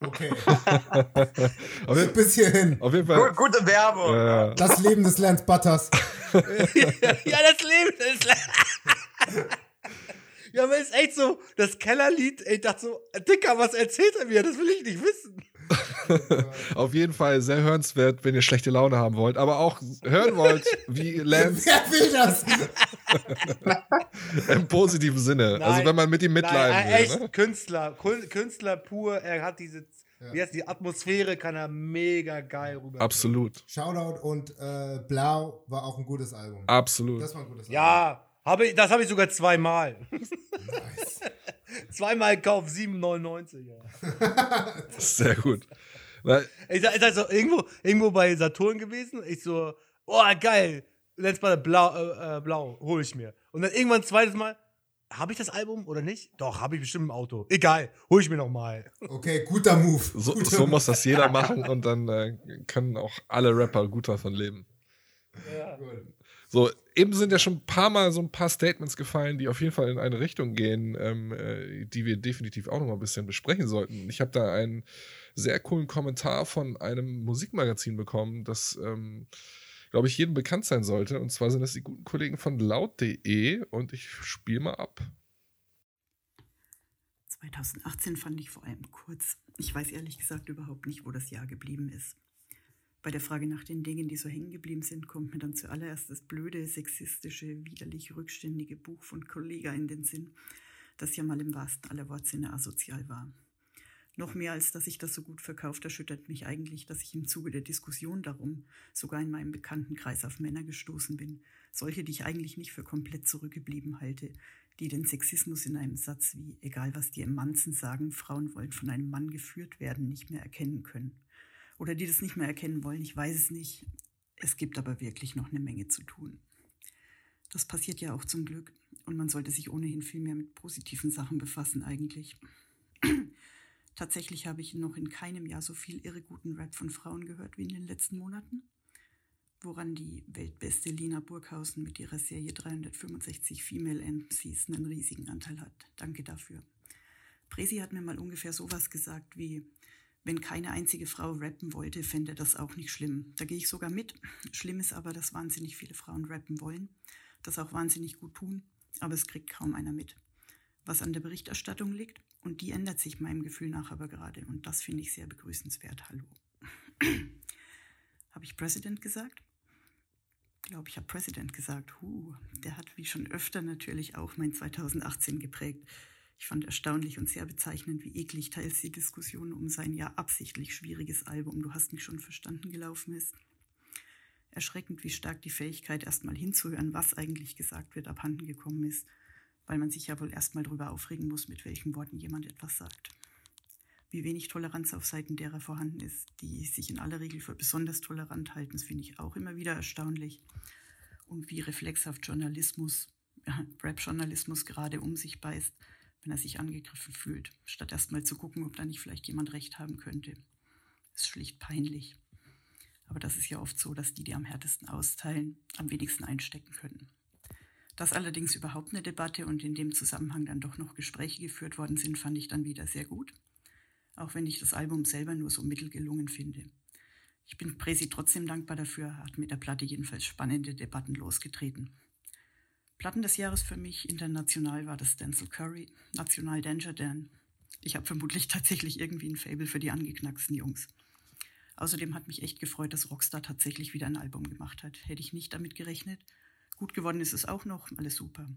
Okay. (laughs)
auf, jeden,
Bis hierhin.
auf jeden Fall.
Gut, gute Werbung.
Äh,
Das Leben des Lance Butters. (laughs)
ja, das Leben ist. (laughs) ja, aber ist echt so, das Kellerlied, ey, ich dachte so, Dicker, was erzählt er mir? Das will ich nicht wissen. (laughs)
auf jeden Fall sehr hörenswert, wenn ihr schlechte Laune haben wollt, aber auch hören wollt, wie (laughs) Lance
Wer will das? (laughs)
im positiven Sinne. also
Nein.
wenn man mit ihm mitleiden
Nein,
will.
echt
Ne?
Künstler, Künstler pur, er hat diese, wie heißt die Atmosphäre, kann er mega geil rüber.
Absolut.
Shoutout und äh, Blau war auch ein gutes Album.
Absolut.
Das war ein gutes Album.
Ja, habe ich, das habe ich sogar zweimal.
Nice.
zweimal gekauft, 7,99. Ja.
Sehr gut. Weil,
Ich sag, ich sag so, irgendwo, irgendwo bei Saturn gewesen. Ich so, oh, geil. Letztes Mal blau, äh, äh, blau, hole ich mir. Und dann irgendwann ein zweites Mal, habe ich das Album oder nicht? Doch, habe ich bestimmt im Auto. Egal, hole ich mir nochmal.
Okay, guter Move.
so,
guter
so muss das jeder machen und dann äh, können auch alle Rapper gut davon leben.
Gut.
So, eben sind ja schon ein paar Mal so ein paar Statements gefallen, die auf jeden Fall in eine Richtung gehen, ähm, äh, die wir definitiv auch noch mal ein bisschen besprechen sollten. Ich habe da einen sehr coolen Kommentar von einem Musikmagazin bekommen, das, ähm, glaube ich, jedem bekannt sein sollte. Und zwar sind das die guten Kollegen von laut.de und ich spiele mal ab.
2018 fand ich vor allem kurz. Ich weiß ehrlich gesagt überhaupt nicht, wo das Jahr geblieben ist. Bei der Frage nach den Dingen, die so hängen geblieben sind, kommt mir dann zuallererst das blöde, sexistische, widerlich rückständige Buch von Kollega in den Sinn, das ja mal im wahrsten aller Wortsinne asozial war. Noch mehr als dass sich das so gut verkauft, erschüttert mich eigentlich, dass ich im Zuge der Diskussion darum sogar in meinem Bekanntenkreis auf Männer gestoßen bin, solche, die ich eigentlich nicht für komplett zurückgeblieben halte, die den Sexismus in einem Satz wie egal was die Emanzen sagen, Frauen wollen von einem Mann geführt werden, nicht mehr erkennen können. Oder die das nicht mehr erkennen wollen, ich weiß es nicht. Es gibt aber wirklich noch eine Menge zu tun. Das passiert ja auch zum Glück und man sollte sich ohnehin viel mehr mit positiven Sachen befassen eigentlich. Tatsächlich habe ich noch in keinem Jahr so viel irre guten Rap von Frauen gehört wie in den letzten Monaten woran die weltbeste Lina Burghausen mit ihrer Serie 365 Female MCs einen riesigen Anteil hat. Danke dafür. Presi hat mir mal ungefähr sowas gesagt wie, wenn keine einzige Frau rappen wollte, fände das auch nicht schlimm. Da gehe ich sogar mit. Schlimm ist aber, dass wahnsinnig viele Frauen rappen wollen, das auch wahnsinnig gut tun, aber es kriegt kaum einer mit. Was an der Berichterstattung liegt, und die ändert sich meinem Gefühl nach aber gerade, und das finde ich sehr begrüßenswert. Hallo. Habe ich President gesagt? Ich glaube, ich habe President gesagt. Huh, der hat wie schon öfter natürlich auch mein 2018 geprägt. Ich fand erstaunlich und sehr bezeichnend, wie eklig teils die Diskussion um sein ja absichtlich schwieriges Album Du hast mich schon verstanden gelaufen ist. Erschreckend, wie stark die Fähigkeit, erstmal hinzuhören, was eigentlich gesagt wird, abhanden gekommen ist, weil man sich ja wohl erstmal darüber aufregen muss, mit welchen Worten jemand etwas sagt. Wie wenig Toleranz auf Seiten derer vorhanden ist, die sich in aller Regel für besonders tolerant halten, das finde ich auch immer wieder erstaunlich. Und wie reflexhaft Journalismus, ja, Rap-Journalismus gerade um sich beißt, wenn er sich angegriffen fühlt, statt erstmal zu gucken, ob da nicht vielleicht jemand recht haben könnte. Ist schlicht peinlich. Aber das ist ja oft so, dass die, die am härtesten austeilen, am wenigsten einstecken können. Dass allerdings überhaupt eine Debatte und in dem Zusammenhang dann doch noch Gespräche geführt worden sind, fand ich dann wieder sehr gut. Auch wenn ich das Album selber nur so mittelgelungen finde. Ich bin Presi trotzdem dankbar dafür, hat mit der Platte jedenfalls spannende Debatten losgetreten. Platten des Jahres für mich international war das Denzel Curry, National Danger Dan. Ich habe vermutlich tatsächlich irgendwie ein Fable für die angeknacksten Jungs. Außerdem hat mich echt gefreut, dass Rockstar tatsächlich wieder ein Album gemacht hat. Hätte ich nicht damit gerechnet. Gut geworden ist es auch noch, alles super.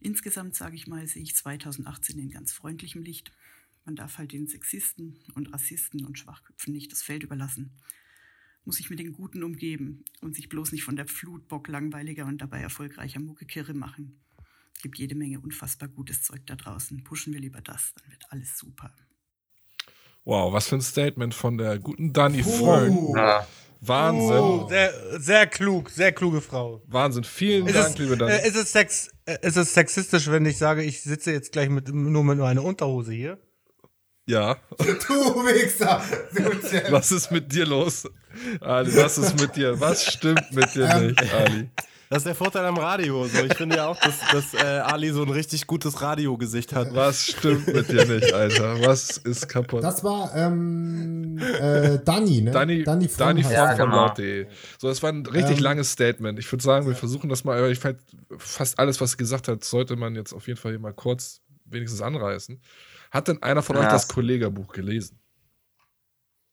Insgesamt sage ich mal, sehe ich 2018 in ganz freundlichem Licht. Man darf halt den Sexisten und Rassisten und Schwachköpfen nicht das Feld überlassen. Muss sich mit den Guten umgeben und sich bloß nicht von der Flutbock langweiliger und dabei erfolgreicher Muckekirre machen. Gibt jede Menge unfassbar gutes Zeug da draußen. Pushen wir lieber das, dann wird alles super.
Wow, was für ein Statement von der guten Dani Fern. Wahnsinn.
Oh, sehr, sehr klug, sehr kluge Frau.
Wahnsinn. Vielen
Ist
Dank,
es,
liebe Dani.
äh, ist, es sex, äh, ist es sexistisch, wenn ich sage, ich sitze jetzt gleich mit, nur mit nur einer Unterhose hier?
ja.
Du Wichser!
Was ist mit dir los? Ali, was ist mit dir? Was stimmt mit dir
Ähm,
nicht, Ali?
Das ist der Vorteil am Radio. So, ich finde ja auch, dass, dass äh, Ali so ein richtig gutes Radiogesicht hat.
Was stimmt mit dir nicht, Alter? Was ist kaputt?
Das war ähm, äh, Dani, ne?
Dani, Dani,
Fromm
Dani Fromm
sie.
von
genau.
laut.de. So, das war ein richtig
Ähm,
langes Statement. Ich würde sagen, wir versuchen das mal, aber ich fand fast alles, was sie gesagt hat, sollte man jetzt auf jeden Fall hier mal kurz wenigstens anreißen. Hat denn einer von euch
Ja.
das Kollegerbuch gelesen?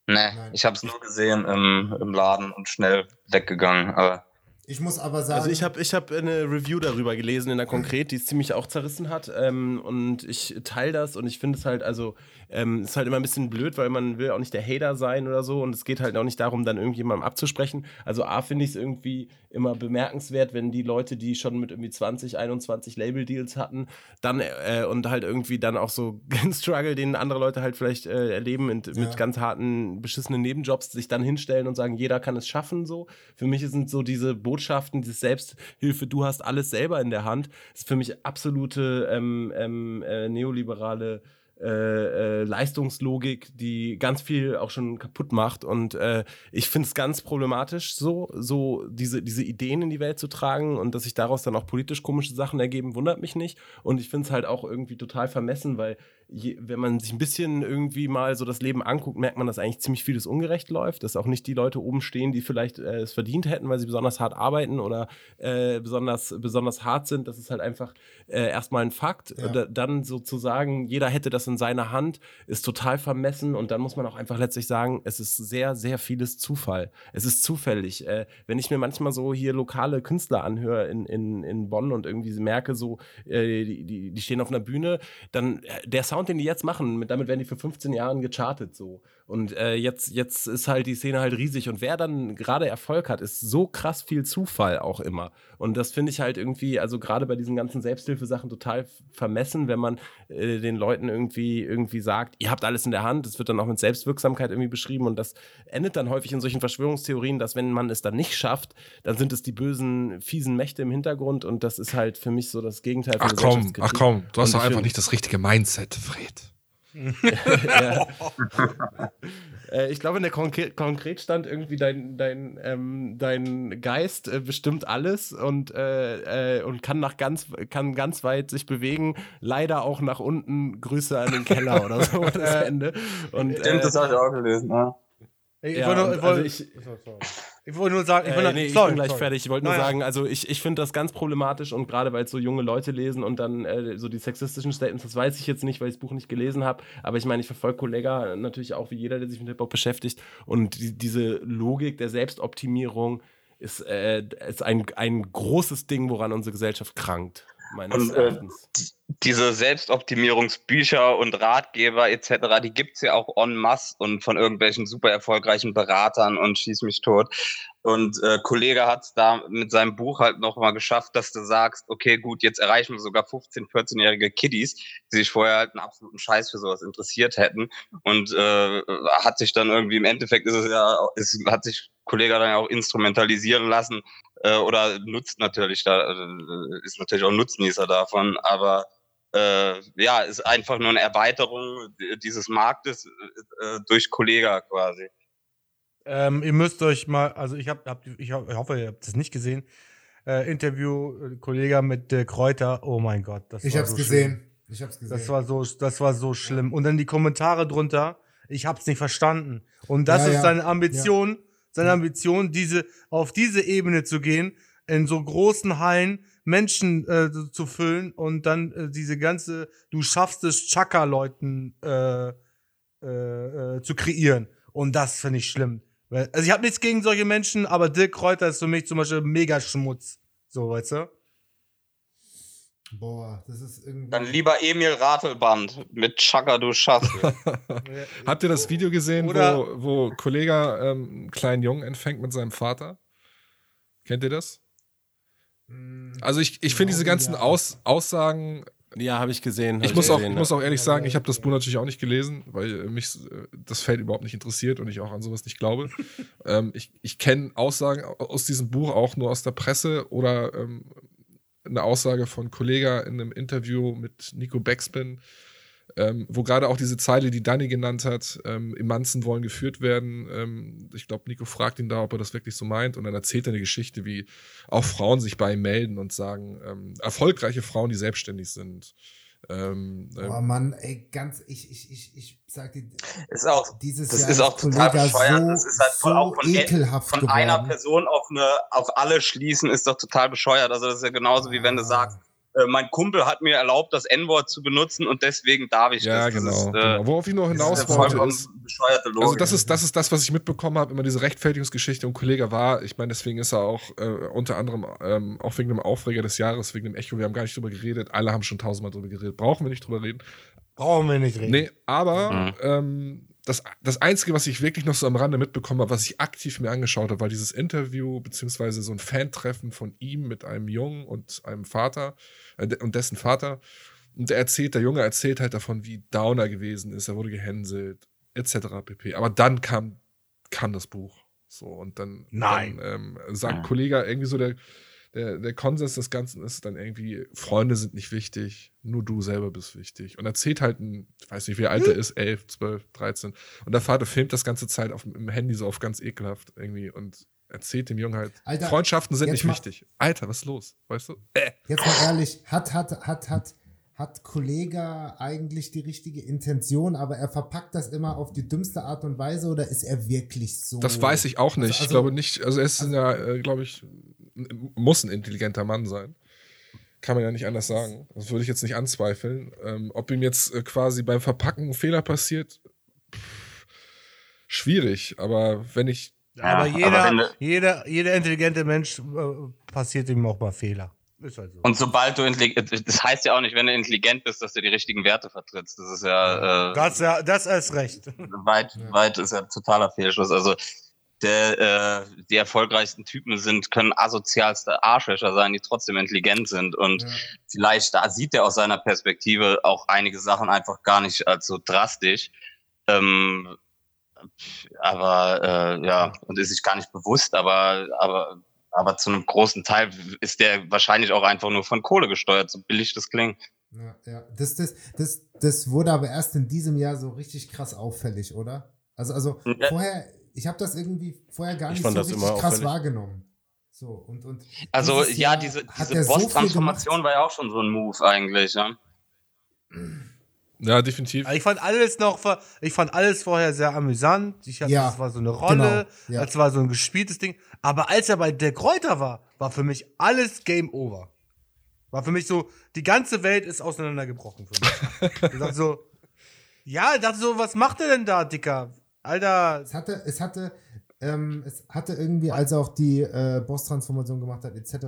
Nee,
Nein.
ich habe es nur gesehen im, im Laden und schnell weggegangen. Aber
Ich muss aber sagen,
Also ich habe ich hab eine Review darüber gelesen in der Konkret, die es ziemlich auch zerrissen hat. Ähm, und ich teile das und ich finde es halt, also ähm, ist halt immer ein bisschen blöd, weil man will auch nicht der Hater sein oder so und es geht halt auch nicht darum, dann irgendjemandem abzusprechen. Also A finde ich es irgendwie immer bemerkenswert, wenn die Leute, die schon mit irgendwie 20, 21 Label-Deals hatten, dann äh, und halt irgendwie dann auch so (laughs) einen Struggle, den andere Leute halt vielleicht äh, erleben mit,
Ja.
mit ganz harten, beschissenen Nebenjobs, sich dann hinstellen und sagen, jeder kann es schaffen so. Für mich sind so diese Botschaften, diese Selbsthilfe, du hast alles selber in der Hand, ist für mich absolute ähm, ähm, äh, neoliberale äh, äh, Leistungslogik, die ganz viel auch schon kaputt macht. Und äh, ich finde es ganz problematisch, so, so diese, diese Ideen in die Welt zu tragen und dass sich daraus dann auch politisch komische Sachen ergeben, wundert mich nicht. Und ich finde es halt auch irgendwie total vermessen, weil je, wenn man sich ein bisschen irgendwie mal so das Leben anguckt, merkt man, dass eigentlich ziemlich vieles ungerecht läuft, dass auch nicht die Leute oben stehen, die vielleicht äh, es verdient hätten, weil sie besonders hart arbeiten oder äh, besonders, besonders hart sind. Das ist halt einfach äh, erstmal ein Fakt.
Ja.
Da, dann sozusagen, jeder hätte das in seiner Hand, ist total vermessen und dann muss man auch einfach letztlich sagen, es ist sehr, sehr vieles Zufall. Es ist zufällig. Äh, wenn ich mir manchmal so hier lokale Künstler anhöre in, in, in Bonn und irgendwie merke, so, äh, die, die, die stehen auf einer Bühne, dann äh, der Sound, den die jetzt machen, mit, damit werden die für 15 Jahren gechartet so. Und äh, jetzt, jetzt ist halt die Szene halt riesig. Und wer dann gerade Erfolg hat, ist so krass viel Zufall auch immer. Und das finde ich halt irgendwie, also gerade bei diesen ganzen Selbsthilfesachen total vermessen, wenn man äh, den Leuten irgendwie, irgendwie sagt, ihr habt alles in der Hand. Das wird dann auch mit Selbstwirksamkeit irgendwie beschrieben. Und das endet dann häufig in solchen Verschwörungstheorien, dass wenn man es dann nicht schafft, dann sind es die bösen, fiesen Mächte im Hintergrund. Und das ist halt für mich so das Gegenteil von
Ach komm, ach komm, du hast doch einfach nicht das richtige Mindset, Fred.
Ja. (laughs) Äh, ich glaube, in der Konkre konkret stand irgendwie dein, dein, ähm, dein Geist äh, bestimmt alles und, äh, äh, und kann nach ganz, kann ganz weit sich bewegen. Leider auch nach unten. Grüße an den Keller oder so (laughs) das Ende. Und,
Stimmt,
äh,
das habe ich auch gelesen. Ja.
Ich
Ja,
wollte nur, ich wollte,
also ich-
ich wollte nur sagen, ich
äh,
wollte,
nee, ich
sorry,
bin gleich
sorry.
fertig. Ich wollte nur
Naja.
sagen, also ich, ich finde das ganz problematisch und gerade weil es so junge Leute lesen und dann äh, so die sexistischen Statements, das weiß ich jetzt nicht, weil ich das Buch nicht gelesen habe, aber ich meine, ich verfolge Kollega natürlich auch wie jeder, der sich mit Hip-Hop beschäftigt und die, diese Logik der Selbstoptimierung ist, äh, ist ein, ein großes Ding, woran unsere Gesellschaft krankt, meines
Und, äh,
Erachtens.
diese Selbstoptimierungsbücher und Ratgeber etc., die gibt's ja auch en masse und von irgendwelchen super erfolgreichen Beratern und schieß mich tot. Und äh, Kollege hat's da mit seinem Buch halt noch mal geschafft, dass du sagst, okay, gut, jetzt erreichen wir sogar 15-, 14-jährige Kiddies, die sich vorher halt einen absoluten Scheiß für sowas interessiert hätten. Und äh, hat sich dann irgendwie im Endeffekt ist es ja, ist, hat sich Kollege dann ja auch instrumentalisieren lassen äh, oder nutzt natürlich da, äh, ist natürlich auch Nutznießer davon, aber äh, ja, ist einfach nur eine Erweiterung dieses Marktes äh, durch Kollega quasi.
Ähm, ihr müsst euch mal, also ich habe, hab, ich, ho- ich hoffe, ihr habt das nicht gesehen. Äh, Interview, äh, Kollege mit äh, Kräuter. Oh mein Gott, das
ich
war
hab's
so
gesehen.
Schlimm.
Ich hab's gesehen.
Das war so, das war so schlimm. Und dann die Kommentare drunter. Ich hab's nicht verstanden. Und das
Ja,
ist
ja.
seine Ambition, seine. Ambition, diese auf diese Ebene zu gehen, in so großen Hallen Menschen äh, zu- füllen und dann äh, diese ganze, du schaffst es, Chaka-Leuten äh, äh, äh, zu kreieren. Und das finde ich schlimm. Also ich habe nichts gegen solche Menschen, aber Dirk Kräuter ist für mich zum Beispiel mega Schmutz. So, weißt du?
Boah, das ist irgendwie.
Dann lieber Emil Ratelband mit Chaka, du schaffst es. (laughs)
Habt ihr das Video gesehen,
Oder-
wo, wo Kollege ähm, einen kleinen Jungen empfängt mit seinem Vater? Kennt ihr das?
Mm,
Also ich, ich finde diese ganzen. Aus, Aussagen,
Ja, habe ich gesehen. hab
ich muss, auch,
gesehen,
ich muss auch ehrlich sagen, ich habe das. Buch natürlich auch nicht gelesen, weil mich äh, das Feld überhaupt nicht interessiert und ich auch an sowas nicht glaube. (laughs) ähm, ich ich kenne Aussagen aus diesem Buch auch nur aus der Presse oder ähm, eine Aussage von Kollega in einem Interview mit Nico Backspin, ähm, wo gerade auch diese Zeile, die Danny genannt hat, ähm, Emanzen wollen geführt werden. Ähm, ich glaube, Nico fragt ihn da, ob er das wirklich so meint. Und dann erzählt er eine Geschichte, wie auch Frauen sich bei ihm melden und sagen, ähm, erfolgreiche Frauen, die selbstständig sind. Ähm, ähm,
Boah, Mann, ey, ganz, ich, ich, ich, ich sag dir,
Ist auch,
dieses
das
Jahr
ist auch total
Kollega
bescheuert.
so,
das ist halt voll
so
auch von,
ekelhaft
von
geworden.
einer Person auf, eine, auf alle schließen, ist doch total bescheuert. Also das ist ja genauso wie wenn du sagst, mein Kumpel hat mir erlaubt, das N-Wort zu benutzen und deswegen darf ich
ja,
das. Das
genau,
äh,
genau. Worauf ich noch
das ist
hinaus wollte, ist. Also das ist, das ist das, was ich mitbekommen habe, immer diese Rechtfertigungsgeschichte und Kollege war, ich meine, deswegen ist er auch äh, unter anderem ähm, auch wegen dem Aufreger des Jahres, wegen dem Echo, wir haben gar nicht drüber geredet, alle haben schon tausendmal drüber geredet, brauchen wir nicht drüber reden.
Brauchen wir nicht reden.
Nee, aber
Mhm.
ähm, das, das Einzige, was ich wirklich noch so am Rande mitbekommen habe, was ich aktiv mir angeschaut habe, war dieses Interview, beziehungsweise so ein Fan-Treffen von ihm mit einem Jungen und einem Vater äh, und dessen Vater. Und er erzählt, der Junge erzählt halt davon, wie down er gewesen ist, er wurde gehänselt, etc. pp. Aber dann kam, kam das Buch. So, und dann,
Nein.
dann ähm, sagt Kollege irgendwie so, der, der, der Konsens des Ganzen ist dann irgendwie, Freunde sind nicht wichtig, nur du selber bist wichtig. Und erzählt halt ein, ich weiß nicht, wie alt er ist, 11, 12, 13. Und der Vater filmt das ganze Zeit auf dem Handy so auf ganz ekelhaft irgendwie und erzählt dem Jungen halt,
Alter,
Freundschaften sind nicht
mal-
wichtig. Alter, was ist los? Weißt du?
Jetzt mal ehrlich, hat, hat, hat, hat, hat Kollega eigentlich die richtige Intention, aber er verpackt das immer auf die dümmste Art und Weise oder ist er wirklich so?
Das weiß ich auch nicht.
Also-
ich glaube nicht, also er ist ja, äh, glaube ich, muss ein intelligenter Mann sein. Kann man ja nicht anders sagen. Das würde ich jetzt nicht anzweifeln. Ähm, ob ihm jetzt äh, quasi beim Verpacken ein Fehler passiert, pff, schwierig. Aber wenn ich,
aber
Ja,
jeder,
aber du-
jeder, jeder intelligente Mensch äh, passiert ihm auch mal Fehler. Ist halt so.
und sobald du intelligent, das heißt ja auch nicht, wenn du intelligent bist, dass du die richtigen Werte vertrittst. Das ist ja, äh,
das, ja, das ist recht.
weit,
Ja.
weit ist ja totaler Fehlschluss. Also der, äh, die erfolgreichsten Typen sind, können asozialste Arschlöcher sein, die trotzdem intelligent sind. Und
Ja.
vielleicht da sieht er aus seiner Perspektive auch einige Sachen einfach gar nicht als so drastisch. Ähm, aber äh, ja, und ist sich gar nicht bewusst, aber, aber, aber zu einem großen Teil ist der wahrscheinlich auch einfach nur von Kohle gesteuert, so billig das klingt.
Ja, ja. Das, das, das, das wurde aber erst in diesem Jahr so richtig krass auffällig, oder? Also, also
Ja.
vorher, ich habe das irgendwie vorher gar
Ich
nicht so richtig krass
auffällig.
wahrgenommen. So, und, und
Also ja, diese, diese
so
Boss-Transformation
gemacht.
war ja auch schon so ein Move eigentlich, ja. (clears throat)
ja, definitiv.
Also ich fand alles noch, ich fand alles vorher sehr amüsant. Ich hatte,
Ja,
das war so eine Rolle,
genau, ja.
das war so ein gespieltes Ding. Aber als er bei der Kräuter war, war für mich alles Game Over. War für mich so, die ganze Welt ist auseinandergebrochen für mich. (laughs) ich dachte so, ja, ich dachte so, was macht er denn da, Dicker? Alter,
Es hatte, es hatte, ähm, es hatte irgendwie, als er auch die äh, Boss-Transformation gemacht hat, etc.,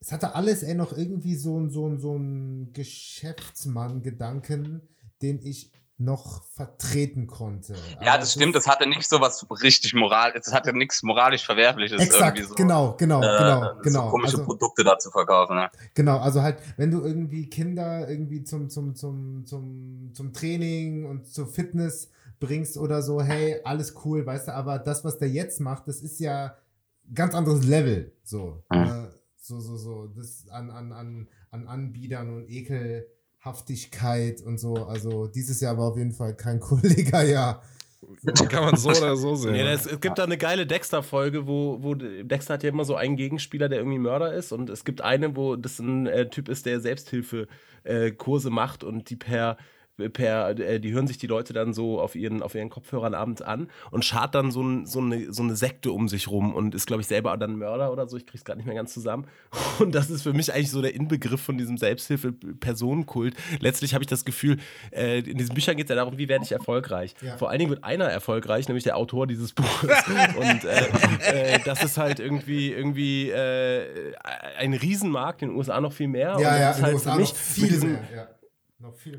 es hatte alles ey noch irgendwie so ein, so ein, so ein Geschäftsmann-Gedanken, den ich noch vertreten konnte.
Ja,
Aber
das stimmt, das hatte nicht so was richtig moral, es hatte nichts moralisch Verwerfliches
Exakt,
irgendwie so.
genau, genau,
äh,
genau,
so
genau.
komische
Also-
Produkte da zu verkaufen. Ne?
Genau, also halt, wenn du irgendwie Kinder irgendwie zum, zum, zum, zum, zum Training und zur Fitness bringst oder so, hey, alles cool, weißt du, aber das, was der jetzt macht, das ist ja ganz anderes Level. So.
Mhm.
Äh, so, so, so. Das an, an, an, an Anbietern und Ekelhaftigkeit und so. Also dieses Jahr war auf jeden Fall kein (laughs) Kollega-Jahr. (laughs)
Kann man so oder so sehen.
Ja, das, es gibt da eine geile Dexter-Folge, wo, wo Dexter hat ja immer so einen Gegenspieler, der irgendwie Mörder ist. Und es gibt eine, wo das ein äh, Typ ist, der Selbsthilfe-Kurse macht und die per per, äh, die hören sich die Leute dann so auf ihren, auf ihren Kopfhörern abends an und schart dann so, ein, so, eine, so eine Sekte um sich rum und ist, glaube ich, selber dann Mörder oder so. Ich krieg's gerade nicht mehr ganz zusammen. (laughs) Und das ist für mich eigentlich so der Inbegriff von diesem Selbsthilfe-Personenkult. Letztlich habe ich das Gefühl, äh, in diesen Büchern geht es ja darum, wie werde ich erfolgreich.
Ja.
Vor allen Dingen wird einer erfolgreich, nämlich der Autor dieses Buches. (laughs) und äh, äh, das ist halt irgendwie, irgendwie äh, ein Riesenmarkt, in den USA noch viel mehr. und
Ja,
das
ja, in den
halt
USA
für mich
noch viel mehr. Ja.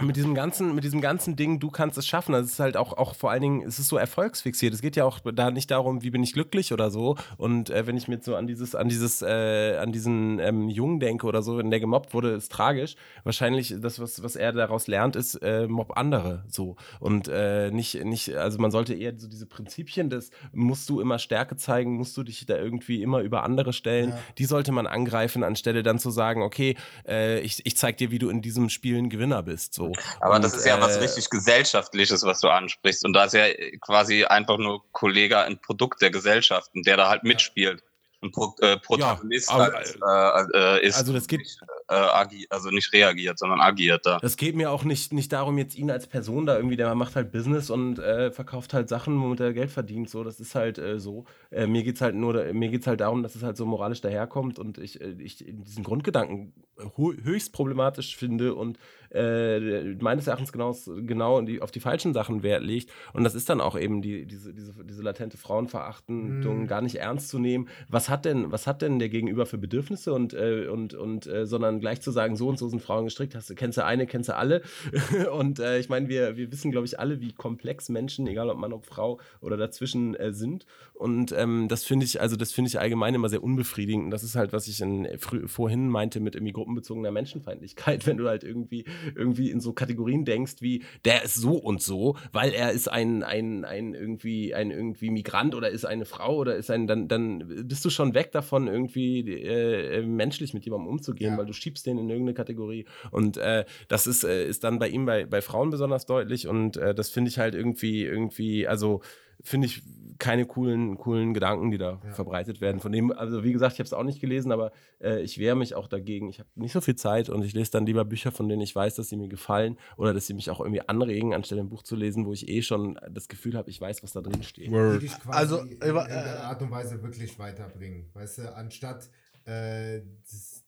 Mit diesem ganzen, mit diesem ganzen Ding, du kannst es schaffen. Das ist halt auch, auch vor allen Dingen, es ist so erfolgsfixiert. Es geht ja auch da nicht darum, wie bin ich glücklich oder so. Und äh, wenn ich mir jetzt so an dieses, an dieses, äh, an diesen ähm, Jungen denke oder so, wenn der gemobbt wurde, ist tragisch. Wahrscheinlich das, was, was er daraus lernt, ist äh, mobb andere so. Und äh, nicht, nicht, also man sollte eher so diese Prinzipien des musst du immer Stärke zeigen, musst du dich da irgendwie immer über andere stellen,
Ja.
die sollte man angreifen, anstelle dann zu sagen, okay, äh, ich, ich zeig dir, wie du in diesem Spiel ein Gewinner bist. So.
Aber
Und,
das ist ja was
äh,
richtig Gesellschaftliches, was du ansprichst. Und da ist ja quasi einfach nur Kollege ein Produkt der Gesellschaft, und der da halt mitspielt. Ein Pro äh, Protagonist
aber,
halt, äh, äh, ist
Also das geht,
nicht, äh, also nicht reagiert, sondern agiert da.
das geht mir auch nicht, nicht darum, jetzt ihn als Person da irgendwie, der macht halt Business und äh, verkauft halt Sachen, womit er Geld verdient. So, das ist halt äh, so. Äh, mir geht's halt nur, mir geht's halt darum, dass es halt so moralisch daherkommt und ich, äh, ich diesen Grundgedanken höchst problematisch finde und äh, meines Erachtens genau, genau die, auf die falschen Sachen Wert legt. Und das ist dann auch eben die, diese, diese, diese latente Frauenverachtung
Mhm.
gar nicht ernst zu nehmen. Was hat denn, was hat denn der Gegenüber für Bedürfnisse und, äh, und, und äh, sondern gleich zu sagen, so und so sind Frauen gestrickt, hast du, kennst du eine, kennst du alle. (laughs) und äh, ich meine, wir, wir wissen, glaube ich, alle, wie komplex Menschen, egal ob Mann, ob Frau oder dazwischen äh, sind. Und ähm, das finde ich, also das finde ich allgemein immer sehr unbefriedigend. Und das ist halt, was ich in, vorhin meinte mit irgendwie gruppenbezogener Menschenfeindlichkeit, (laughs) wenn du halt irgendwie, irgendwie in so Kategorien denkst wie, der ist so und so, weil er ist ein, ein, ein irgendwie, ein irgendwie Migrant oder ist eine Frau oder ist ein, dann, dann bist du schon weg davon, irgendwie äh, äh, menschlich mit jemandem umzugehen,
Ja.
weil du schiebst den in irgendeine Kategorie. Und äh, das ist, äh, ist dann bei ihm bei, bei Frauen besonders deutlich und äh, das finde ich halt irgendwie, irgendwie, also finde ich keine coolen, coolen Gedanken, die da
Ja.
verbreitet werden. Von dem, also wie gesagt, ich habe es auch nicht gelesen, aber äh, ich wehre mich auch dagegen. Ich habe nicht so viel Zeit und ich lese dann lieber Bücher, von denen ich weiß, dass sie mir gefallen oder dass sie mich auch irgendwie anregen, anstelle ein Buch zu lesen, wo ich eh schon das Gefühl habe, ich weiß, was da drin steht.
die
Word.
dich quasi
Also,
in,
äh,
in der Art und Weise wirklich weiterbringen. Weißt du, anstatt äh,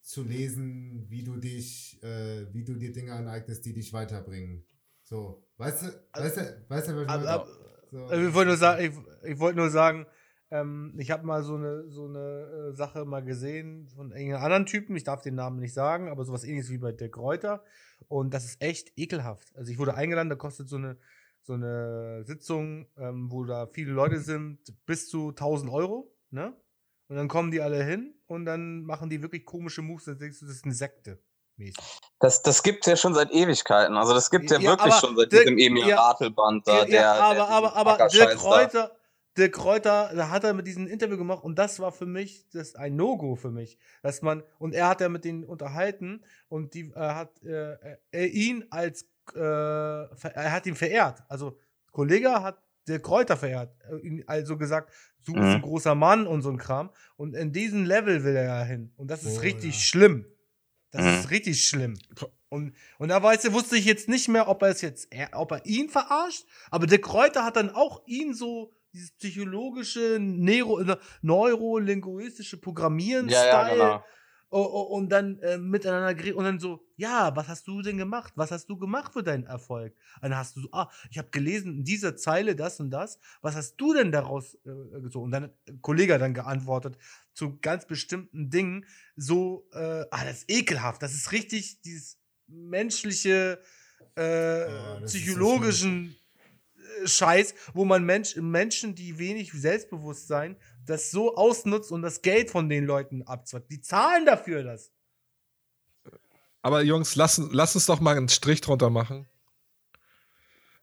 zu lesen, wie du dich, äh, wie du dir Dinge aneignest, die dich weiterbringen. So, weißt du, weißt du, weißt du, was ich meine? So,
Äh, Ich wollte nur sagen, ich, ich wollte nur sagen, ähm, ich habe mal so eine, so eine äh, Sache mal gesehen von einem anderen Typen, ich darf den Namen nicht sagen, aber sowas ähnliches wie bei Dirk Reuter. Und das ist echt ekelhaft. Also ich wurde eingeladen, da kostet so eine, so eine Sitzung, ähm, wo da viele Leute sind, bis zu 1000 Euro, ne? Und dann kommen die alle hin und dann machen die wirklich komische Moves, dann denkst du, das ist eine Sekte. Mäßig.
Das, das gibt's ja schon seit Ewigkeiten. Also das gibt's ja,
Ja,
wirklich schon seit
Dirk-
diesem Emil
ja,
Ratelband da,
Ja,
der,
aber,
der
aber, aber Dirk Kräuter, Dirk Kräuter, da hat er mit diesem Interview gemacht und das war für mich das ein No-Go für mich, dass man und er hat ja mit denen unterhalten und die äh, hat äh, er ihn als äh, er hat ihn verehrt. Also Kollege hat Dirk Kräuter verehrt, äh, also gesagt, du bist ein
Mhm.
großer Mann und so ein Kram und in diesen Level will er ja hin und das ist
Oh,
richtig
ja.
schlimm. Das
Mhm.
ist richtig schlimm. Und, und da weißt du, wusste ich jetzt nicht mehr, ob er es jetzt, ob er ihn verarscht, aber der Kräuter hat dann auch ihn so dieses psychologische, neuro, äh, neurolinguistische Programmieren
Ja, ja, genau.
Und dann äh, miteinander geredet und dann so, ja, was hast du denn gemacht? Was hast du gemacht für deinen Erfolg? Und dann hast du so, ah, ich habe gelesen in dieser Zeile das und das. Was hast du denn daraus äh, gezogen? Und dann hat ein Kollege dann geantwortet zu ganz bestimmten Dingen so, äh, ah, das ist ekelhaft. Das ist richtig dieses menschliche, äh,
Ja, ist so
psychologischen äh, Scheiß, wo man Mensch, Menschen, die wenig Selbstbewusstsein, das so ausnutzt und das Geld von den Leuten abzwackt. Die zahlen dafür das.
Aber Jungs, lass, lass uns doch mal einen Strich drunter machen.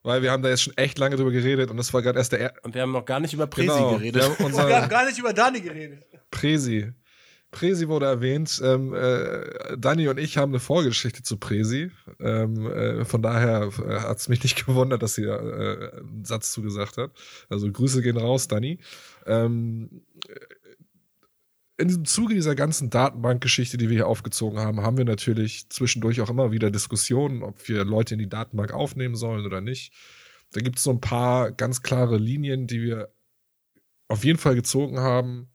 Weil wir haben da jetzt schon echt lange drüber geredet und das war gerade erst der er
Und wir haben noch gar nicht über Presi
Genau,
geredet.
wir haben
Wir haben gar nicht über Dani geredet.
Presi. Presi wurde erwähnt. Ähm, äh, Dani und ich haben eine Vorgeschichte zu Presi. Ähm, äh, von daher äh, hat es mich nicht (laughs) gewundert, dass sie da äh, einen Satz zugesagt hat. Also Grüße gehen raus, Dani. Ähm, in diesem Zuge dieser ganzen Datenbankgeschichte, die wir hier aufgezogen haben, haben wir natürlich zwischendurch auch immer wieder Diskussionen, ob wir Leute in die Datenbank aufnehmen sollen oder nicht. Da gibt es so ein paar ganz klare Linien, die wir auf jeden Fall gezogen haben,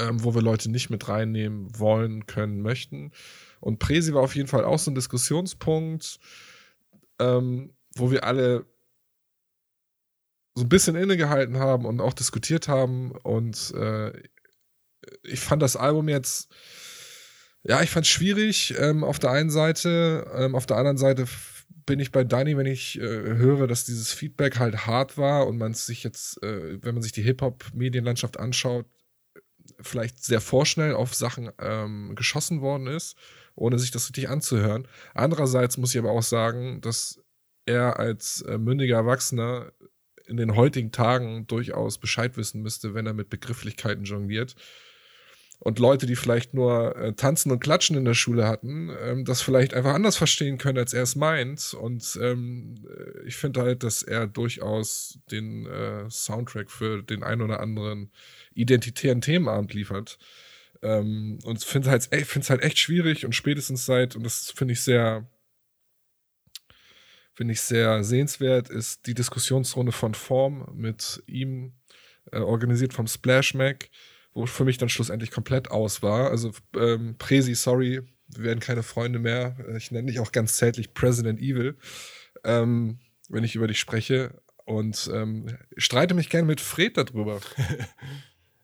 ähm, wo wir Leute nicht mit reinnehmen wollen, können, möchten. Und Presi war auf jeden Fall auch so ein Diskussionspunkt, ähm, wo wir alle so ein bisschen innegehalten haben und auch diskutiert haben. Und äh, ich fand das Album jetzt, ja, ich fand es schwierig ähm, auf der einen Seite. Ähm, auf der anderen Seite bin ich bei Danny, wenn ich äh, höre, dass dieses Feedback halt hart war und man sich jetzt, äh, wenn man sich die Hip-Hop-Medienlandschaft anschaut, vielleicht sehr vorschnell auf Sachen ähm, geschossen worden ist, ohne sich das richtig anzuhören. Andererseits muss ich aber auch sagen, dass er als äh, mündiger Erwachsener in den heutigen Tagen durchaus Bescheid wissen müsste, wenn er mit Begrifflichkeiten jongliert. Und Leute, die vielleicht nur äh, Tanzen und Klatschen in der Schule hatten, ähm, das vielleicht einfach anders verstehen können, als er es meint. Und ähm, äh, ich finde halt, dass er durchaus den äh, Soundtrack für den ein oder anderen identitären Themenabend liefert. Ähm, und finde es halt, halt echt schwierig und spätestens seit, und das finde ich sehr, finde ich sehr sehenswert, ist die Diskussionsrunde von Form mit ihm, äh, organisiert vom Splash Mac, wo für mich dann schlussendlich komplett aus war. Also ähm, Presi, sorry, wir werden keine Freunde mehr. Ich nenne dich auch ganz zärtlich President Evil, ähm, wenn ich über dich spreche. Und ähm, streite mich gerne mit Fred darüber. (laughs)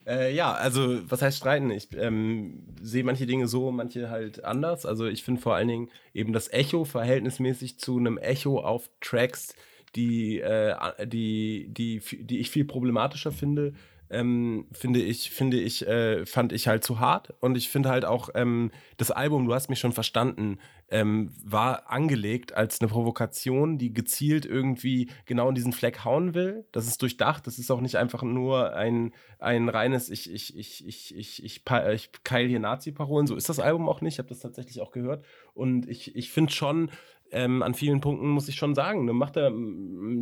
Äh, ja, also was heißt streiten? Ich ähm, sehe manche Dinge so, manche halt anders. Also ich finde vor allen Dingen eben das Echo verhältnismäßig zu einem Echo auf Tracks, die, äh, die, die, die ich viel problematischer finde, ähm, finde ich, finde ich, äh, fand ich halt zu hart. Und ich finde halt auch, ähm, das Album, du hast mich schon verstanden, ähm, war angelegt als eine Provokation, die gezielt irgendwie genau in diesen Fleck hauen will. Das ist durchdacht, das ist auch nicht einfach nur ein, ein reines, ich, ich, ich, ich, ich, ich, ich keil hier Nazi-Parolen. So ist das Album auch nicht. Ich habe das tatsächlich auch gehört. Und ich, ich finde schon, ähm, an vielen Punkten muss ich schon sagen, ne, macht er,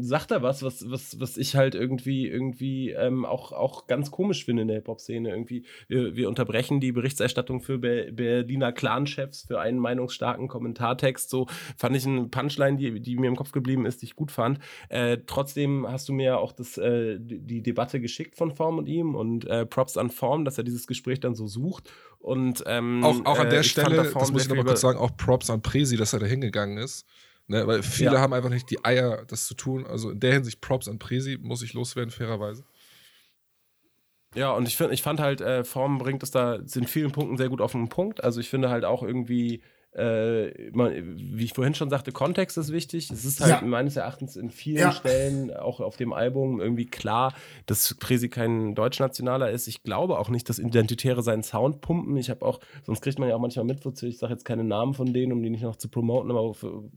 sagt er was, was, was, was ich halt irgendwie, irgendwie ähm, auch, auch ganz komisch finde in der Hip-Hop-Szene. Irgendwie, wir, wir unterbrechen die Berichterstattung für Be Berliner Clan-Chefs für einen meinungsstarken Kommentartext. So fand ich eine Punchline, die, die mir im Kopf geblieben ist, die ich gut fand. Äh, trotzdem hast du mir auch das, äh, die Debatte geschickt von Form und ihm und äh, Props an Form, dass er dieses Gespräch dann so sucht. Und ähm,
auch, auch an der Stelle, das muss ich nochmal kurz sagen, auch Props an Presi, dass er da hingegangen ist. Ne, weil viele ja. haben einfach nicht die Eier, das zu tun. Also in der Hinsicht Props an Presi, muss ich loswerden, fairerweise.
Ja, und ich, find, ich fand halt, äh, Form bringt es da, sind vielen Punkten sehr gut auf den Punkt. Also ich finde halt auch irgendwie, äh, man, wie ich vorhin schon sagte, Kontext ist wichtig. Es ist halt ja. meines Erachtens in vielen ja. Stellen, auch auf dem Album, irgendwie klar, dass Presi kein Deutschnationaler ist. Ich glaube auch nicht, dass Identitäre seinen Sound pumpen. Ich habe auch, sonst kriegt man ja auch manchmal mit, wozu ich sage jetzt keine Namen von denen, um die nicht noch zu promoten, aber wo,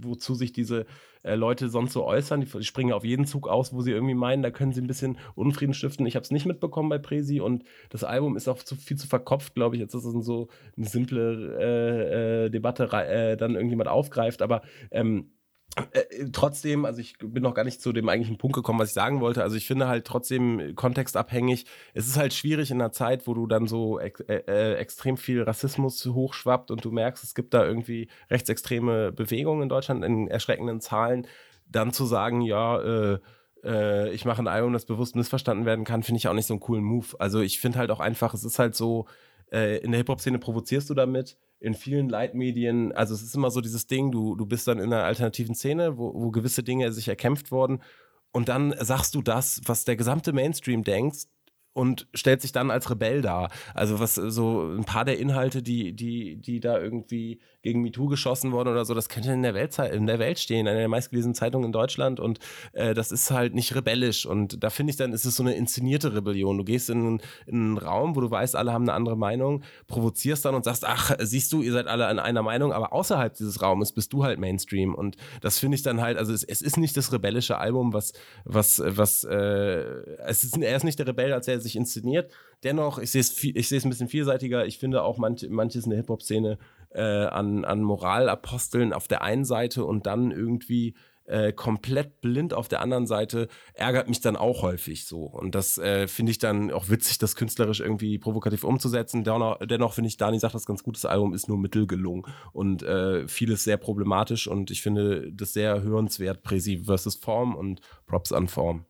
wozu sich diese äh, Leute sonst so äußern. Die, die, springen auf jeden Zug aus, wo sie irgendwie meinen, da können sie ein bisschen Unfrieden stiften. Ich habe es nicht mitbekommen bei Presi und das Album ist auch zu, viel zu verkopft, glaube ich, jetzt ist es so eine simple äh, äh, Debatte äh, dann irgendjemand aufgreift, aber ähm, äh, trotzdem, also ich bin noch gar nicht zu dem eigentlichen Punkt gekommen, was ich sagen wollte. Also ich finde halt trotzdem kontextabhängig. Es ist halt schwierig in einer Zeit, wo du dann so ex äh, äh, extrem viel Rassismus hochschwappt und du merkst, es gibt da irgendwie rechtsextreme Bewegungen in Deutschland in erschreckenden Zahlen, dann zu sagen, ja, äh, äh ich mache ein Album, das bewusst missverstanden werden kann, finde ich auch nicht so einen coolen Move. Also ich finde halt auch einfach, es ist halt so, äh, in der Hip-Hop-Szene provozierst du damit in vielen Leitmedien, also es ist immer so dieses Ding, du, du bist dann in einer alternativen Szene, wo, wo gewisse Dinge sich erkämpft wurden und dann sagst du das, was der gesamte Mainstream denkt, und stellt sich dann als Rebell dar. Also was so ein paar der Inhalte, die, die, die da irgendwie gegen MeToo geschossen wurden oder so, das könnte in der Welt, in der Welt stehen, in der meistgelesenen Zeitungen in Deutschland und äh, das ist halt nicht rebellisch und da finde ich dann, ist es so eine inszenierte Rebellion. Du gehst in, in, einen Raum, wo du weißt, alle haben eine andere Meinung, provozierst dann und sagst, ach, siehst du, ihr seid alle an einer Meinung, aber außerhalb dieses Raumes bist du halt Mainstream und das finde ich dann halt, also es, es, ist nicht das rebellische Album, was, was, was, äh, es ist, er ist nicht der Rebell, als er sich inszeniert. Dennoch, ich sehe es ich ein bisschen vielseitiger. Ich finde auch manch, manches in der Hip-Hop-Szene äh, an, an Moralaposteln auf der einen Seite und dann irgendwie äh, komplett blind auf der anderen Seite ärgert mich dann auch häufig so. Und das äh, finde ich dann auch witzig, das künstlerisch irgendwie provokativ umzusetzen. Dennoch, dennoch finde ich, Dani sagt das ganz gut, das Album ist nur mittelgelungen und äh, vieles sehr problematisch und ich finde das sehr hörenswert, Presi versus Form und Props an Form.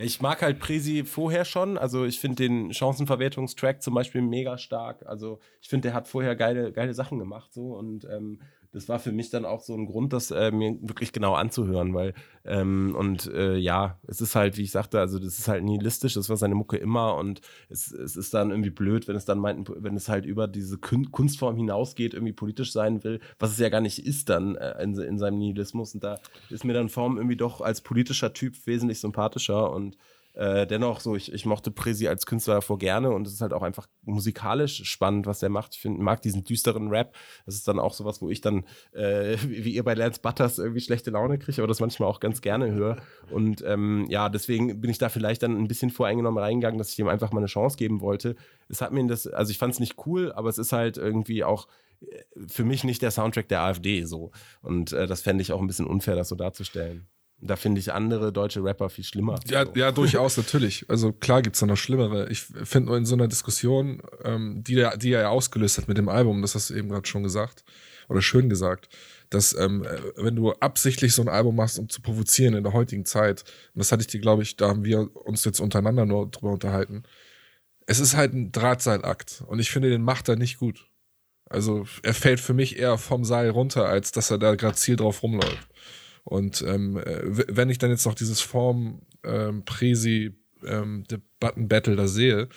Ich mag halt Presi vorher schon. Also ich finde den Chancenverwertungstrack zum Beispiel mega stark. Also ich finde, der hat vorher geile, geile Sachen gemacht so und ähm, das war für mich dann auch so ein Grund, das äh, mir wirklich genau anzuhören, weil ähm, und äh, ja, es ist halt, wie ich sagte, also das ist halt nihilistisch, das war seine Mucke immer und es, es ist dann irgendwie blöd, wenn es dann meint, wenn es halt über diese Kun Kunstform hinausgeht, irgendwie politisch sein will, was es ja gar nicht ist dann äh, in, in seinem Nihilismus. Und da ist mir dann Form irgendwie doch als politischer Typ wesentlich sympathischer und äh, dennoch, so, ich, ich mochte Presi als Künstler davor gerne und es ist halt auch einfach musikalisch spannend, was er macht. Ich find, mag diesen düsteren Rap. Das ist dann auch sowas, wo ich dann, äh, (laughs) wie ihr bei Lance Butters, irgendwie schlechte Laune kriege, aber das manchmal auch ganz gerne höre. Und ähm, ja, deswegen bin ich da vielleicht dann ein bisschen voreingenommen reingegangen, dass ich ihm einfach mal eine Chance geben wollte. Es hat mir das, also ich fand es nicht cool, aber es ist halt irgendwie auch äh, für mich nicht der Soundtrack der AfD so. Und äh, das fände ich auch ein bisschen unfair, das so darzustellen. Da finde ich andere deutsche Rapper viel schlimmer.
Ja,
so.
ja durchaus, natürlich. Also klar gibt es da noch schlimmere. Ich finde nur in so einer Diskussion, ähm, die, der, die er ja ausgelöst hat mit dem Album, das hast du eben gerade schon gesagt, oder schön gesagt, dass ähm, wenn du absichtlich so ein Album machst, um zu provozieren in der heutigen Zeit, und das hatte ich dir, glaube ich, da haben wir uns jetzt untereinander nur drüber unterhalten, es ist halt ein Drahtseilakt und ich finde, den macht er nicht gut. Also er fällt für mich eher vom Seil runter, als dass er da gerade Ziel drauf rumläuft. Und ähm, äh, wenn ich dann jetzt noch dieses Form ähm, Presi ähm, Button Battle da sehe,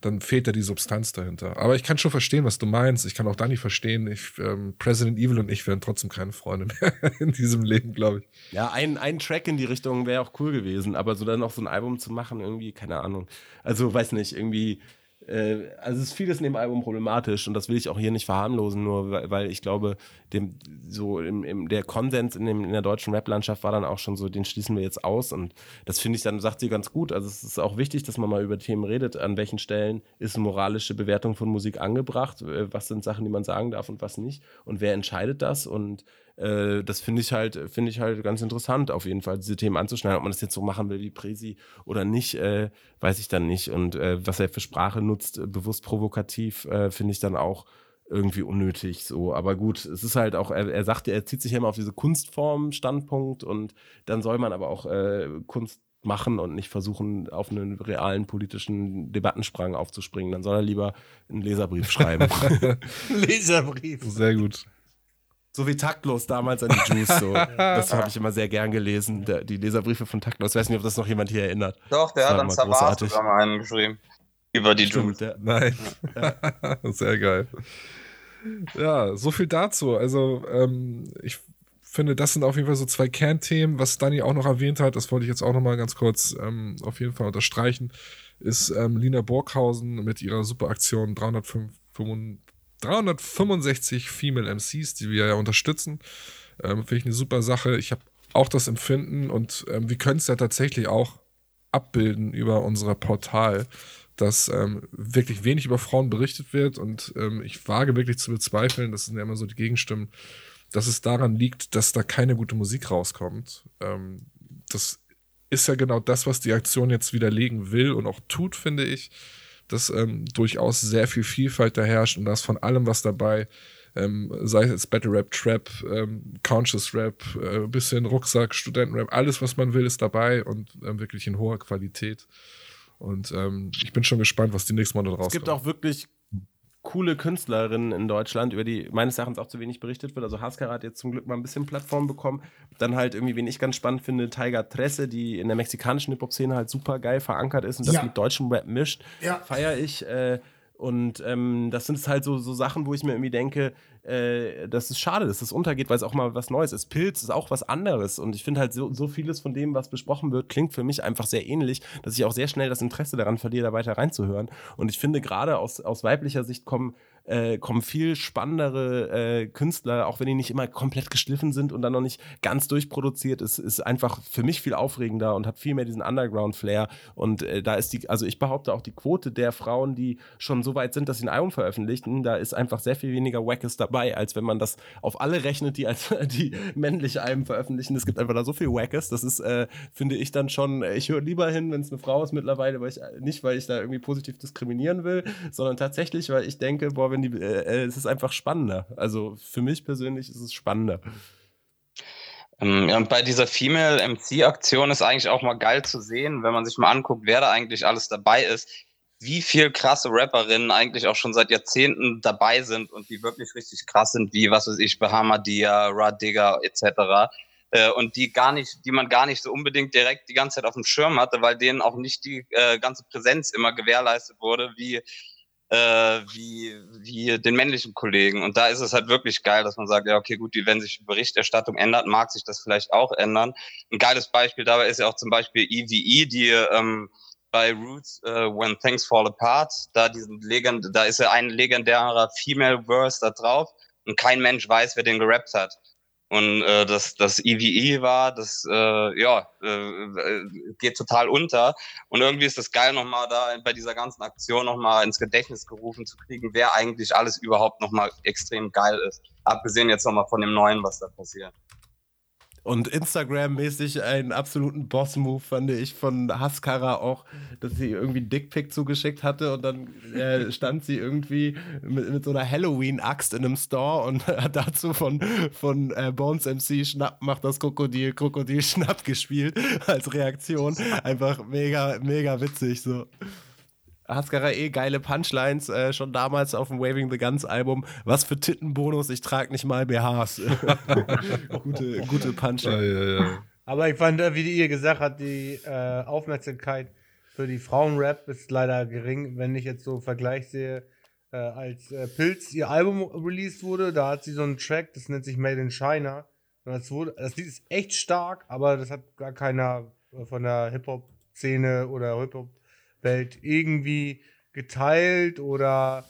dann fehlt da die Substanz dahinter. Aber ich kann schon verstehen, was du meinst. Ich kann auch Dani verstehen. Ich, ähm, President Evil und ich wären trotzdem keine Freunde mehr (laughs) in diesem Leben, glaube ich.
Ja, ein, ein Track in die Richtung wäre auch cool gewesen, aber so dann noch so ein Album zu machen, irgendwie, keine Ahnung. Also, weiß nicht, irgendwie äh, also es ist vieles in dem Album problematisch und das will ich auch hier nicht verharmlosen, nur weil, weil ich glaube, dem, so im, im, der Konsens in, dem, in der deutschen Rap-Landschaft war dann auch schon so, den schließen wir jetzt aus und das finde ich dann, sagt sie ganz gut. Also es ist auch wichtig, dass man mal über Themen redet, an welchen Stellen ist moralische Bewertung von Musik angebracht, äh, was sind Sachen, die man sagen darf und was nicht und wer entscheidet das und äh, das finde ich halt, finde ich halt ganz interessant, auf jeden Fall, diese Themen anzuschneiden. Ob man das jetzt so machen will wie Presi oder nicht, äh, weiß ich dann nicht. Und äh, was er für Sprache nutzt, äh, bewusst provokativ, äh, finde ich dann auch irgendwie unnötig so. Aber gut, es ist halt auch, er, er sagt ja, er zieht sich ja immer auf diese Kunstform-Standpunkt und dann soll man aber auch äh, Kunst machen und nicht versuchen, auf einen realen politischen Debattensprang aufzuspringen. Dann soll er lieber einen Leserbrief schreiben. (laughs)
Leserbrief.
Sehr gut.
So wie taktlos damals an die Juice. So. (laughs) Das habe ich immer sehr gern gelesen, der, die Leserbriefe von taktlos. Ich weiß nicht, ob das noch jemand hier erinnert.
Doch, der hat an
großartig.
sogar mal einen geschrieben. Über die
Stimmt,
Juice.
ja.
Nein. (laughs) Sehr geil. Ja, so viel dazu. Also, ähm, ich finde, das sind auf jeden Fall so zwei Kernthemen. Was Dani auch noch erwähnt hat, das wollte ich jetzt auch noch mal ganz kurz ähm, auf jeden Fall unterstreichen, ist ähm, Lina Burghausen mit ihrer Superaktion 305, 365 Female MCs, die wir ja unterstützen. Ähm, finde ich eine super Sache. Ich habe auch das Empfinden und ähm, wir können es ja tatsächlich auch abbilden über unser Portal, dass ähm, wirklich wenig über Frauen berichtet wird und ähm, ich wage wirklich zu bezweifeln, das sind ja immer so die Gegenstimmen, dass es daran liegt, dass da keine gute Musik rauskommt. Ähm, das ist ja genau das, was die Aktion jetzt widerlegen will und auch tut, finde ich, dass ähm, durchaus sehr viel Vielfalt da herrscht und da ist von allem was dabei, ähm, sei es jetzt Battle Rap, Trap, ähm, Conscious Rap, äh, bisschen Rucksack, Studentenrap, alles, was man will, ist dabei und ähm, wirklich in hoher Qualität. Und ähm, ich bin schon gespannt, was die nächste da
Es
rauskommt.
gibt auch wirklich coole Künstlerinnen in Deutschland, über die meines Erachtens auch zu wenig berichtet wird. Also Haskara hat jetzt zum Glück mal ein bisschen Plattform bekommen. Dann halt irgendwie, wen ich ganz spannend finde, Tiger Tresse, die in der mexikanischen Hip-Hop-Szene halt super geil verankert ist und das
Ja.
mit deutschem Rap mischt.
Ja.
Feier ich. Äh, und ähm, das sind halt so, so Sachen, wo ich mir irgendwie denke, äh, das ist schade, dass das untergeht, weil es auch mal was Neues ist. Pilz ist auch was anderes. Und ich finde halt so, so vieles von dem, was besprochen wird, klingt für mich einfach sehr ähnlich, dass ich auch sehr schnell das Interesse daran verliere, da weiter reinzuhören. Und ich finde gerade aus, aus weiblicher Sicht kommen äh, kommen viel spannendere äh, Künstler, auch wenn die nicht immer komplett geschliffen sind und dann noch nicht ganz durchproduziert. Es ist einfach für mich viel aufregender und hat viel mehr diesen Underground-Flair. Und äh, da ist die, also ich behaupte auch die Quote der Frauen, die schon so weit sind, dass sie ein Album veröffentlichen, da ist einfach sehr viel weniger Wackes dabei, als wenn man das auf alle rechnet, die als (laughs) die männliche Alben veröffentlichen. Es gibt einfach da so viel Wackes. Das ist, äh, finde ich dann schon, ich höre lieber hin, wenn es eine Frau ist mittlerweile, weil ich nicht, weil ich da irgendwie positiv diskriminieren will, sondern tatsächlich, weil ich denke, boah, wenn die, äh, äh, es ist einfach spannender. Also für mich persönlich ist es spannender.
Ähm, ja, und bei dieser Female MC-Aktion ist eigentlich auch mal geil zu sehen, wenn man sich mal anguckt, wer da eigentlich alles dabei ist, wie viel krasse Rapperinnen eigentlich auch schon seit Jahrzehnten dabei sind und die wirklich richtig krass sind, wie, was weiß ich, Bahamadia, Rad Digger etc. Äh, und die gar nicht, die man gar nicht so unbedingt direkt die ganze Zeit auf dem Schirm hatte, weil denen auch nicht die äh, ganze Präsenz immer gewährleistet wurde, wie äh, wie, wie den männlichen Kollegen. Und da ist es halt wirklich geil, dass man sagt, ja, okay, gut, wenn sich die Berichterstattung ändert, mag sich das vielleicht auch ändern. Ein geiles Beispiel dabei ist ja auch zum Beispiel EVE, die ähm, bei Roots uh, When Things Fall Apart, da diesen Legend, da ist ja ein legendärer Female Verse da drauf und kein Mensch weiß, wer den gerappt hat. Und äh, das, das EVE war, das äh, ja, äh, geht total unter. Und irgendwie ist das geil, nochmal da bei dieser ganzen Aktion nochmal ins Gedächtnis gerufen zu kriegen, wer eigentlich alles überhaupt nochmal extrem geil ist. Abgesehen jetzt nochmal von dem Neuen, was da passiert.
Und Instagram-mäßig einen absoluten Boss-Move fand ich von Haskara auch, dass sie irgendwie Dickpick zugeschickt hatte und dann äh, (laughs) stand sie irgendwie mit, mit so einer Halloween-Axt in einem Store und (laughs) hat dazu von, von äh, Bones MC Schnapp macht das Krokodil, Krokodil Schnapp (laughs) gespielt als Reaktion. Einfach mega, mega witzig so. Haskara eh geile Punchlines, äh, schon damals auf dem Waving the Guns Album. Was für Tittenbonus, ich trage nicht mal BHs. (laughs) gute, gute Punchlines. Ja, ja, ja.
Aber ich fand, äh, wie ihr gesagt habt, die äh, Aufmerksamkeit für die Frauenrap ist leider gering, wenn ich jetzt so Vergleich sehe. Äh, als äh, Pilz ihr Album released wurde, da hat sie so einen Track, das nennt sich Made in China. Und das, wurde, das Lied ist echt stark, aber das hat gar keiner von der Hip-Hop-Szene oder Hip-Hop Welt irgendwie geteilt oder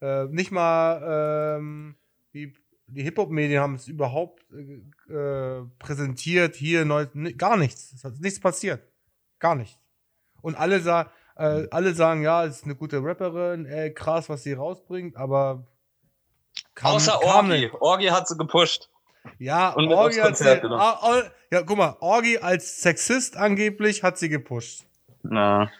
äh, nicht mal ähm, die, die Hip-Hop-Medien haben es überhaupt äh, äh präsentiert, hier neu, gar nichts. Es hat nichts passiert. Gar nichts. Und alle, sa äh, alle sagen, ja, es ist eine gute Rapperin, ey, krass, was sie rausbringt, aber
kam, Außer kam Orgi. Nicht. Orgi hat sie gepusht.
Ja, und Orgi hat sie, ja, guck mal, Orgi als Sexist angeblich hat sie gepusht.
Na.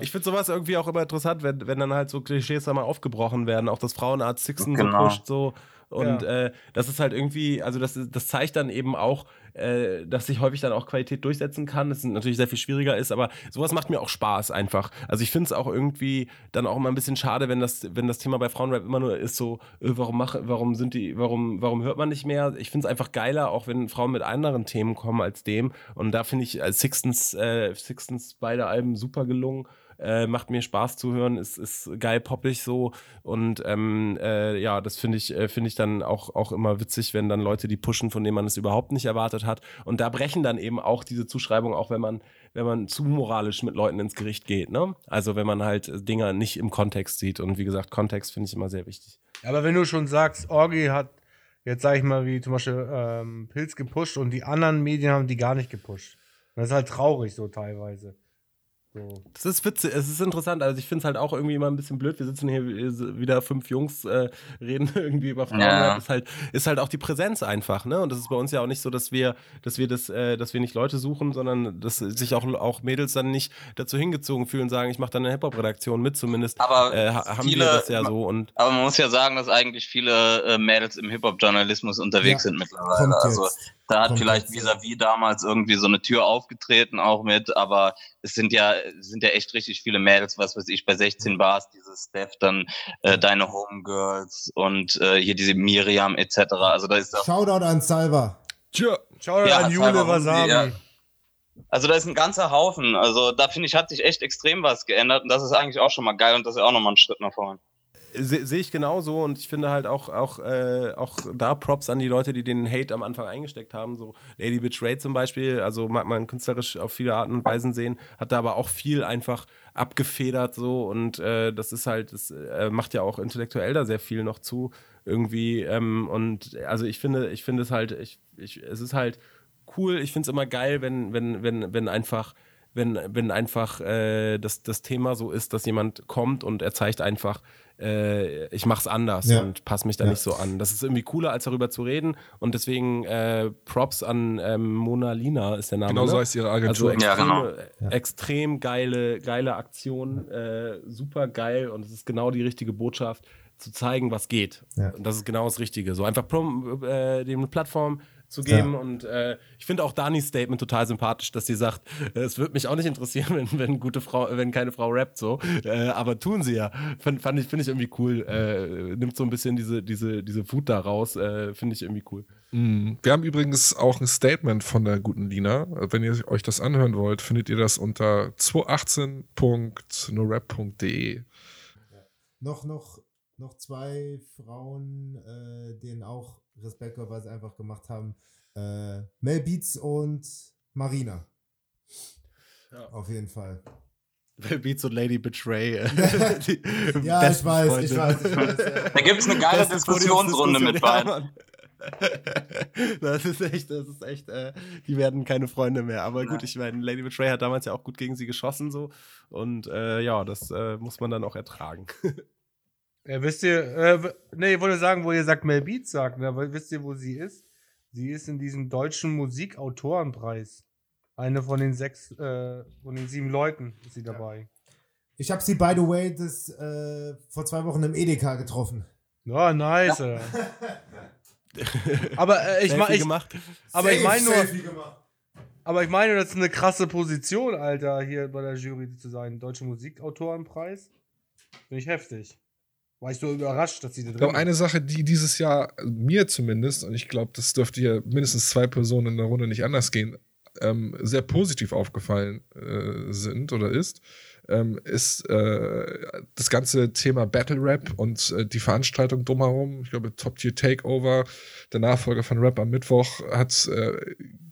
Ich finde sowas irgendwie auch immer interessant, wenn, wenn dann halt so Klischees da mal aufgebrochen werden. Auch das Frauenarzt Sixten genau. so pusht so. Und ja. äh, das ist halt irgendwie, also das, das zeigt dann eben auch, äh, dass sich häufig dann auch Qualität durchsetzen kann. Das natürlich sehr viel schwieriger ist, aber sowas macht mir auch Spaß einfach. Also ich finde es auch irgendwie dann auch immer ein bisschen schade, wenn das, wenn das Thema bei Frauenrap immer nur ist so, äh, warum mache, warum sind die, warum, warum hört man nicht mehr? Ich finde es einfach geiler, auch wenn Frauen mit anderen Themen kommen als dem. Und da finde ich als äh, Sixtens, äh, Sixtens beide Alben super gelungen. Äh, macht mir Spaß zu hören, ist, ist geil poppig so und ähm, äh, ja, das finde ich, äh, ich dann auch, auch immer witzig, wenn dann Leute die pushen, von denen man es überhaupt nicht erwartet hat und da brechen dann eben auch diese Zuschreibungen, auch wenn man, wenn man zu moralisch mit Leuten ins Gericht geht, ne? Also wenn man halt Dinge nicht im Kontext sieht und wie gesagt, Kontext finde ich immer sehr wichtig.
Aber wenn du schon sagst, Orgi hat jetzt sage ich mal, wie zum Beispiel ähm, Pilz gepusht und die anderen Medien haben die gar nicht gepusht. Das ist halt traurig so teilweise.
Das ist witzig, es ist interessant. Also ich finde es halt auch irgendwie immer ein bisschen blöd. Wir sitzen hier wieder fünf Jungs, äh, reden (laughs) irgendwie über Frauen. Ja. Ist halt, ist halt auch die Präsenz einfach, ne? Und das ist bei uns ja auch nicht so, dass wir, dass wir das, äh, dass wir nicht Leute suchen, sondern dass sich auch, auch Mädels dann nicht dazu hingezogen fühlen und sagen, ich mache dann eine Hip-Hop-Redaktion mit zumindest.
Aber
äh, haben viele, wir das ja so. Und
aber man muss ja sagen, dass eigentlich viele äh, Mädels im Hip-Hop-Journalismus unterwegs ja. sind mittlerweile. Also da hat vielleicht vis-à-vis -vis damals irgendwie so eine Tür aufgetreten auch mit, aber es sind ja, sind ja echt richtig viele Mädels, was weiß ich, bei 16 Bars, dieses Steph, dann äh, deine Homegirls und äh, hier diese Miriam etc. Also da ist
Shoutout an Salva.
Tja. Shoutout ja, an Jule Wasabi. Ja.
Also da ist ein ganzer Haufen. Also da finde ich, hat sich echt extrem was geändert und das ist eigentlich auch schon mal geil und das ist auch nochmal ein Schritt nach vorne.
Se- sehe ich genauso und ich finde halt auch, auch, äh, auch da Props an die Leute, die den Hate am Anfang eingesteckt haben. So Lady Bitch Ray zum Beispiel, also mag man künstlerisch auf viele Arten und Weisen sehen, hat da aber auch viel einfach abgefedert so und äh, das ist halt, das äh, macht ja auch intellektuell da sehr viel noch zu irgendwie ähm, und also ich finde, ich finde es halt, ich, ich, es ist halt cool, ich finde es immer geil, wenn, wenn, wenn, wenn einfach wenn, wenn einfach äh, das, das Thema so ist, dass jemand kommt und er zeigt einfach, äh, ich mach's anders
Ja.
und passe mich da
Ja.
nicht so an. Das ist irgendwie cooler, als darüber zu reden. Und deswegen äh, Props an ähm, Mona Lina ist der Name.
Genau so
ne?
heißt ihre
Also
Agentur.
Ja,
extrem,
genau.
extrem geile, geile Aktion, äh, super geil und es ist genau die richtige Botschaft, zu zeigen, was geht.
Ja.
Und das ist genau das Richtige. So einfach prom, äh, dem eine Plattform zu geben.
Ja.
Und äh, ich finde auch Danis Statement total sympathisch, dass sie sagt, äh, es würde mich auch nicht interessieren, (laughs) wenn, wenn gute Frau, wenn keine Frau rappt so. Äh, aber tun sie ja. Fand, fand ich, finde ich irgendwie cool. Äh, nimmt so ein bisschen diese, diese, diese Wut da raus. Äh, finde ich irgendwie cool.
Mm. Wir haben übrigens auch ein Statement von der guten Lina. Wenn ihr euch das anhören wollt, findet ihr das unter 218.norap.de.
Noch, noch, noch zwei Frauen, äh, denen auch Respekt, weil sie einfach gemacht haben. Äh, Mel Beats und Marina.
Ja.
Auf jeden Fall.
Beats und Lady Betray. (laughs)
Ja, ich weiß, ich weiß, ich weiß. Ja.
Da gibt es eine geile Diskussionsrunde mit beiden. (laughs)
Das ist echt, das ist echt, äh, die werden keine Freunde mehr. Aber gut, ich meine, Lady Betray hat damals ja auch gut gegen sie geschossen so. Und äh, ja, das äh, muss man dann auch ertragen. (laughs)
Ja, wisst ihr, äh, nee, ich wollte sagen, wo ihr sagt, Mel Beats sagt, ne, aber wisst ihr, wo sie ist? Sie ist in diesem deutschen Musikautorenpreis. Eine von den sechs, äh, von den sieben Leuten ist sie dabei.
Ich habe sie, by the way, das, äh, vor zwei Wochen im Edeka getroffen.
Ja, nice. äh. (laughs) aber äh, ich,
Selfie
mein, ich,
gemacht.
aber ich meine nur, aber ich meine, das ist eine krasse Position, Alter, hier bei der Jury zu sein. Deutsche Musikautorenpreis. Finde ich heftig. War ich so überrascht, dass sie da
Ich
drin
glaube, eine Sache, die dieses Jahr äh, mir zumindest, und ich glaube, das dürfte hier mindestens zwei Personen in der Runde nicht anders gehen, ähm, sehr positiv aufgefallen äh, sind oder ist, ähm, ist äh, das ganze Thema Battle Rap und äh, die Veranstaltung drumherum. Ich glaube, Top Tier Takeover, der Nachfolger von Rap am Mittwoch, hat äh,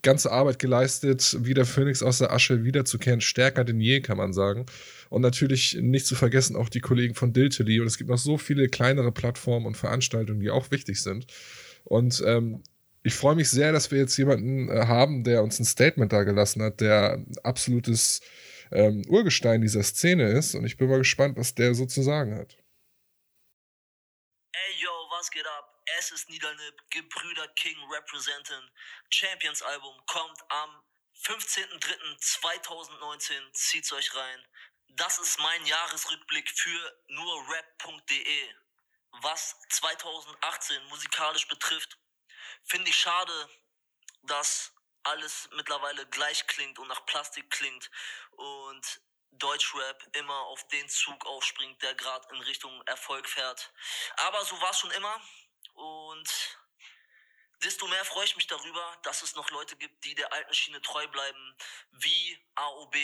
ganze Arbeit geleistet, wie der Phönix aus der Asche wiederzukehren, stärker denn je, kann man sagen. Und natürlich nicht zu vergessen auch die Kollegen von Diltily. Und es gibt noch so viele kleinere Plattformen und Veranstaltungen, die auch wichtig sind. Und ähm, ich freue mich sehr, dass wir jetzt jemanden äh, haben, der uns ein Statement da gelassen hat, der absolutes ähm, Urgestein dieser Szene ist. Und ich bin mal gespannt, was der so zu sagen hat.
Ey yo, was geht ab? Es ist Niederlip, Gebrüder King representen. Champions Album kommt am 15.03.2019. Zieht's euch rein. Das ist mein Jahresrückblick für nurrap.de. Was 2018 musikalisch betrifft, finde ich schade, dass alles mittlerweile gleich klingt und nach Plastik klingt und Deutschrap immer auf den Zug aufspringt, der gerade in Richtung Erfolg fährt. Aber so war es schon immer und desto mehr freue ich mich darüber, dass es noch Leute gibt, die der alten Schiene treu bleiben, wie AOB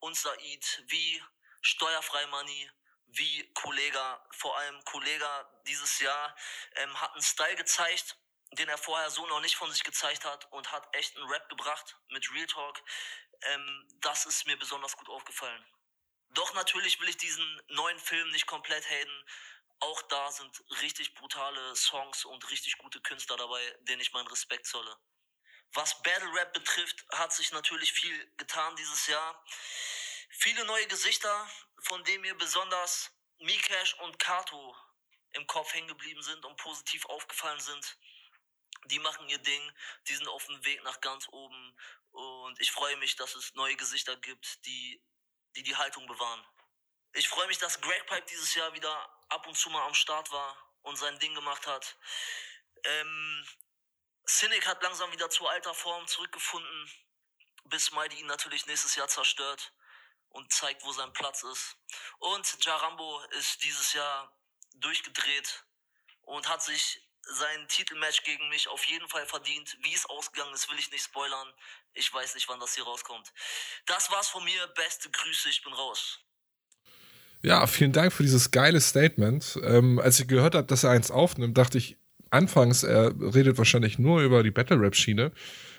und Said, wie Steuerfrei Money, wie Kollega. Vor allem Kollega dieses Jahr ähm, hat einen Style gezeigt, den er vorher so noch nicht von sich gezeigt hat und hat echt einen Rap gebracht mit Real Talk. Ähm, das ist mir besonders gut aufgefallen. Doch natürlich will ich diesen neuen Film nicht komplett haten. Auch da sind richtig brutale Songs und richtig gute Künstler dabei, denen ich meinen Respekt zolle. Was Battle Rap betrifft, hat sich natürlich viel getan dieses Jahr. Viele neue Gesichter, von denen mir besonders Mikesh und Kato im Kopf hängen geblieben sind und positiv aufgefallen sind. Die machen ihr Ding, die sind auf dem Weg nach ganz oben und ich freue mich, dass es neue Gesichter gibt, die die, die Haltung bewahren. Ich freue mich, dass Greg Pipe dieses Jahr wieder ab und zu mal am Start war und sein Ding gemacht hat. Ähm, Cynic hat langsam wieder zu alter Form zurückgefunden, bis Mighty ihn natürlich nächstes Jahr zerstört und zeigt, wo sein Platz ist. Und Jarambo ist dieses Jahr durchgedreht und hat sich sein Titelmatch gegen mich auf jeden Fall verdient. Wie es ausgegangen ist, will ich nicht spoilern. Ich weiß nicht, wann das hier rauskommt. Das war's von mir. Beste Grüße, ich bin raus.
Ja, vielen Dank für dieses geile Statement. Ähm, als ich gehört habe, dass er eins aufnimmt, dachte ich anfangs, er redet wahrscheinlich nur über die Battle-Rap-Schiene.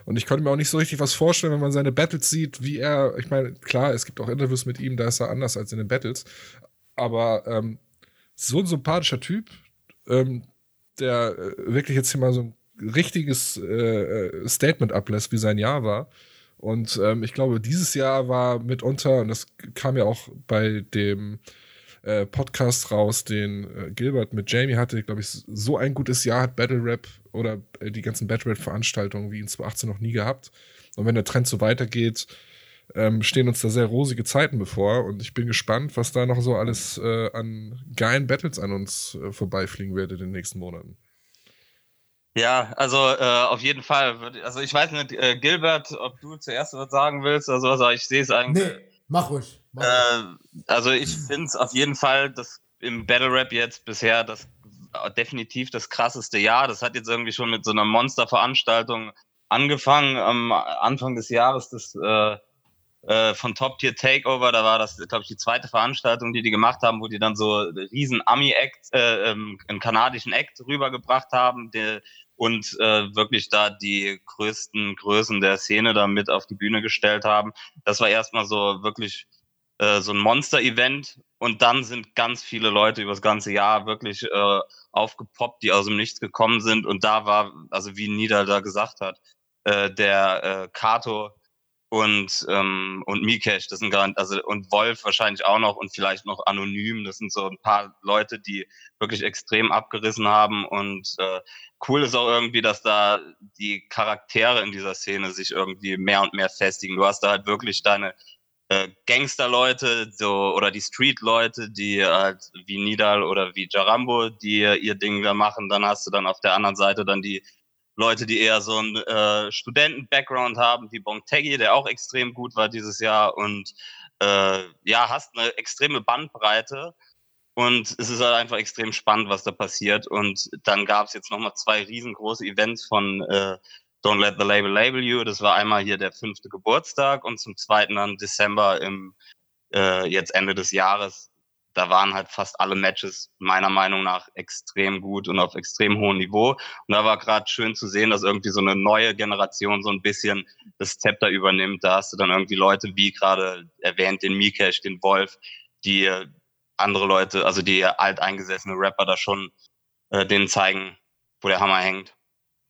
Und ich konnte mir auch nicht so richtig was vorstellen, wenn man seine Battles sieht, wie er, ich meine, klar, es gibt auch Interviews mit ihm, da ist er anders als in den Battles. Aber ähm, so ein sympathischer Typ, ähm, der äh, wirklich jetzt hier mal so ein richtiges äh, äh, Statement ablässt, wie sein Jahr war. Und ähm, ich glaube, dieses Jahr war mitunter, und das kam ja auch bei dem äh, Podcast raus, den äh, Gilbert mit Jamie hatte, glaube ich, so ein gutes Jahr hat Battle Rap oder äh, die ganzen Battle Rap Veranstaltungen wie in 2018 noch nie gehabt. Und wenn der Trend so weitergeht, ähm, stehen uns da sehr rosige Zeiten bevor. Und ich bin gespannt, was da noch so alles äh, an geilen Battles an uns äh, vorbeifliegen wird in den nächsten Monaten.
Ja, also äh, auf jeden Fall. Also ich weiß nicht, äh, Gilbert, ob du zuerst was sagen willst oder sowas, aber ich sehe es eigentlich.
Nee, mach ruhig. Mach ruhig.
Äh, also ich finde es auf jeden Fall das im Battle Rap jetzt bisher das äh, definitiv das krasseste Jahr. Das hat jetzt irgendwie schon mit so einer Monsterveranstaltung angefangen am Anfang des Jahres. Das äh, äh, von Top Tier Takeover, da war das, glaube ich, die zweite Veranstaltung, die die gemacht haben, wo die dann so riesen Ami-Act, äh, ähm, einen kanadischen Act rübergebracht haben, der, und äh, wirklich da die größten Größen der Szene da mit auf die Bühne gestellt haben. Das war erstmal so wirklich äh, so ein Monster-Event und dann sind ganz viele Leute über das ganze Jahr wirklich äh, aufgepoppt, die aus dem Nichts gekommen sind und da war, also wie Nidal da gesagt hat, äh, der äh, Kato und ähm, und Mikesh, das sind gar also und Wolf wahrscheinlich auch noch und vielleicht noch anonym, das sind so ein paar Leute, die wirklich extrem abgerissen haben und äh, cool ist auch irgendwie, dass da die Charaktere in dieser Szene sich irgendwie mehr und mehr festigen. Du hast da halt wirklich deine äh, Gangsterleute so oder die Street-Leute, die halt wie Nidal oder wie Jarambo, die ihr Ding da machen. Dann hast du dann auf der anderen Seite dann die Leute, die eher so einen äh, Studenten-Background haben, wie Bongtegi, der auch extrem gut war dieses Jahr. Und äh, ja, hast eine extreme Bandbreite. Und es ist halt einfach extrem spannend, was da passiert. Und dann gab es jetzt nochmal zwei riesengroße Events von äh, Don't Let the Label Label You, das war einmal hier der fünfte Geburtstag und zum zweiten dann Dezember im äh, jetzt Ende des Jahres da waren halt fast alle Matches meiner Meinung nach extrem gut und auf extrem hohem Niveau. Und da war gerade schön zu sehen, dass irgendwie so eine neue Generation so ein bisschen das Zepter übernimmt. Da hast du dann irgendwie Leute wie gerade erwähnt, den Mikesh, den Wolf, die andere Leute, also die alteingesessene Rapper da schon äh, denen zeigen, wo der Hammer hängt.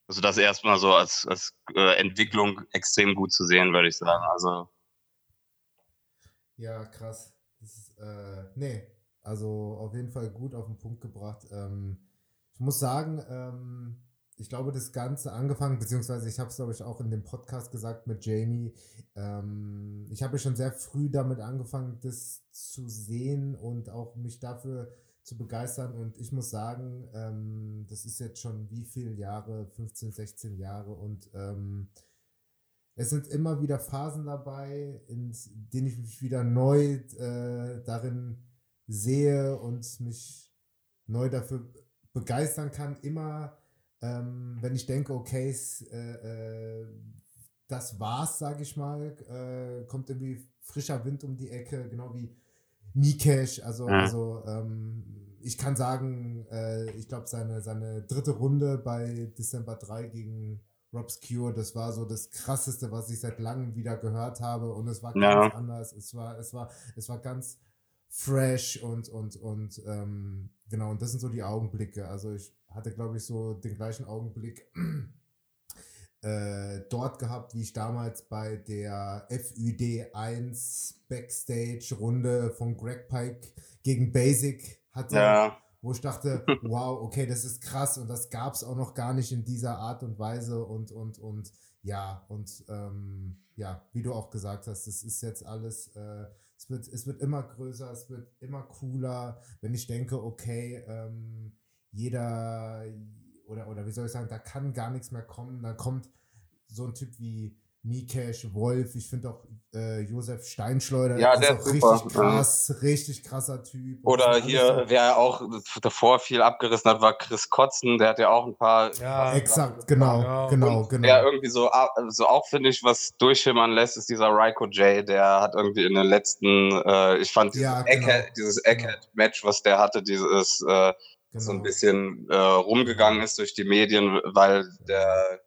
Also das erstmal so als, als äh, Entwicklung extrem gut zu sehen, würde ich sagen. Also
Ja, krass. Ist, äh, nee, also auf jeden Fall gut auf den Punkt gebracht. Ähm, ich muss sagen, ähm, ich glaube, das Ganze angefangen, beziehungsweise ich habe es, glaube ich, auch in dem Podcast gesagt mit Jamie. Ähm, ich habe schon sehr früh damit angefangen, das zu sehen und auch mich dafür zu begeistern. Und ich muss sagen, ähm, das ist jetzt schon wie viele Jahre, 15, 16 Jahre und ähm, es sind immer wieder Phasen dabei, in denen ich mich wieder neu äh, darin sehe und mich neu dafür begeistern kann. Immer, ähm, wenn ich denke, okay, äh, äh, das war's, sage ich mal, äh, kommt irgendwie frischer Wind um die Ecke, genau wie Mikesh. Also,
Ja.
also ähm, ich kann sagen, äh, ich glaube, seine, seine dritte Runde bei December 3 gegen Rob's Cure, das war so das krasseste, was ich seit langem wieder gehört habe. Und es war
Ja.
ganz anders. Es war, es war, es war ganz fresh und, und, und ähm, genau, und das sind so die Augenblicke. Also ich hatte, glaube ich, so den gleichen Augenblick (clears throat) äh, dort gehabt, wie ich damals bei der FÜD 1 Backstage-Runde von Greg Pike gegen Basic hatte,
Ja.
wo ich dachte, (laughs) wow, okay, das ist krass und das gab es auch noch gar nicht in dieser Art und Weise und, und, und ja, und ähm, ja, wie du auch gesagt hast, das ist jetzt alles, äh, es, wird, es wird immer größer, es wird immer cooler, wenn ich denke, okay, ähm, jeder oder, oder wie soll ich sagen, da kann gar nichts mehr kommen, dann kommt so ein Typ wie Mikesh, Wolf, ich finde auch äh, Josef Steinschleuder
Ja,
ist
der
auch
ist super,
richtig krass, richtig krasser Typ.
Oder hier, wer auch davor viel abgerissen hat, war Chris Kotzen. Der hat ja auch ein paar.
Ja,
exakt, genau, genau,
Und
genau.
Der irgendwie so, so auch, finde ich, was durchschimmern lässt, ist dieser Raiko J. Der hat irgendwie in den letzten, äh, ich fand dieses
Ja, genau,
dieses Egghead-Match, was der hatte, dieses äh, so
Genau.
ein bisschen äh, rumgegangen ist durch die Medien, weil der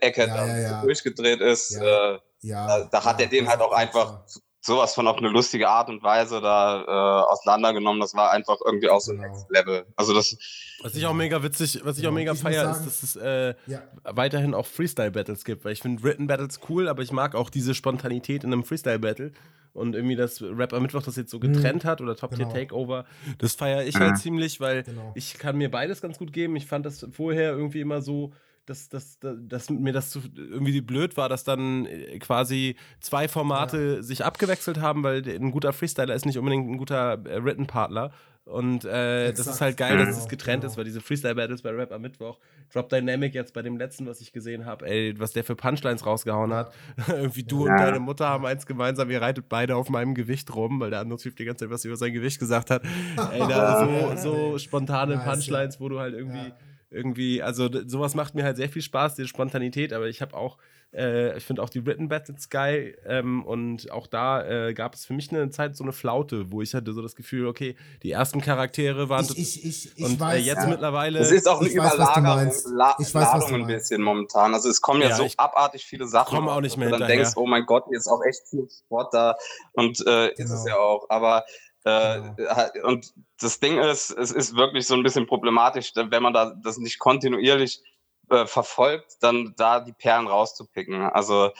Egghead
Ja,
da
ja, ja.
durchgedreht ist.
Ja,
äh,
ja,
da, da hat
ja,
er den
das
halt auch einfach
so.
sowas von auf eine lustige Art und Weise da äh, auseinandergenommen. Das war einfach irgendwie auch so ein
Genau.
Level. Also das
Was ich auch mega witzig, was ich auch
Genau.
mega feier, ist, dass es äh,
Ja.
weiterhin auch Freestyle-Battles gibt, weil ich finde Written Battles cool, aber ich mag auch diese Spontanität in einem Freestyle-Battle. Und irgendwie, dass Rap am Mittwoch das jetzt so getrennt hat oder Top Tier
Genau.
Takeover, das feiere ich
Mhm.
halt ziemlich, weil
Genau.
ich kann mir beides ganz gut geben. Ich fand das vorher irgendwie immer so, dass, dass, dass, dass mir das zu, irgendwie blöd war, dass dann äh, quasi zwei Formate sich abgewechselt haben, weil ein guter Freestyler ist nicht unbedingt ein guter äh, Written-Partner. Und äh, das ist halt geil, dass
Genau,
es getrennt
genau.
ist, weil diese Freestyle-Battles bei Rap am Mittwoch, Drop Dynamic jetzt bei dem letzten, was ich gesehen habe, ey, was der für Punchlines rausgehauen hat. (laughs) Irgendwie du und
Ja.
deine Mutter haben eins gemeinsam, ihr reitet beide auf meinem Gewicht rum, weil der andere Typ die ganze Zeit was über sein Gewicht gesagt hat. Ey, da (laughs) so, so spontane
Nice, ja.
Punchlines, wo du halt irgendwie,
Ja.
Irgendwie, also sowas macht mir halt sehr viel Spaß, diese Spontanität, aber ich habe auch, äh, ich finde auch die Written Battles geil ähm, und auch da äh, gab es für mich eine Zeit so eine Flaute, wo ich hatte so das Gefühl, okay, die ersten Charaktere waren
Ich, ich, ich, ich
und
weiß,
äh, jetzt
ja.
mittlerweile.
Es ist auch eine Überlagerung. La
Ich weiß,
Ladung ein bisschen momentan. Also es kommen ja,
Ja,
so
ich
abartig viele Sachen.
komm auch nicht mehr
du dann
hinterher.
denkst, oh mein Gott, hier ist auch echt viel Sport da. Und äh, ist es
Genau.
ja auch. Aber äh,
Genau.
und das Ding ist, es ist wirklich so ein bisschen problematisch, wenn man da das nicht kontinuierlich äh, verfolgt, dann da die Perlen rauszupicken. Also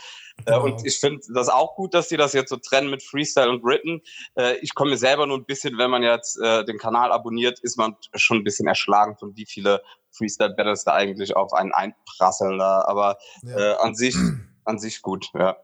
äh, und ich finde das auch gut, dass die das jetzt so trennen mit Freestyle und Written. Äh, ich komme mir selber nur ein bisschen, wenn man jetzt äh, den Kanal abonniert, ist man schon ein bisschen erschlagen von wie viele Freestyle-Battles da eigentlich auf einen einprasseln da. Aber
Ja.
äh, an sich, an sich gut, ja.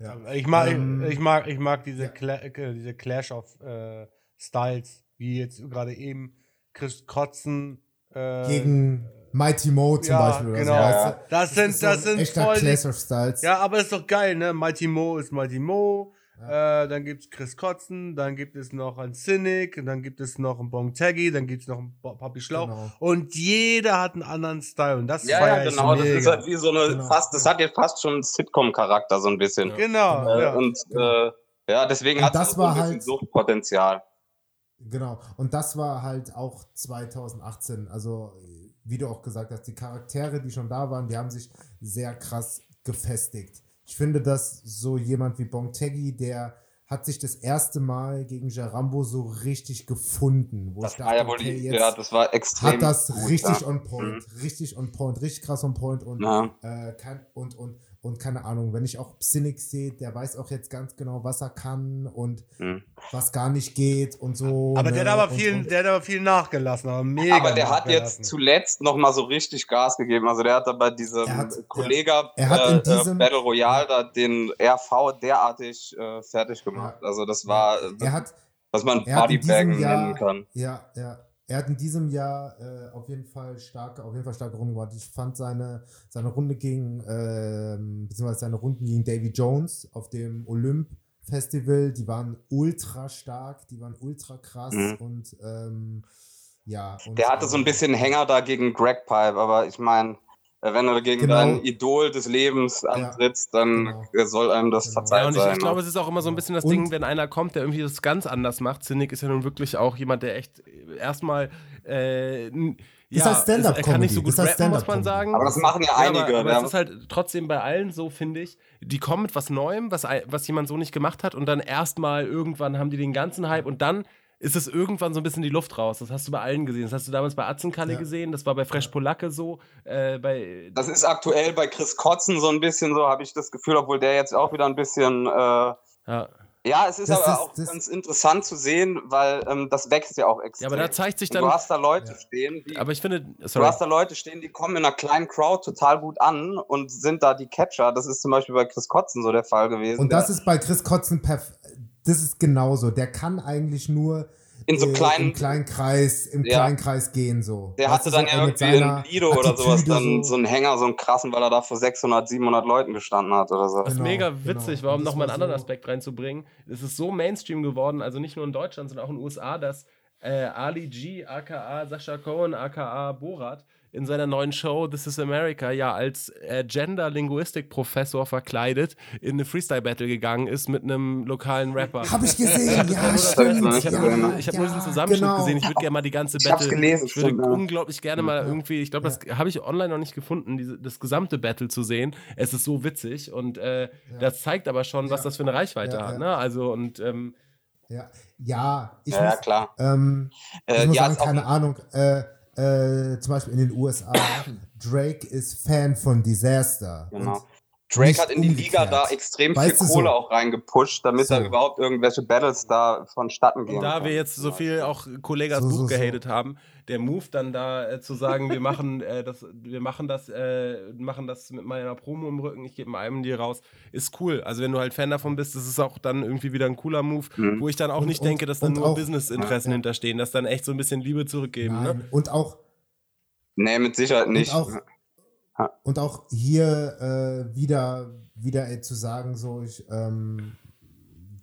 Ja.
Ich mag,
Ähm,
ich mag, ich mag diese,
ja.
Cla äh, diese Clash of äh, Styles, wie jetzt gerade eben Chris Kotzen äh,
Gegen Mighty Mo zum
ja,
Beispiel. Oder
genau.
so, weißt du?
Das sind, das
ein
sind
echter
voll
Clash of Styles.
Ja, aber ist doch geil, ne? Mighty Mo ist Mighty Mo. Äh, dann gibt's Chris Kotzen, dann gibt es noch einen Cynic, und dann gibt es noch einen Bong Taggy, dann gibt's noch einen Papi Schlauch.
Genau.
Und jeder hat einen anderen Style. Und das
Ja, ja, genau. Das ist halt wie so eine
Genau.
fast, das hat jetzt fast schon einen Sitcom-Charakter, so ein bisschen.
Genau,
Genau.
Äh,
ja.
Und äh, ja, deswegen hat
das
es so
war
ein bisschen
halt-
Suchtpotenzial.
Genau. Und das war halt auch 2018. Also, wie du auch gesagt hast, die Charaktere, die schon da waren, die haben sich sehr krass gefestigt. Ich finde, dass so jemand wie Bongtegi, der hat sich das erste Mal gegen Jarambo so richtig gefunden. Wo
Das
ich
war ja
dachte,
wohl
okay, jetzt
ja, das war extrem.
hat das
gut,
richtig
ja.
on point, richtig on point, richtig krass on point und,
Ja.
äh, kann, und, und, und keine Ahnung, wenn ich auch Cynic sehe, der weiß auch jetzt ganz genau, was er kann und
Mhm.
was gar nicht geht und so.
aber der
ne?
hat aber
und,
viel,
und,
der hat aber viel nachgelassen, aber mega.
Aber der hat jetzt zuletzt noch mal so richtig Gas gegeben. Also der hat da bei diesem
hat-
Kollega
er hat in
äh, äh,
diesem-
Battle Royale da den RV derartig äh, fertig gemacht. Also das war,
er hat,
was man
Jahr,
nennen kann.
ja, ja, er hat in diesem Jahr äh, auf jeden Fall starke, auf jeden Fall starke Runden gemacht. Ich fand seine, seine Runde gegen, ähm, beziehungsweise seine Runden gegen Davy Jones auf dem Olymp Festival, die waren ultra stark, die waren ultra krass
Mhm.
und ähm, ja. Und,
Der hatte so ein
äh,
bisschen Hänger da gegen Greg Pipe, aber ich meine, wenn du gegen
Genau.
dein Idol des Lebens antrittst, dann
Genau.
soll einem das
Genau.
verzeiht
Ja, und ich,
sein.
ich glaube, es ist auch immer so ein bisschen das
Und-
Ding, wenn einer kommt, der irgendwie das ganz anders macht. Cynic ist ja nun wirklich auch jemand, der echt erstmal äh, n-
Ist
ja,
halt Stand-up
er kann nicht so gut
Ist
rappen, muss
Stand-up
man sagen.
Aber das machen ja einige,
aber, aber
ja.
es ist halt trotzdem bei allen so, finde ich. Die kommen mit was Neuem, was, was jemand so nicht gemacht hat und dann erstmal irgendwann haben die den ganzen Hype und dann ist es irgendwann so ein bisschen die Luft raus. Das hast du bei allen gesehen. Das hast du damals bei Atzenkalle
Ja.
gesehen, das war bei Fresh Polacke so, äh, bei
Das ist aktuell bei Chris Kotzen so ein bisschen so, habe ich das Gefühl, obwohl der jetzt auch wieder ein bisschen. Äh,
ja.
ja, es ist
Das
aber
ist-
auch
das-
ganz interessant zu sehen, weil ähm, das wächst ja auch extrem.
Ja, aber da zeigt sich
Und
dann.
Du hast da Leute
Ja.
stehen, die.
Aber ich finde,
Du
sorry.
hast da Leute stehen, die kommen in einer kleinen Crowd total gut an und sind da die Catcher. Das ist zum Beispiel bei Chris Kotzen so der Fall gewesen.
Und das ist bei Chris Kotzen perf das ist genauso. Der kann eigentlich nur
in so
äh,
kleinen.
im kleinen Kreis, im
Ja.
kleinen Kreis gehen so.
Der hatte
du,
dann
so,
ja
mit
irgendwie in Lido oder sowas dann so einen Hänger, so einen krassen, weil er da vor 600, 700 Leuten gestanden hat oder so.
Das ist
Genau,
mega
genau.
witzig,
Und
warum
das
nochmal
war
einen anderen
so-
Aspekt reinzubringen. Es ist so Mainstream geworden, also nicht nur in Deutschland, sondern auch in den USA, dass äh, Ali G, aka Sascha Cohen, aka Borat, in seiner neuen Show This is America ja als äh, Gender-Linguistik-Professor verkleidet in eine Freestyle-Battle gegangen ist mit einem lokalen Rapper.
Hab ich gesehen, (laughs)
Ich
ja, stimmt.
Ich habe
Ja,
nur, ich hab nur diesen Zusammenschnitt
genau.
gesehen. Ich würde gerne mal die ganze
Ich hab's
Battle.
gelesen,
ich würde
stimmt, ja.
unglaublich gerne mal irgendwie, ich glaube, das habe ich online noch nicht gefunden, diese, das gesamte Battle zu sehen. Es ist so witzig und äh, das zeigt aber schon, was
Ja.
das für eine Reichweite
Ja,
hat.
ja.
Ne? Also und ähm,
Ja, ja ich
Ja,
muss,
klar.
Ähm,
Äh,
ich muss
ja,
sagen, keine Ahnung. Äh, äh, zum Beispiel in den USA, (coughs) Drake ist Fan von Disaster.
Genau.
Und
Drake
nicht
hat in die Liga da extrem
Weißt
viel Kohle
so.
auch reingepusht, damit
So.
da überhaupt irgendwelche Battles da vonstatten gehen.
Und da
können.
wir jetzt so viel auch Kollegas
So,
Buch
so, so.
gehatet haben, der Move dann da äh, zu sagen, wir machen äh, das, wir machen das, äh, machen das mit meiner Promo im Rücken, ich gebe einen dir raus, ist cool. Also wenn du halt Fan davon bist, das ist auch dann irgendwie wieder ein cooler Move,
Mhm.
wo ich dann auch
Und-
nicht
und-
denke, dass dann nur Businessinteressen
Ja.
hinterstehen, dass dann echt so ein bisschen Liebe zurückgeben. Ne?
Und auch
Nee, mit Sicherheit nicht.
Und auch, und auch hier äh, wieder, wieder ey, zu sagen, so ich, ähm,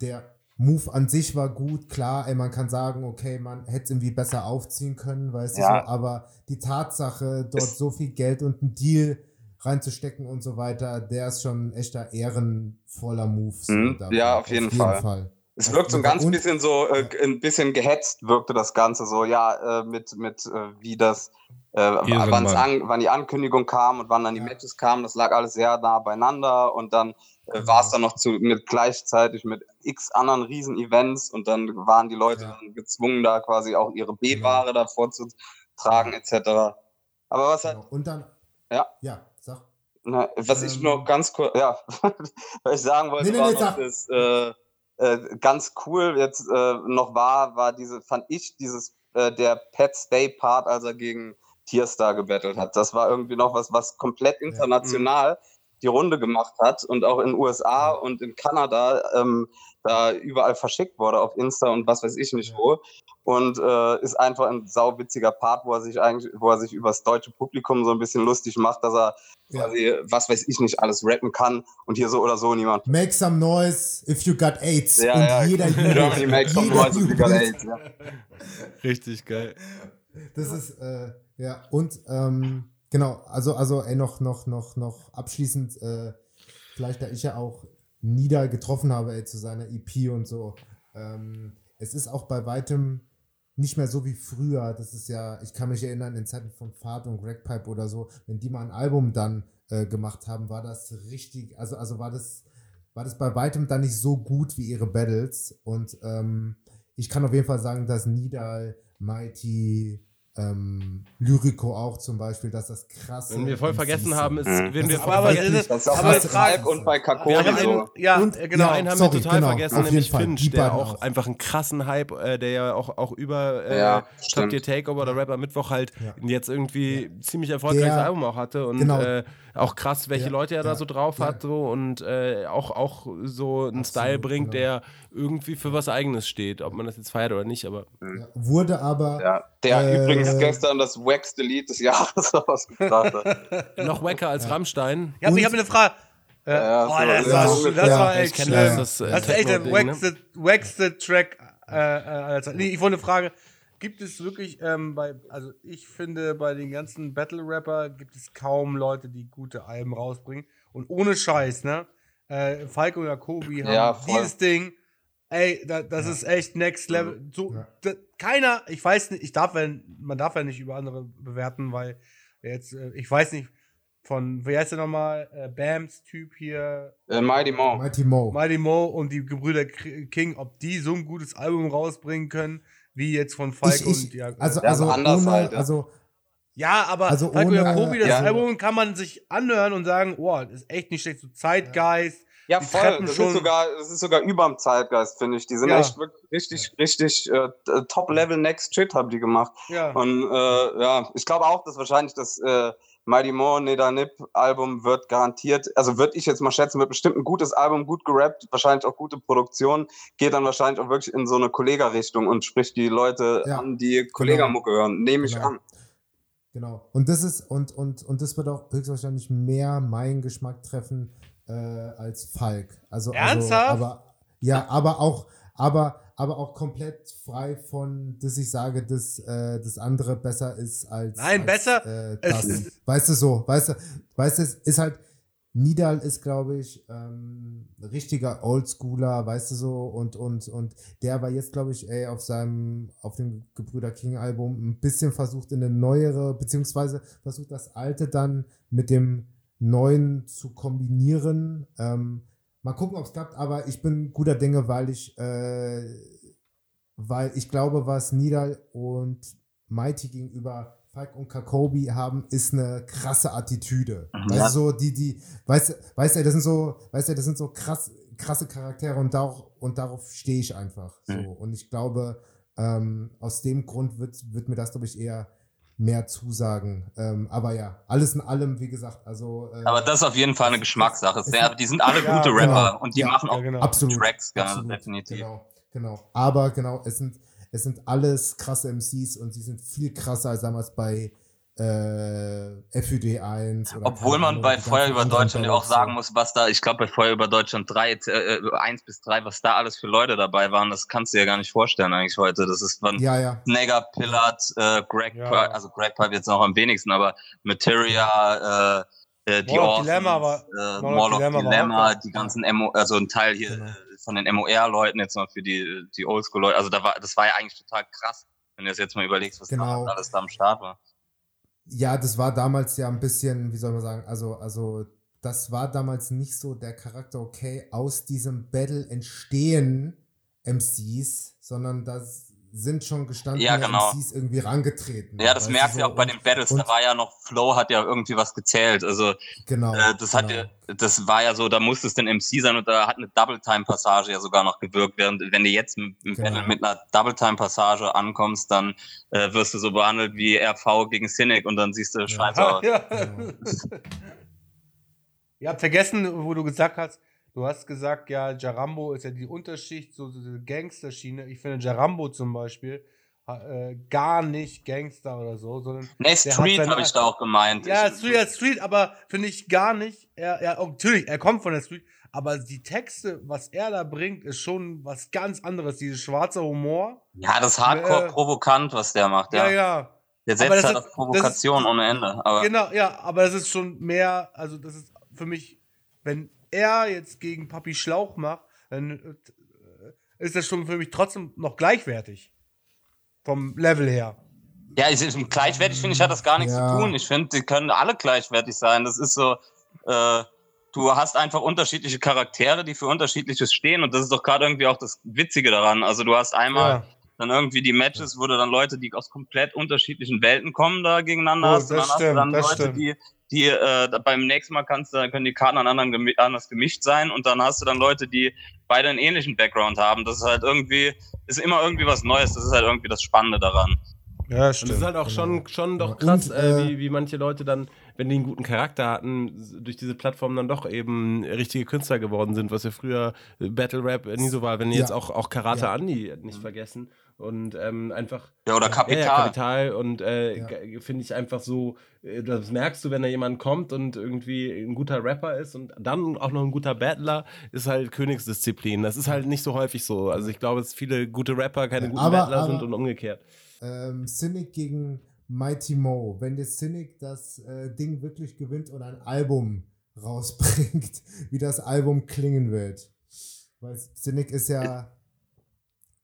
der Move an sich war gut, klar, ey, man kann sagen, okay, man hätte es irgendwie besser aufziehen können, weißt
Ja.
du so, aber die Tatsache, dort
Es-
so viel Geld und einen Deal reinzustecken und so weiter, der ist schon ein echter ehrenvoller Move. So
Mhm, ja, auf jeden Fall. Es wirkt so ein ganz bisschen so, äh, ein bisschen gehetzt wirkte das Ganze so, ja, äh, mit, mit äh, wie das, äh, an, wann die Ankündigung kam und wann dann die
Ja.
Matches kamen, das lag alles sehr nah beieinander und dann äh, war es dann noch zu, mit gleichzeitig mit x anderen Riesen-Events und dann waren die Leute
Ja.
dann gezwungen, da quasi auch ihre B-Ware davor zu tragen, etc. Aber was halt
Genau. Und dann,
Ja.
ja, sag.
Na, was ich
Ähm,
noch ganz kurz, ja, (laughs) was ich sagen wollte,
Nee, nee,
war
nee,
noch
sag.
Äh, ganz cool jetzt äh, noch war, war diese, fand ich, dieses, äh, der Pat Stay Part, als er gegen Tierstar gebettelt hat. Das war irgendwie noch was, was komplett international die Runde gemacht hat und auch in den USA und in Kanada ähm, da überall verschickt wurde auf Insta und was weiß ich nicht
Ja.
wo. Und äh, ist einfach ein sauwitziger Part, wo er sich eigentlich, wo er sich über das deutsche Publikum so ein bisschen lustig macht, dass er
Ja.
quasi, was weiß ich nicht, alles rappen kann und hier so oder so niemand.
Make some noise if you got AIDS.
Ja,
und
ja,
jeder
Germany
jubelt.
makes some
Jeder
noise if you got. AIDS. Ja.
Richtig geil.
Das ist, äh, ja, und, ähm, genau, also, also, ey, noch, noch, noch, noch abschließend, äh, vielleicht, da ich ja auch Nieder getroffen habe, ey, zu seiner EP und so, ähm, es ist auch bei weitem nicht mehr so wie früher. Das ist ja, ich kann mich erinnern, in Zeiten von Fahrt und Gregpipe oder so, wenn die mal ein Album dann äh, gemacht haben, war das richtig, also, also war das, war das bei weitem dann nicht so gut wie ihre Battles. Und ähm, ich kann auf jeden Fall sagen, dass Nidal, Mighty, ähm, Lyrico auch zum Beispiel, dass das krass
Wenn wir voll vergessen haben, ist,
Mhm.
wenn wir
Das
voll
ist aber
vergessen,
das-
Das ist auch
Aber
bei Falk und bei
Wir
Kakori so.
ja,
Und-
genau.
Ja, einen haben
sorry,
wir total
genau,
vergessen,
auf
nämlich
jeden Fall,
Finch, der auch,
auch.
einfach einen krassen Hype, äh, der ja auch, auch über äh,
Ja,
Top
stimmt.
Tier Takeover oder Rapper Mittwoch halt
Ja.
jetzt irgendwie ziemlich erfolgreiches Album auch hatte und
genau.
äh, auch krass, welche
Ja,
Leute er da
ja,
so drauf
ja.
hat so und äh, auch, auch so einen
Absolut,
Style bringt,
genau.
der irgendwie für was Eigenes steht, ob man das jetzt feiert oder nicht, aber
Ja, wurde aber,
Ja, der
Äh,
übrigens gestern das wackste Lied des Jahres (laughs) rausgebracht hat. (laughs)
noch wacker als Rammstein.
Ja, aber ich
Und-
habe eine Frage.
Ja,
oh,
so-
das,
ja,
war,
so-
das
ja,
war
ich
echt schlimm.
das, das, äh,
Das ist echt der
ne?
wackste Track. Äh, äh, aller Zeiten. nee, ich wollte eine Frage. Gibt es wirklich ähm, bei, also ich finde, bei den ganzen Battle-Rapper gibt es kaum Leute, die gute Alben rausbringen. Und ohne Scheiß, ne? Äh, Falco und Jacobi haben
Ja,
dieses Ding. Ey, da, das ist echt next level. So,
Ja.
da, keiner, ich weiß nicht, ich darf ja, man darf ja nicht über andere bewerten, weil jetzt, äh, ich weiß nicht, von, wie heißt der nochmal? Äh, Bams Typ hier,
Äh, Mighty Mo.
Mighty Mo.
Mighty Mo und die Gebrüder King, ob die so ein gutes Album rausbringen können, wie jetzt von Falco
Ich, ich,
und ja,
also, also,
anders
ohne,
halt, ja.
also,
ja, aber
also
Falco
ohne-
Jacobi, das
ja.
Album kann man sich anhören und sagen, oh, das ist echt nicht schlecht, so Zeitgeist.
Ja, voll.
treffen
Das
schon-
ist sogar, das ist sogar überm Zeitgeist, finde ich. Die sind
Ja.
echt wirklich richtig, richtig äh, Top-Level Next Shit haben die gemacht.
Ja.
Und äh, ja, ich glaube auch, dass wahrscheinlich das, äh, Mighty Mo, Neda Nip Album wird garantiert, also würde ich jetzt mal schätzen, wird bestimmt ein gutes Album, gut gerappt, wahrscheinlich auch gute Produktion, geht dann wahrscheinlich auch wirklich in so eine Kollega-Richtung und spricht die Leute
Ja,
an, die Kollegamucke hören, nehme ich
Genau.
an.
Genau. Und das ist, und, und, und das wird auch höchstwahrscheinlich mehr meinen Geschmack treffen äh, als Falk. Also,
Ernsthaft?
Also, aber, ja, aber auch, aber, aber auch komplett frei von, dass ich sage, dass äh, das andere besser ist als.
Nein,
als,
besser.
Äh, das.
ist-
weißt du so, weißt du, weißt du, es ist halt. Nidal ist, glaube ich, ähm, richtiger Oldschooler, weißt du so, und, und, und der war jetzt, glaube ich, ey, auf seinem, auf dem Gebrüder King Album ein bisschen versucht in eine neuere, beziehungsweise versucht das alte dann mit dem neuen zu kombinieren. Ähm, mal gucken, ob es klappt, aber ich bin guter Dinge, weil ich, äh, weil ich glaube, was Nidal und Mighty gegenüber Falk und Kakobi haben, ist eine krasse Attitüde.
Mhm.
Weißt
Ja.
so die, die, weißt du, weißt du, das sind so, weißt du, das sind so krass, krasse Charaktere und darauf, und darauf stehe ich einfach. So.
Mhm.
Und ich glaube, ähm, aus dem Grund wird, wird mir das, glaube ich, eher mehr zusagen. Ähm, aber ja, alles in allem, wie gesagt, also. Äh,
Aber das ist auf jeden Fall eine Geschmackssache.
es-
Sehr, die sind alle
Ja,
gute
genau.
Rapper und die
Ja,
machen auch
ja, genau.
absolut,
Tracks, ja,
absolut,
definitiv.
Genau, genau. Aber genau, es sind, es sind alles krasse MCs und sie sind viel krasser als damals bei äh, FUD 1. Oder
Obwohl man bei Feuer über Deutschland ja auch sagen muss, was da, ich glaube bei Feuer über Deutschland 3, äh, äh, 1 bis 3, was da alles für Leute dabei waren, das kannst du dir gar nicht vorstellen eigentlich heute. Das ist von
Ja, ja.
Snagger, Pillard, äh, Greg,
Ja.
Pipe, also Greg Pipe jetzt noch am wenigsten, aber Materia, äh, äh, die
Mall
Orsons,
Dilemma war-
äh,
Mall of Dilemma war
Dilemma, die ganzen MO, also ein Teil hier
Genau.
äh, von den MOR-Leuten jetzt mal für die, die Oldschool-Leute, also da war, das war ja eigentlich total krass, wenn du das jetzt mal überlegst, was
Genau.
da alles da am Start war.
Ja, das war damals ja ein bisschen, wie soll man sagen, also, also das war damals nicht so der Charakter, okay, aus diesem Battle entstehen MCs, sondern das sind schon gestandene
Ja, genau.
MCs irgendwie rangetreten.
Ja, das merkst du
so?
ja auch bei den Battles.
und-
da war ja noch, Flow hat ja irgendwie was gezählt. Also,
Genau.
äh, das hat
genau.
ja, das war ja so, da musste es den MC sein und da hat eine Double-Time-Passage ja sogar noch gewirkt. Während, wenn du jetzt im,
Genau.
Battle mit einer Double-Time-Passage ankommst, dann äh, wirst du so behandelt wie RV gegen Cynic und dann siehst du scheiße aus. (laughs)
ja.
Genau. (laughs)
Ihr habt vergessen, wo du gesagt hast, du hast gesagt, ja, Jarambo ist ja die Unterschicht, so diese Gangsterschiene. Ich finde Jarambo zum Beispiel äh, gar nicht Gangster oder so, sondern. Hat
Street habe ich da auch gemeint.
Ja, Street, ja, Street, aber finde ich gar nicht. Er, er, oh, natürlich, er kommt von der Street, aber die Texte, was er da bringt, ist schon was ganz anderes. Dieses schwarze Humor.
ja, das ist
Äh,
Hardcore-provokant, was der macht.
Ja,
Ja,
ja.
Der setzt halt
ist-
auf
das ist-
Provokation ohne Ende. Aber
Genau, ja, aber das ist schon mehr, also das ist für mich, wenn er jetzt gegen Papi Schlauch macht, dann äh, ist das schon für mich trotzdem noch gleichwertig. Vom Level her.
Ja, ich, ich, gleichwertig finde ich, hat das gar nichts
Ja.
zu tun. Ich finde, die können alle gleichwertig sein. Das ist so, äh, du hast einfach unterschiedliche Charaktere, die für unterschiedliches stehen und das ist doch gerade irgendwie auch das Witzige daran. Also du hast einmal
Ja.
dann irgendwie die Matches, wo du dann Leute, die aus komplett unterschiedlichen Welten kommen, da gegeneinander
Oh,
hast. Und dann hast du
stimmt,
dann Leute,
stimmt.
die, die äh, beim nächsten Mal kannst du, können die Karten an anderen gemi anders gemischt sein und dann hast du dann Leute, die beide einen ähnlichen Background haben. Das ist halt irgendwie, ist immer irgendwie was Neues. Das ist halt irgendwie das Spannende daran.
Ja,
Und es ist halt auch schon,
Genau.
schon doch krass,
Und,
äh,
äh,
wie, wie manche Leute dann, wenn die einen guten Charakter hatten, durch diese Plattform dann doch eben richtige Künstler geworden sind, was ja früher Battle Rap nie so war. Wenn
Ja.
jetzt auch, auch Karate
Ja.
Andi nicht vergessen und ähm, einfach.
Ja, oder Kapital.
Ja, ja, Kapital und äh,
Ja.
finde ich einfach so, äh, das merkst du, wenn da jemand kommt und irgendwie ein guter Rapper ist und dann auch noch ein guter Battler, ist halt Königsdisziplin. Das ist halt nicht so häufig so. Also ich glaube, dass viele gute Rapper keine
Ja,
guten
aber-
Battler sind
aber-
und umgekehrt.
ähm, Cynic gegen Mighty Mo. Wenn der Cynic das äh, Ding wirklich gewinnt und ein Album rausbringt, (laughs) wie das Album klingen wird. Weil Cynic ist ja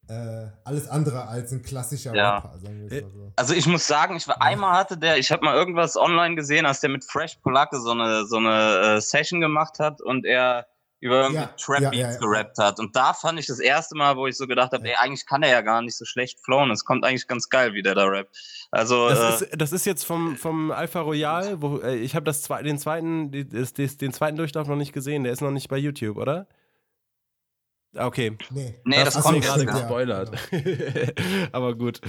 äh, alles andere als ein klassischer
Ja.
Rapper, sagen wir es mal so.
Also ich muss sagen, ich war einmal hatte der, ich habe mal irgendwas online gesehen, als der mit Fresh Polacke so eine so eine äh, Session gemacht hat und er über irgendwie
Ja,
Trap Beats
ja, ja.
gerappt hat. Und da fand ich das erste Mal, wo ich so gedacht habe, ey, eigentlich kann er ja gar nicht so schlecht flowen. Es kommt eigentlich ganz geil, wie der da rappt. Also äh,
Das ist, das ist jetzt vom, vom Alpha Royal, wo äh, ich habe das zwei, den zweiten, die- das, das, den zweiten Durchlauf noch nicht gesehen. Der ist noch nicht bei YouTube, oder? Okay.
Nee,
Nee, das
hast
kommt
gerade
ja.
gespoilert. (laughs) Aber gut.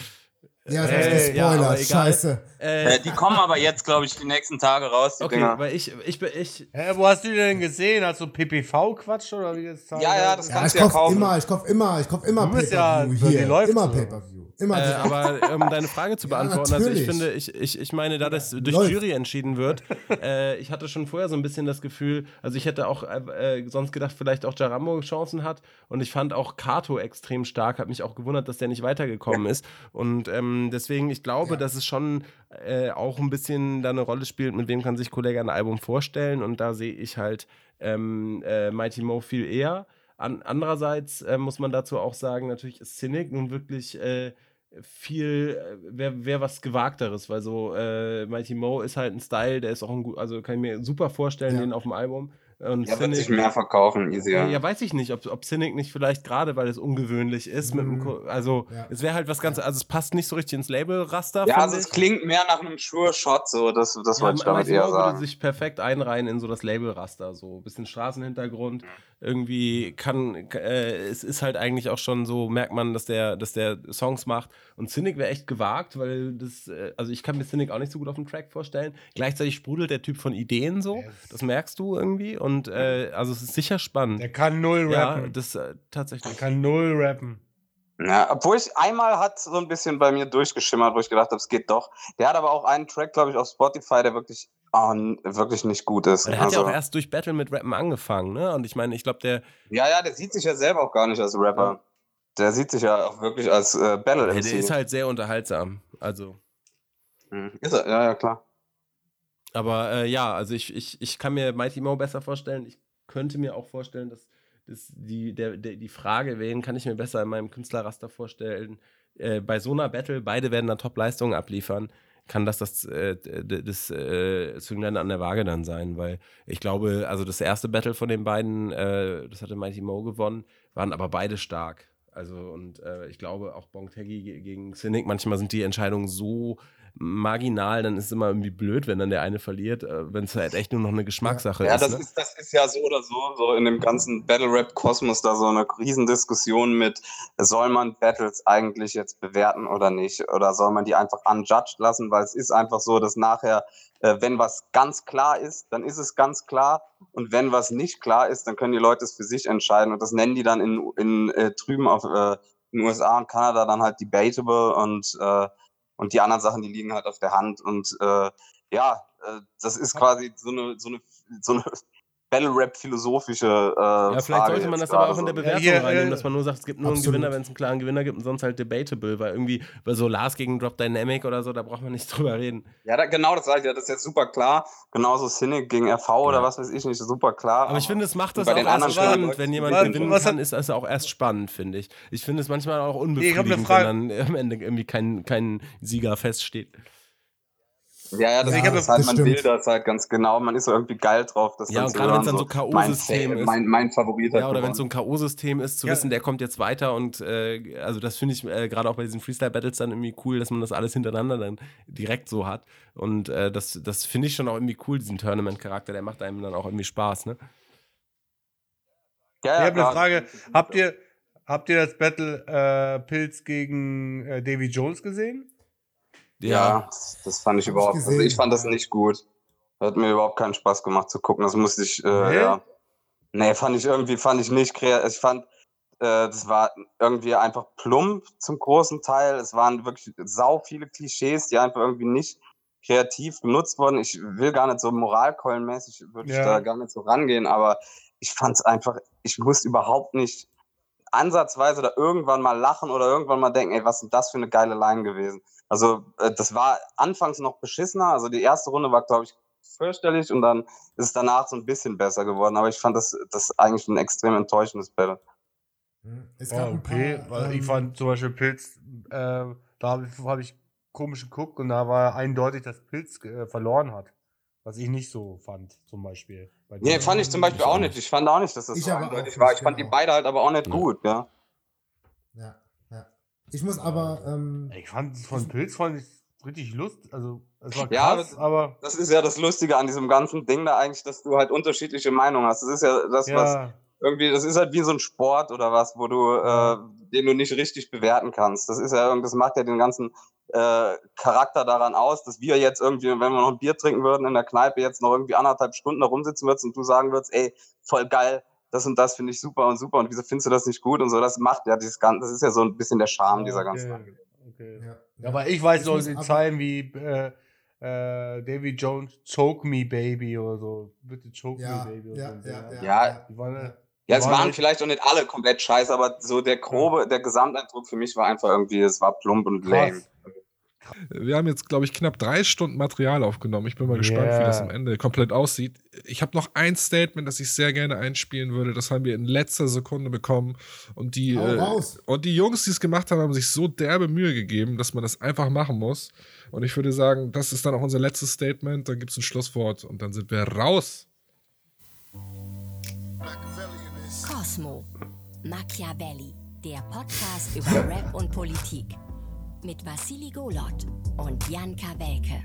Ja, du
Äh, ja, aber
gespoilert.
egal.
Scheiße.
Äh,
Äh, die kommen aber jetzt, glaube ich, die nächsten Tage raus, die
okay,
Dinger.
weil ich, ich, bin- ich,
Hä, wo hast du die denn gesehen? Hast du PPV-Quatsch oder wie das
Ja, ja, das
Ja,
kannst
ich
du ja
kauf
kaufen.
immer, ich kauf immer, ich kauf immer
Du bist ja-
hier.
läuft
Immer
so.
Pay-Per-View. Immer
Äh, aber um deine Frage zu (laughs)
Ja,
beantworten, also ich finde, ich, ich, ich meine, da das durch
Läuft.
Jury entschieden wird, äh, ich hatte schon vorher so ein bisschen das Gefühl, also ich hätte auch äh, äh, sonst gedacht, vielleicht auch Jarambo Chancen hat und ich fand auch Kato extrem stark, hat mich auch gewundert, dass der nicht weitergekommen ist und ähm, deswegen, ich glaube,
Ja.
dass es schon äh, auch ein bisschen da eine Rolle spielt, mit wem kann sich Kollege ein Album vorstellen und da sehe ich halt ähm, äh, Mighty Mo viel eher. An, andererseits äh, muss man dazu auch sagen, natürlich ist Cynic nun wirklich äh, viel, wäre wär was Gewagteres, weil so äh, Mighty Mo ist halt ein Style, der ist auch ein gut, also kann ich mir super vorstellen,
Ja.
den auf dem Album. Und
Ja, wird
Cynic-
sich mehr verkaufen, easier.
ja, ja, weiß ich nicht, ob, ob Cynic nicht vielleicht gerade, weil es ungewöhnlich ist, mit dem, Ko- also
Ja.
es wäre halt was ganz, also es passt nicht so richtig ins Label-Raster.
Ja, also es
ich.
klingt mehr nach einem Sure-Shot, so, das, das
Ja,
wollte ich damit
Mighty
eher
Mo würde
sagen.
sich perfekt einreihen in so das Labelraster, so ein bisschen Straßenhintergrund. Irgendwie kann, äh, es ist halt eigentlich auch schon so, merkt man, dass der, dass der Songs macht. Und Cynic wäre echt gewagt, weil das, äh, also ich kann mir Cynic auch nicht so gut auf dem Track vorstellen. Gleichzeitig sprudelt der Typ von Ideen so, das merkst du irgendwie. Und äh, also es ist sicher spannend.
Der kann null
ja,
rappen.
das äh, tatsächlich.
Der kann null rappen.
Ja, obwohl ich einmal hat so ein bisschen bei mir durchgeschimmert, wo ich gedacht habe, es geht doch. Der hat aber auch einen Track, glaube ich, auf Spotify, der wirklich, n- wirklich nicht gut ist.
Er hat ja
Also,
auch erst durch Battle mit Rappen angefangen, ne? Und ich meine, ich glaube, der,
ja, ja, der sieht sich ja selber auch gar nicht als Rapper. Der sieht sich ja auch wirklich als äh, Battle
der
MC.
ist halt sehr unterhaltsam. Also.
Mhm. Ist er, ja, ja, klar.
Aber äh, ja, also ich, ich, ich kann mir Mighty Mo besser vorstellen. Ich könnte mir auch vorstellen, dass, dass die, der, der, die Frage, wen kann ich mir besser in meinem Künstlerraster vorstellen, äh, bei so einer Battle, beide werden dann Top-Leistungen abliefern, kann das das, äh, das äh, Zünglein an der Waage dann sein, weil ich glaube, also das erste Battle von den beiden, äh, das hatte Mighty Mo gewonnen, waren aber beide stark. Also und äh, ich glaube auch Bongtegi ge- gegen Cynic, manchmal sind die Entscheidungen so marginal, dann ist es immer irgendwie blöd, wenn dann der eine verliert, äh, wenn es halt echt nur noch eine Geschmackssache
Ja,
ist.
das
ne?
ist, das ist ja so oder so, so in dem ganzen Battle-Rap-Kosmos da so eine Riesendiskussion mit, soll man Battles eigentlich jetzt bewerten oder nicht? Oder soll man die einfach unjudged lassen? Weil es ist einfach so, dass nachher, äh, wenn was ganz klar ist, dann ist es ganz klar. Und wenn was nicht klar ist, dann können die Leute es für sich entscheiden. Und das nennen die dann in, in äh, drüben auf äh, in den USA und Kanada dann halt debatable und äh, und die anderen Sachen, die liegen halt auf der Hand. Und äh, ja, äh, das ist quasi so eine, so eine, so eine Battle-Rap-philosophische äh,
Ja,
Frage.
vielleicht sollte man das aber auch in der. Bewertung
Ja,
reinnehmen, dass man nur sagt, es gibt nur einen
absolut.
Gewinner, wenn es einen klaren Gewinner gibt und sonst halt debatable, weil irgendwie bei so Lars gegen Drop Dynamic oder so, da braucht man nicht (laughs) drüber reden.
Ja, da, genau, das sage ich ja, das ist jetzt super klar. Genauso Cynic gegen RV oder was weiß ich nicht, super klar.
Aber ich finde, es macht das
bei
auch
den
erst spannend, wenn jemand
Was-
gewinnen
was
kann, ist es auch erst spannend, finde ich. Ich finde es manchmal auch unbefriedigend,
Frage.
wenn dann am Ende irgendwie kein, kein Sieger feststeht.
Ja, ja, das
Ja,
ist
das
halt, man will das halt ganz genau. Man ist so irgendwie geil drauf, das
Ja,
dann
und gerade
hören,
wenn's dann so K.O.-System ist.
Mein, mein Favorit hat
Ja, oder wenn es so ein K.O.-System ist, zu
Ja.
wissen, der kommt jetzt weiter und äh, also das finde ich äh, gerade auch bei diesen Freestyle-Battles dann irgendwie cool, dass man das alles hintereinander dann direkt so hat. Und äh, das, das finde ich schon auch irgendwie cool, diesen Tournament-Charakter, der macht einem dann auch irgendwie Spaß, ne?
Ja,
Ich
ja,
habe eine. Frage. Habt ihr, habt ihr das Battle äh, Pilz gegen äh, Davy Jones gesehen?
Ja, das, das fand ich
Hab ich
überhaupt. also ich fand das nicht gut. Hat mir überhaupt keinen Spaß gemacht zu gucken. Das musste ich, äh,
Nee?
ja. Nee, fand ich irgendwie, fand ich nicht kreativ. Ich fand, äh, das war irgendwie einfach plump zum großen Teil. Es waren wirklich sau viele Klischees, die einfach irgendwie nicht kreativ genutzt wurden. Ich will gar nicht so moralkeulenmäßig, würde ich
Ja.
da gar nicht so rangehen, aber ich fand es einfach, ich musste überhaupt nicht ansatzweise da irgendwann mal lachen oder irgendwann mal denken, ey, was ist denn das für eine geile Line gewesen? Also, äh, das war anfangs noch beschissener. Also, die erste Runde war, glaube ich, fürchterlich und dann ist es danach so ein bisschen besser geworden. Aber ich fand das, das eigentlich ein extrem enttäuschendes Battle.
Hm, Es
Ja,
gab ein
okay,
paar,
weil ich
ähm,
fand zum Beispiel Pilz, äh, da habe ich, hab ich komisch geguckt und da war eindeutig, dass Pilz äh, verloren hat. Was ich nicht so fand, zum Beispiel. Bei
Nee, fand ich zum Beispiel
Ich auch
nicht. Ich fand auch nicht, dass das
Ich
so eindeutig war. Ich fand die
genau.
beide halt aber auch nicht
Ja.
gut. Ja,
ja. Ich muss aber, ähm,
Ich fand es von Pilz fand ich richtig lust, also es war
Ja,
krass, aber
Das ist ja das Lustige an diesem ganzen Ding da eigentlich, dass du halt unterschiedliche Meinungen hast. Das ist ja das, was
ja,
irgendwie, das ist halt wie so ein Sport oder was, wo du, äh, den du nicht richtig bewerten kannst. Das ist ja, das macht ja den ganzen äh, Charakter daran aus, dass wir jetzt irgendwie, wenn wir noch ein Bier trinken würden in der Kneipe, jetzt noch irgendwie anderthalb Stunden da rumsitzen würdest und du sagen würdest, ey, voll geil, das und das finde ich super und super und wieso findest du das nicht gut und so, das macht ja dieses Ganze, das ist ja so ein bisschen der Charme dieser ganzen
Okay, okay. Ja, aber ich weiß noch die Zeilen wie äh, äh, Davy Jones, Choke Me Baby oder so. Bitte choke
Ja,
me baby. Oder
ja,
so.
ja, ja,
Ja. Ja, es
waren
vielleicht auch nicht alle komplett scheiße, aber so der grobe, der Gesamteindruck für mich war einfach irgendwie, es war plump und lame.
Wir haben jetzt, glaube ich, knapp drei Stunden Material aufgenommen. Ich bin mal gespannt, wie das
Yeah.
am Ende komplett aussieht. Ich habe noch ein Statement, das ich sehr gerne einspielen würde. Das haben wir in letzter Sekunde bekommen. Und die, äh, und die Jungs, die es gemacht haben, haben sich so derbe Mühe gegeben, dass man das einfach machen muss. Und ich würde sagen, das ist dann auch unser letztes Statement. Dann gibt es ein Schlusswort und dann sind wir raus.
Cosmo. Machiavelli. Der Podcast über Rap und Politik. Mit Vassili Golot und Jan Kawelke.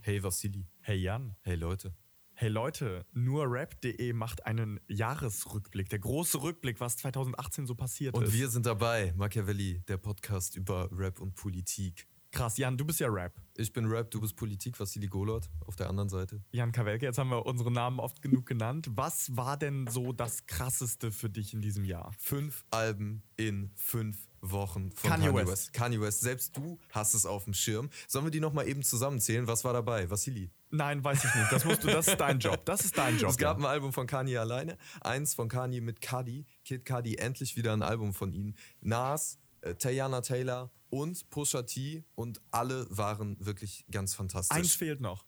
Hey Vassili. Hey Jan. Hey Leute. Hey Leute, nur rap.de macht einen Jahresrückblick, der große Rückblick, was 2018 so passiert
Und
ist.
wir sind dabei, Machiavelli, der Podcast über Rap und Politik.
Krass, Jan, du bist ja Rap.
Ich bin Rap, du bist Politik, Vassili Golot auf der anderen Seite.
Jan Kawelke, jetzt haben wir unsere Namen oft genug genannt. Was war denn so das krasseste für dich in diesem Jahr?
Fünf Alben in fünf Wochen von
Kanye
Kanye,
West.
West. Kanye West, selbst du hast es auf dem Schirm. Sollen wir die nochmal eben zusammenzählen? Was war dabei? Vassili?
Nein, weiß ich nicht. Das musst du, das ist dein Job. Das ist dein Job.
Es gab ein Album von Kanye alleine, eins von Kanye mit Cudi, Kid Cudi, endlich wieder ein Album von ihm. Nas, äh, Tayana Taylor und Pusha T und alle waren wirklich ganz fantastisch.
Eins fehlt noch.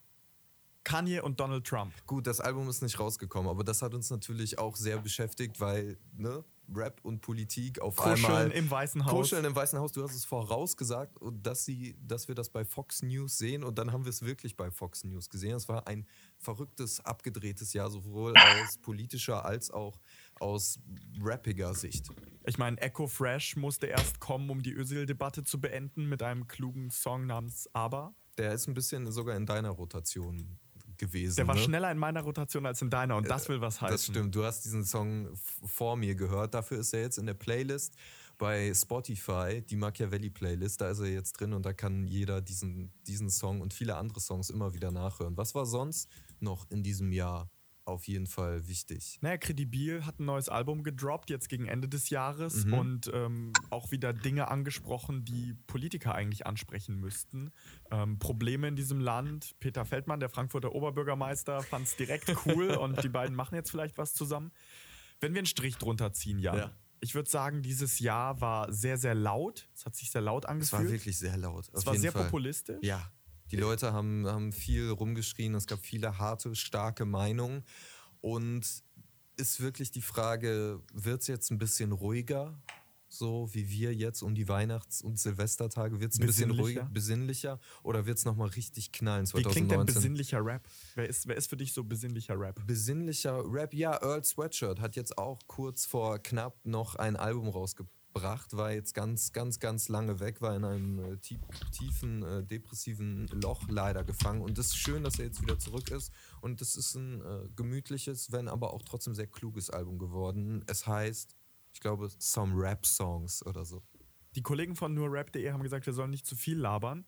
Kanye und Donald Trump.
Gut, das Album ist nicht rausgekommen, aber das hat uns natürlich auch sehr beschäftigt, weil ne, Rap und Politik auf
Kuscheln
einmal
im Weißen Haus.
Kuscheln im Weißen Haus. Du hast es vorausgesagt, dass sie, dass wir das bei Fox News sehen und dann haben wir es wirklich bei Fox News gesehen. Es war ein verrücktes, abgedrehtes Jahr sowohl (laughs) aus politischer als auch aus rappiger Sicht.
Ich meine, Echo Fresh musste erst kommen, um die Özil-Debatte zu beenden mit einem klugen Song namens Aber.
Der ist ein bisschen sogar in deiner Rotation gewesen.
Der war
ne?
schneller in meiner Rotation als in deiner und das will was heißen.
Das stimmt. Du hast diesen Song vor mir gehört. Dafür ist er jetzt in der Playlist bei Spotify, die Machiavelli-Playlist. Da ist er jetzt drin und da kann jeder diesen, diesen Song und viele andere Songs immer wieder nachhören. Was war sonst noch in diesem Jahr auf jeden Fall wichtig?
Naja, Credibil hat ein neues Album gedroppt, jetzt gegen Ende des Jahres
Mhm.
und ähm, auch wieder Dinge angesprochen, die Politiker eigentlich ansprechen müssten. Ähm, Probleme in diesem Land. Peter Feldmann, der Frankfurter Oberbürgermeister, fand es direkt cool (laughs) und die beiden machen jetzt vielleicht was zusammen. Wenn wir einen Strich drunter ziehen, Jan.
Ja.
Ich würde sagen, dieses Jahr war sehr, sehr laut. Es hat sich sehr laut
Es
angefühlt.
war wirklich sehr laut.
Es war sehr
Fall.
populistisch.
Ja. Die Leute haben, haben viel rumgeschrien, es gab viele harte, starke Meinungen. Und ist wirklich die Frage, wird es jetzt ein bisschen ruhiger? So wie wir jetzt um die Weihnachts- und Silvestertage, wird es ein bisschen ruhiger, besinnlicher oder wird es nochmal richtig knallen
Wie
2019?
klingt denn besinnlicher Rap? Wer ist, wer ist für dich so besinnlicher Rap?
Besinnlicher Rap, ja, Earl Sweatshirt hat jetzt auch kurz vor knapp noch ein Album rausgebracht, war jetzt ganz, ganz, ganz lange weg, war in einem äh, tie tiefen, äh, depressiven Loch leider gefangen. Und es ist schön, dass er jetzt wieder zurück ist. Und es ist ein äh, gemütliches, wenn aber auch trotzdem sehr kluges Album geworden. Es heißt, ich glaube, Some Rap Songs oder so.
Die Kollegen von nurrap.de haben gesagt, wir sollen nicht zu viel labern.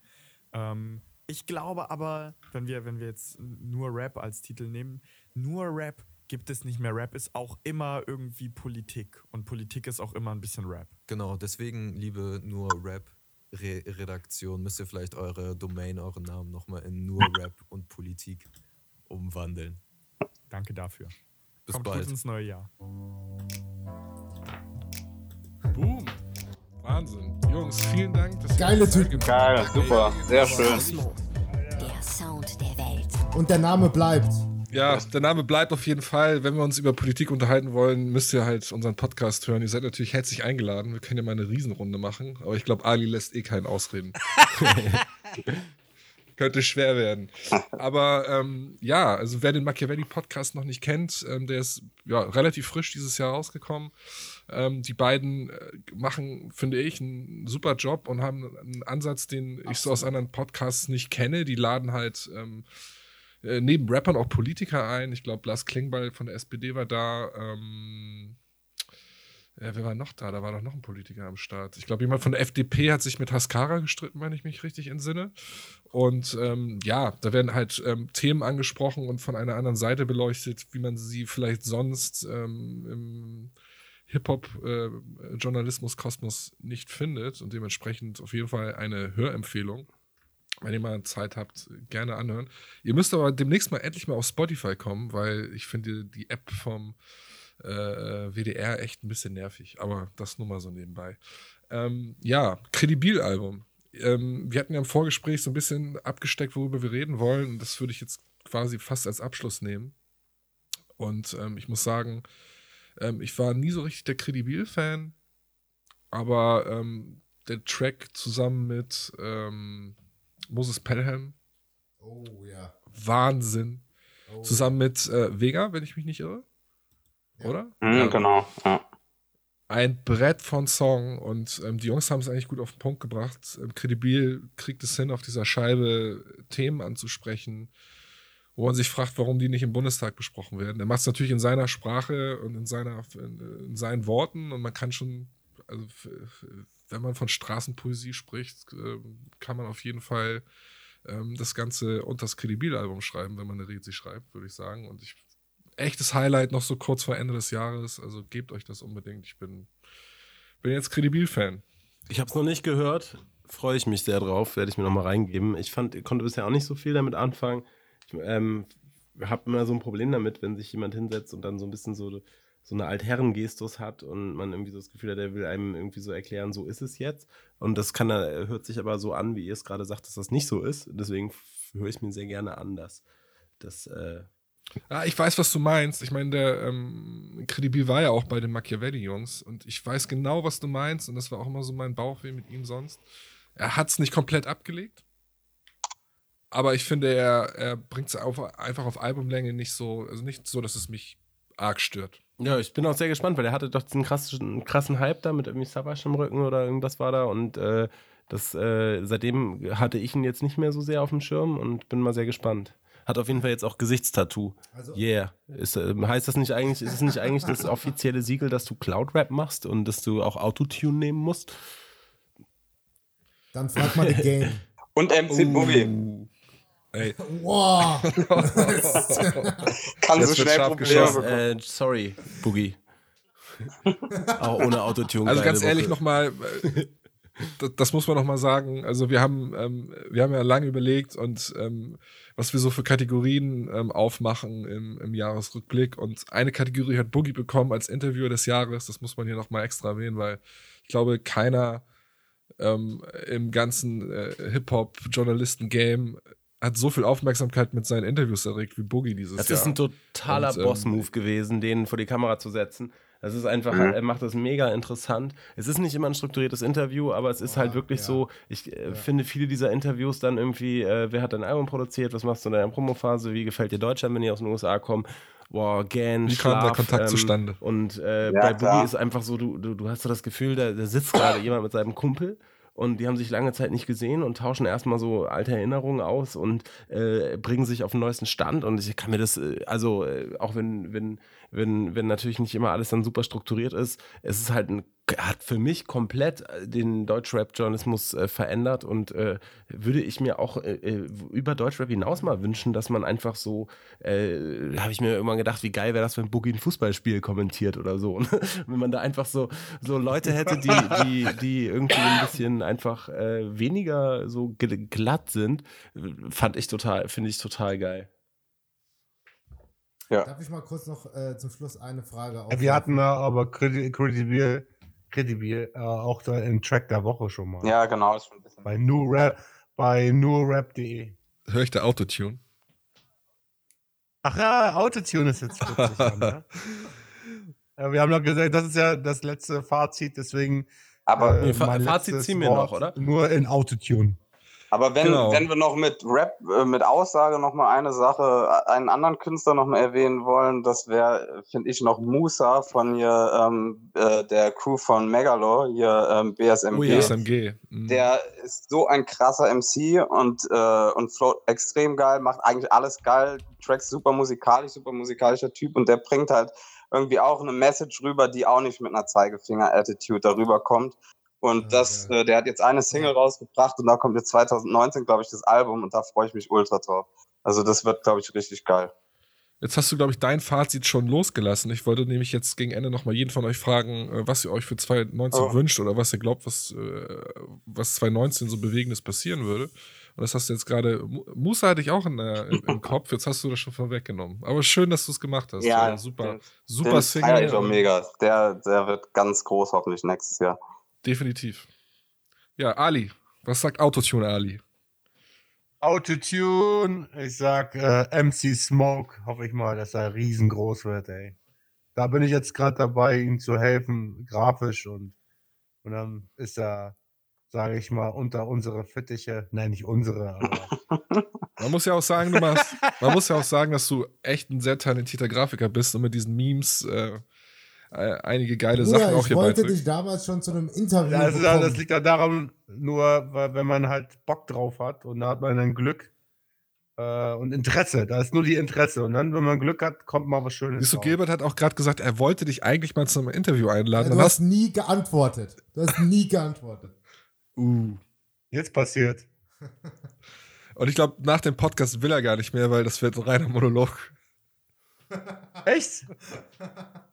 Ähm, ich glaube aber, wenn wir, wenn wir jetzt nur Rap als Titel nehmen, nur Rap gibt es nicht mehr. Rap ist auch immer irgendwie Politik. Und Politik ist auch immer ein bisschen Rap.
Genau, deswegen, liebe nur Rap. Re Redaktion, müsst ihr vielleicht eure Domain, euren Namen nochmal in nur Rap und Politik umwandeln.
Danke dafür.
Bis
Kommt
bald.
gut ins neue Jahr.
Boom. Wahnsinn. Jungs, vielen Dank. Dass
Geile Typen.
Geil, super, sehr schön.
Der Sound der Welt.
Und der Name bleibt.
Ja, der Name bleibt auf jeden Fall. Wenn wir uns über Politik unterhalten wollen, müsst ihr halt unseren Podcast hören. Ihr seid natürlich herzlich eingeladen. Wir können ja mal eine Riesenrunde machen. Aber ich glaube, Ali lässt eh keinen ausreden. (laughs) Könnte schwer werden. Aber ähm, ja, also wer den Machiavelli-Podcast noch nicht kennt, ähm, der ist ja relativ frisch dieses Jahr rausgekommen. Ähm, die beiden äh, machen, finde ich, einen super Job und haben einen Ansatz, den ich so aus anderen Podcasts nicht kenne. Die laden halt ähm, äh, neben Rappern auch Politiker ein. Ich glaube, Lars Klingbeil von der SPD war da. Ähm, Ja, wer war noch da? Da war doch noch ein Politiker am Start. Ich glaube, jemand von der FDP hat sich mit Haskara gestritten, wenn ich mich richtig entsinne. Und ähm, ja, da werden halt ähm, Themen angesprochen und von einer anderen Seite beleuchtet, wie man sie vielleicht sonst ähm, im Hip-Hop-Journalismus-Kosmos nicht findet. Und dementsprechend auf jeden Fall eine Hörempfehlung. Wenn ihr mal Zeit habt, gerne anhören. Ihr müsst aber demnächst mal endlich mal auf Spotify kommen, weil ich finde die App vom äh, WDR echt ein bisschen nervig. Aber das nur mal so nebenbei. Ähm, ja, Kredibil-Album. Ähm, wir hatten ja im Vorgespräch so ein bisschen abgesteckt, worüber wir reden wollen. Und das würde ich jetzt quasi fast als Abschluss nehmen. Und ähm, ich muss sagen, ähm, ich war nie so richtig der Kredibil-Fan. Aber ähm, der Track zusammen mit ähm, Moses Pelham.
Oh ja.
Wahnsinn.
Oh.
Zusammen mit äh, Vega, wenn ich mich nicht irre. Oder?
Mhm, Genau. Ja.
Ein Brett von Song und ähm, die Jungs haben es eigentlich gut auf den Punkt gebracht. Ähm, Credibil kriegt es hin, auf dieser Scheibe Themen anzusprechen, wo man sich fragt, warum die nicht im Bundestag besprochen werden. Er macht es natürlich in seiner Sprache und in, seiner, in, in seinen Worten und man kann schon, also wenn man von Straßenpoesie spricht, ähm, kann man auf jeden Fall ähm, das Ganze unter das Kredibil-Album schreiben, wenn man eine Rezi schreibt, würde ich sagen. Und ich echtes Highlight noch so kurz vor Ende des Jahres. Also gebt euch das unbedingt. Ich bin, bin jetzt Kredibil-Fan.
Ich habe es noch nicht gehört, freue ich mich sehr drauf, werde ich mir noch mal reingeben. Ich fand, konnte bisher auch nicht so viel damit anfangen. Ich ähm, habe immer so ein Problem damit, wenn sich jemand hinsetzt und dann so ein bisschen so, so eine Altherrengestus hat und man irgendwie so das Gefühl hat, der will einem irgendwie so erklären, so ist es jetzt. Und das kann, hört sich aber so an, wie ihr es gerade sagt, dass das nicht so ist. Deswegen höre ich mir sehr gerne an, dass das äh,
Ja, ich weiß, was du meinst. Ich meine, der ähm, Kredibil war ja auch bei den Machiavelli-Jungs und ich weiß genau, was du meinst und das war auch immer so mein Bauchweh mit ihm sonst. Er hat es nicht komplett abgelegt, aber ich finde, er, er bringt es einfach auf Albumlänge nicht so, also nicht so, dass es mich arg stört.
Ja, ich bin auch sehr gespannt, weil er hatte doch diesen krassen, krassen Hype da mit irgendwie Savage im Rücken oder irgendwas war da und äh, das, äh, seitdem hatte ich ihn jetzt nicht mehr so sehr auf dem Schirm und bin mal sehr gespannt. Hat auf jeden Fall jetzt auch Gesichtstattoo.
Also-
yeah. Ist, äh, heißt das nicht eigentlich, ist es nicht eigentlich das offizielle Siegel, dass du Cloud-Rap machst und dass du auch Autotune nehmen musst?
Dann frag mal die Game.
Und MC Boogie.
Ey.
Wow. (laughs)
Kann so
Jetzt wird
schnell Probleme bekommen.
Äh, sorry, Boogie. auch ohne Autotune.
Also ganz ehrlich nochmal, das, das muss man nochmal sagen. Also wir haben, ähm, wir haben ja lange überlegt und ähm, was wir so für Kategorien ähm, aufmachen im, im Jahresrückblick. Und eine Kategorie hat Boogie bekommen als Interviewer des Jahres. Das muss man hier nochmal extra erwähnen, weil ich glaube, keiner ähm, im ganzen äh, Hip-Hop-Journalisten-Game hat so viel Aufmerksamkeit mit seinen Interviews erregt wie Boogie dieses
Das
Jahr.
ist ein totaler
ähm,
Boss-Move gewesen, den vor die Kamera zu setzen. Das ist einfach,
Mhm.
er macht das mega interessant. Es ist nicht immer ein strukturiertes Interview, aber es ist halt wirklich so, ich äh, finde viele dieser Interviews dann irgendwie, äh, wer hat dein Album produziert, was machst du in deiner Promophase, wie gefällt dir Deutschland, wenn die aus den USA kommen, boah, Gan,
Wie kam der
Schlaf,
Kontakt
ähm,
zustande?
Und äh,
Ja,
bei. Boogie ist einfach so, du, du, du hast so das Gefühl, da, da sitzt (laughs) gerade jemand mit seinem Kumpel und die haben sich lange Zeit nicht gesehen und tauschen erstmal so alte Erinnerungen aus und äh, bringen sich auf den neuesten Stand. Und ich kann mir das, äh, also äh, auch wenn, wenn, wenn, wenn natürlich nicht immer alles dann super strukturiert ist, es ist halt ein, hat für mich komplett äh, den Deutschrap-Journalismus äh, verändert und äh, würde ich mir auch äh, äh, über Deutschrap hinaus mal wünschen, dass man einfach so, äh, habe ich mir irgendwann gedacht, wie geil wäre das, wenn Boogie ein Fußballspiel kommentiert oder so. (laughs) ne? wenn man da einfach so, so Leute hätte, die, die, die irgendwie ein bisschen einfach weniger so gl- glatt sind, fand ich total, finde ich total geil.
Darf ich mal kurz noch äh, zum Schluss eine Frage
Ja, Wir hatten ja aber Credibil, Credibil äh, auch da im Track der Woche schon mal.
Ja, genau. Ist schon ein bisschen.
Bei nurrap, bei nurrap.de.
Höre ich da Autotune?
Ach ja, Autotune ist jetzt (laughs) plötzlich an, ne? Ja, wir haben noch gesagt, das ist ja das letzte Fazit, deswegen.
Aber-
äh,
Nee, Fazit ziehen wir noch, oder?
Nur in Autotune.
Aber wenn,
Genau.
wenn wir noch mit Rap, äh, mit Aussage noch mal eine Sache, äh, einen anderen Künstler noch mal erwähnen wollen, das wäre, finde ich, noch Musa von hier, ähm, äh, der Crew von Megalo, hier ähm, BSMG.
Oh ja. BSMG. Mhm.
Der ist so ein krasser MC und, äh, und float extrem geil, macht eigentlich alles geil, Tracks super musikalisch, super musikalischer Typ und der bringt halt irgendwie auch eine Message rüber, die auch nicht mit einer Zeigefinger-Attitude darüber kommt. Und das, äh, der hat jetzt eine Single rausgebracht und da kommt jetzt 2019, glaube ich, das Album und da freue ich mich ultra drauf. Also das wird, glaube ich, richtig geil.
Jetzt hast du, glaube ich, dein Fazit schon losgelassen. Ich wollte nämlich jetzt gegen Ende nochmal jeden von euch fragen, äh, was ihr euch für 2019
Oh.
wünscht oder was ihr glaubt, was, äh, was 2019 so Bewegendes passieren würde. Und das hast du jetzt gerade, Mu- Musa hatte ich auch in der, im, (laughs) Kopf, jetzt hast du das schon vorweggenommen. Aber schön, dass du es gemacht hast.
Ja,
Äh, super,
den-
super
den
Single.
auch mega. Der, der wird ganz groß hoffentlich nächstes Jahr.
Definitiv. Ja, Ali, was sagt Autotune Ali?
Autotune, ich sag äh, MC Smoke, hoffe ich mal, dass er riesengroß wird, ey. Da bin ich jetzt gerade dabei, ihm zu helfen, grafisch und, und dann ist er, sage ich mal, unter unsere Fittiche. Nein, nicht unsere, aber (laughs)
Man muss ja auch sagen, du machst, man muss ja auch sagen, dass du echt ein sehr talentierter Grafiker bist und mit diesen Memes äh, einige geile
Bruder,
Sachen auch
ich
hier
wollte
beiträgst.
dich damals schon zu einem Interview
Ja,
bekommen.
das liegt ja daran, nur weil, wenn man halt Bock drauf hat und da hat man dann Glück äh, und Interesse. Da ist nur die Interesse. Und dann, wenn man Glück hat, kommt mal was Schönes. Raus.
Gilbert hat auch gerade gesagt, er wollte dich eigentlich mal zu einem Interview einladen.
Ja, du
hast
hast nie geantwortet. Du hast nie (laughs) geantwortet.
Uh.
Jetzt passiert. (laughs)
Und ich glaube, nach dem Podcast will er gar nicht mehr, weil das wird ein reiner Monolog.
Echt? (laughs)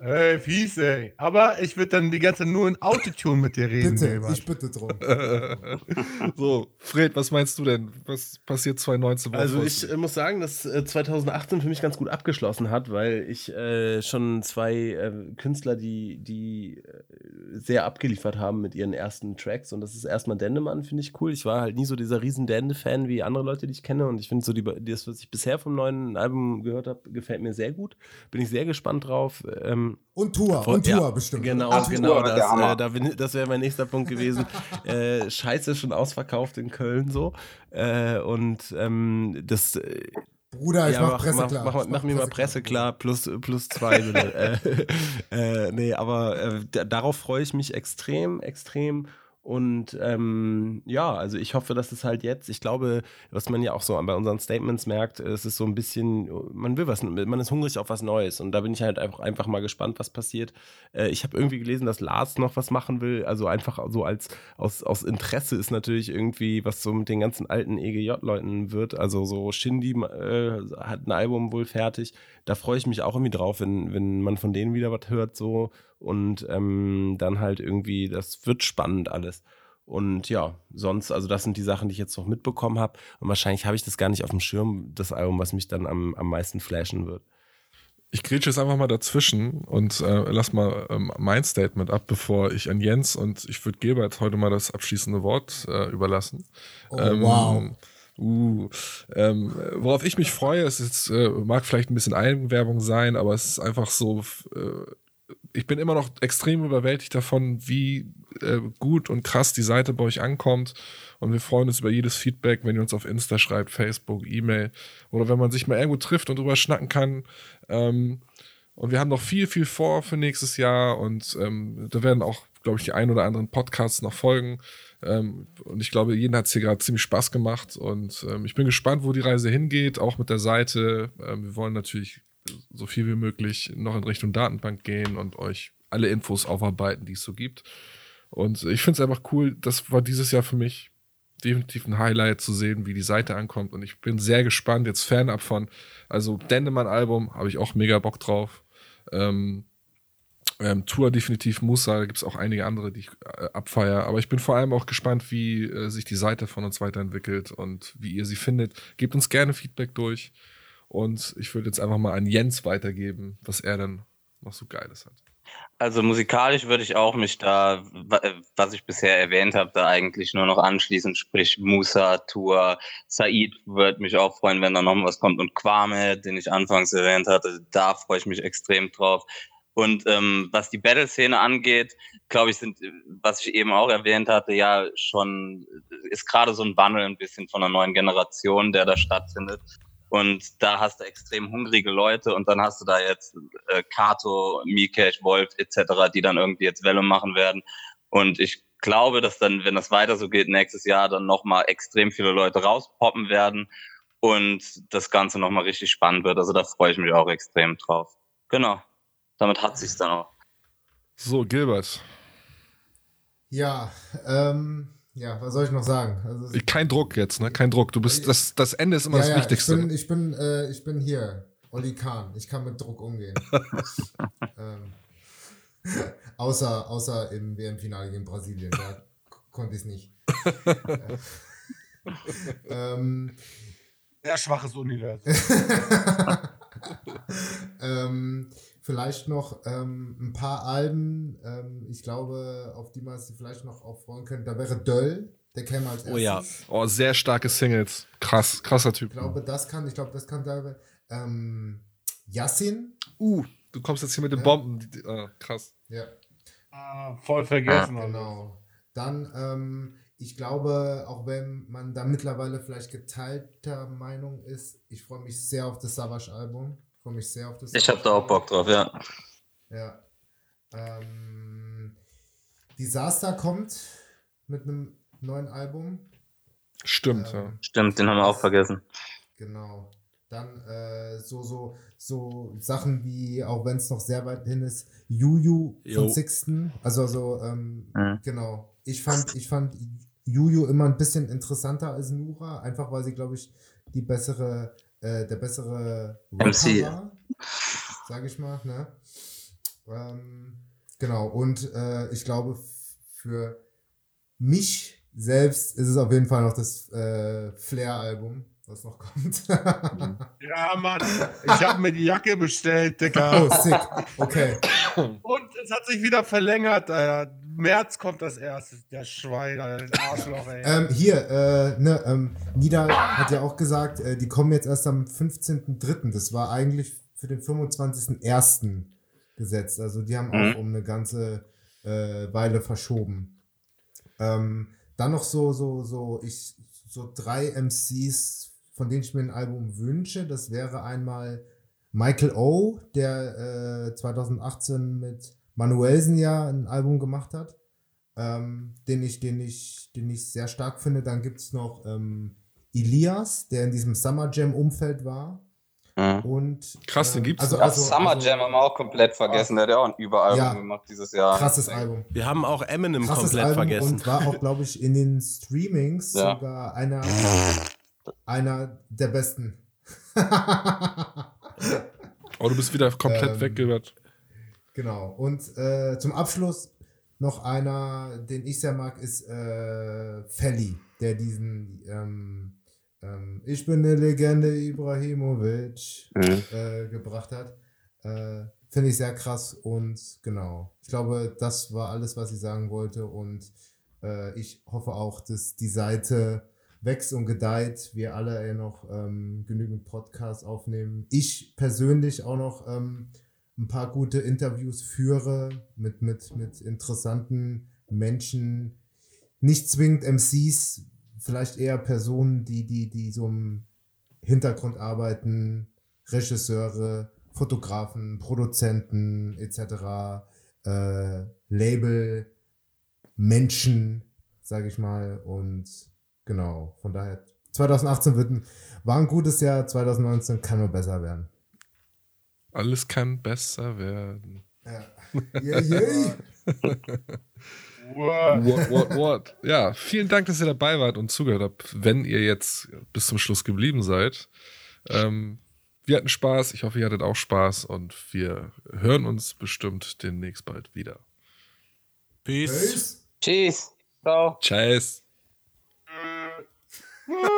Ey, fies, ey. Aber ich würde dann die ganze Zeit nur in Autotune mit dir reden,
Bitte,
Gilbert.
ich bitte drum. (laughs)
so, Fred, was meinst du denn? Was passiert 2019? Worauf
Also ich äh, muss sagen, dass äh, 2018 für mich ganz gut abgeschlossen hat, weil ich äh, schon zwei äh, Künstler, die, die äh, sehr abgeliefert haben mit ihren ersten Tracks und das ist erstmal Dendemann, finde ich cool. Ich war halt nie so dieser riesen Dende-Fan wie andere Leute, die ich kenne und ich finde so die, das, was ich bisher vom neuen Album gehört habe, gefällt mir sehr gut. Bin ich sehr gespannt drauf. Ähm,
Und Tour, und Tour
ja,
bestimmt.
Genau,
Ach,
genau.
Tour,
Das, äh, da bin, das wäre mein nächster Punkt gewesen. (laughs) äh, Scheiße, schon ausverkauft in Köln so. Äh, und ähm, das. äh,
Bruder, ich mach Presse
mach,
klar.
Mach, mach,
mach
mir mal
Presse
klar, plus, plus zwei bitte. äh, (laughs) äh, nee, aber äh, da, darauf freue ich mich extrem, extrem. Und ähm, ja, also ich hoffe, dass es halt jetzt, ich glaube, was man ja auch so bei unseren Statements merkt, es ist so ein bisschen, man will was, man ist hungrig auf was Neues. Und da bin ich halt einfach, einfach mal gespannt, was passiert. Äh, ich habe irgendwie gelesen, dass Lars noch was machen will. Also einfach so als aus, aus Interesse ist natürlich irgendwie, was so mit den ganzen alten EGJ-Leuten wird. Also so Shindy äh, hat ein Album wohl fertig. Da freue ich mich auch irgendwie drauf, wenn, wenn man von denen wieder was hört so. Und ähm, dann halt irgendwie, das wird spannend alles. Und ja, sonst, also das sind die Sachen, die ich jetzt noch mitbekommen habe. Und wahrscheinlich habe ich das gar nicht auf dem Schirm, das Album, was mich dann am, am meisten flashen wird.
Ich grätsche jetzt einfach mal dazwischen und äh, lass mal ähm, mein Statement ab, bevor ich an Jens und ich würde Gilbert heute mal das abschließende Wort äh, überlassen.
Oh, wow.
Uh, ähm, worauf ich mich freue, es ist, äh, mag vielleicht ein bisschen Eigenwerbung sein, aber es ist einfach so, äh, ich bin immer noch extrem überwältigt davon, wie äh, gut und krass die Seite bei euch ankommt. Und wir freuen uns über jedes Feedback, wenn ihr uns auf Insta schreibt, Facebook, E-Mail oder wenn man sich mal irgendwo trifft und drüber schnacken kann. Ähm, und wir haben noch viel, viel vor für nächstes Jahr und ähm, da werden auch, glaube ich, die ein oder anderen Podcasts noch folgen. Ähm, und ich glaube, jeden hat es hier gerade ziemlich Spaß gemacht und ähm, ich bin gespannt, wo die Reise hingeht, auch mit der Seite. Ähm, wir wollen natürlich so viel wie möglich noch in Richtung Datenbank gehen und euch alle Infos aufarbeiten, die es so gibt. Und ich finde es einfach cool, das war dieses Jahr für mich definitiv ein Highlight zu sehen, wie die Seite ankommt. Und ich bin sehr gespannt, jetzt fernab von, also Dendemann-Album, habe ich auch mega Bock drauf. Ähm, ähm, Tour definitiv Musa, da gibt es auch einige andere, die ich äh, abfeier. Aber ich bin vor allem auch gespannt, wie äh, sich die Seite von uns weiterentwickelt und wie ihr sie findet. Gebt uns gerne Feedback durch. Und ich würde jetzt einfach mal an Jens weitergeben, was er dann noch so Geiles hat.
Also musikalisch würde ich auch mich da, äh, was ich bisher erwähnt habe, da eigentlich nur noch anschließen, sprich Musa, Tour, Said würde mich auch freuen, wenn da noch was kommt und Kwame, den ich anfangs erwähnt hatte, da freue ich mich extrem drauf. Und ähm, was die Battle-Szene angeht, glaube ich, sind, was ich eben auch erwähnt hatte, ja schon, ist gerade so ein Wandel ein bisschen von einer neuen Generation, der da stattfindet. Und da hast du extrem hungrige Leute und dann hast du da jetzt äh, Kato, Mikesh, Wolf etc., die dann irgendwie jetzt Welle machen werden. Und ich glaube, dass dann, wenn das weiter so geht, nächstes Jahr dann nochmal extrem viele Leute rauspoppen werden und das Ganze nochmal richtig spannend wird. Also da freue ich mich auch extrem drauf. Genau. damit hat sich's dann auch.
So, Gilbert.
Ja, ähm, ja, was soll ich noch sagen? Also,
Kein Druck jetzt, ne? Kein Druck. Du bist, das, das Ende ist immer
ja,
das
ja,
Wichtigste.
Ich bin, ich bin, äh, ich bin hier, Olli Kahn. Ich kann mit Druck umgehen. (laughs) ähm, (laughs) außer, außer im WM-Finale gegen Brasilien. Da konnte ich es nicht. (laughs) ähm,
Sehr schwaches Universum.
ähm, vielleicht noch ähm, ein paar Alben, ähm, ich glaube, auf die man sich vielleicht noch auch freuen könnte. Da wäre Döll, der käme als erstes.
Oh ja. Oh, sehr starke Singles. Krass, krasser Typ.
Ich glaube, das kann, ich glaube, das kann da. Ähm, Yassin.
Uh, du kommst jetzt hier mit den
Ja.
Bomben. Die- die- ah, krass.
Ja.
Ah, voll vergessen.
Ja, genau. Dann, ähm, ich glaube, auch wenn man da mittlerweile vielleicht geteilter Meinung ist, ich freue mich sehr auf das Savage-Album. Ich freue mich sehr auf das
Ich hab da auch Bock drauf, ja.
Ja. Ähm, Disaster kommt mit einem neuen Album.
Stimmt,
Ähm,
ja.
Stimmt, den haben wir auch vergessen.
Genau. Dann äh, so, so, so Sachen wie, auch wenn es noch sehr weit hin ist, Juju
Jo.
von Sixten. Also, also ähm,
Mhm.
genau. Ich fand, ich fand Juju immer ein bisschen interessanter als Nura, einfach weil sie, glaube ich, die bessere, äh, der bessere Rapper
MC.
war. Sag ich mal, ne? Ähm, genau. Und äh, ich glaube, für mich selbst ist es auf jeden Fall noch das äh, Flair-Album, was noch kommt. (laughs)
Ja, Mann. Ich habe mir die Jacke bestellt, Digga.
Oh, sick. Okay.
Und es hat sich wieder verlängert, Alter. März kommt das erste. Der Schwein. Den Arschloch, ey.
Ähm, hier, äh, ne, ähm, Nida hat ja auch gesagt, äh, die kommen jetzt erst am 15.03. Das war eigentlich für den 25.01. gesetzt. Also die haben
Mhm.
auch um eine ganze äh, Weile verschoben. Ähm, dann noch so, so, so, ich, so drei MCs, von denen ich mir ein Album wünsche. Das wäre einmal Michael O., der äh, 2018 mit Manuelsen ja ein Album gemacht hat ähm, den, ich, den, ich, den ich sehr stark finde. Dann gibt es noch ähm, Elias, der in diesem Summer Jam-Umfeld war.
Mhm.
Und,
Krass, den
ähm,
gibt's
also, also,
Summer
also,
Jam haben wir auch komplett vergessen. Der hat ja auch ein Überalbum
Ja.
gemacht dieses Jahr.
Krasses Album.
Wir haben auch Eminem
Krasses
komplett
Album
vergessen.
und war auch, glaube ich, in den Streamings
Ja.
sogar einer, einer der besten.
Oh, du bist wieder komplett
Ähm,
weg, Gilbert.
Genau. Und äh, zum Abschluss noch einer, den ich sehr mag, ist äh, Felly, der diesen ähm, ähm, Ich bin eine Legende Ibrahimovic
Mhm.
äh, gebracht hat. Äh, Finde ich sehr krass und genau. Ich glaube, das war alles, was ich sagen wollte und äh, ich hoffe auch, dass die Seite wächst und gedeiht. Wir alle noch ähm, genügend Podcasts aufnehmen. Ich persönlich auch noch ähm, ein paar gute Interviews führe mit, mit, mit interessanten Menschen. Nicht zwingend MCs, vielleicht eher Personen, die, die, die so im Hintergrund arbeiten, Regisseure, Fotografen, Produzenten etc., äh, Label, Menschen, sage ich mal. Und genau, von daher, 2018 wird ein, war ein gutes Jahr, 2019 kann nur besser werden.
Alles kann besser werden.
Ja. Yeah, yeah. (laughs)
What, what, what? Ja, vielen Dank, dass ihr dabei wart und zugehört habt, wenn ihr jetzt bis zum Schluss geblieben seid. Ähm, wir hatten Spaß, ich hoffe, ihr hattet auch Spaß und wir hören uns bestimmt demnächst bald wieder.
Peace.
Tschüss. Ciao.
Tschüss. (laughs)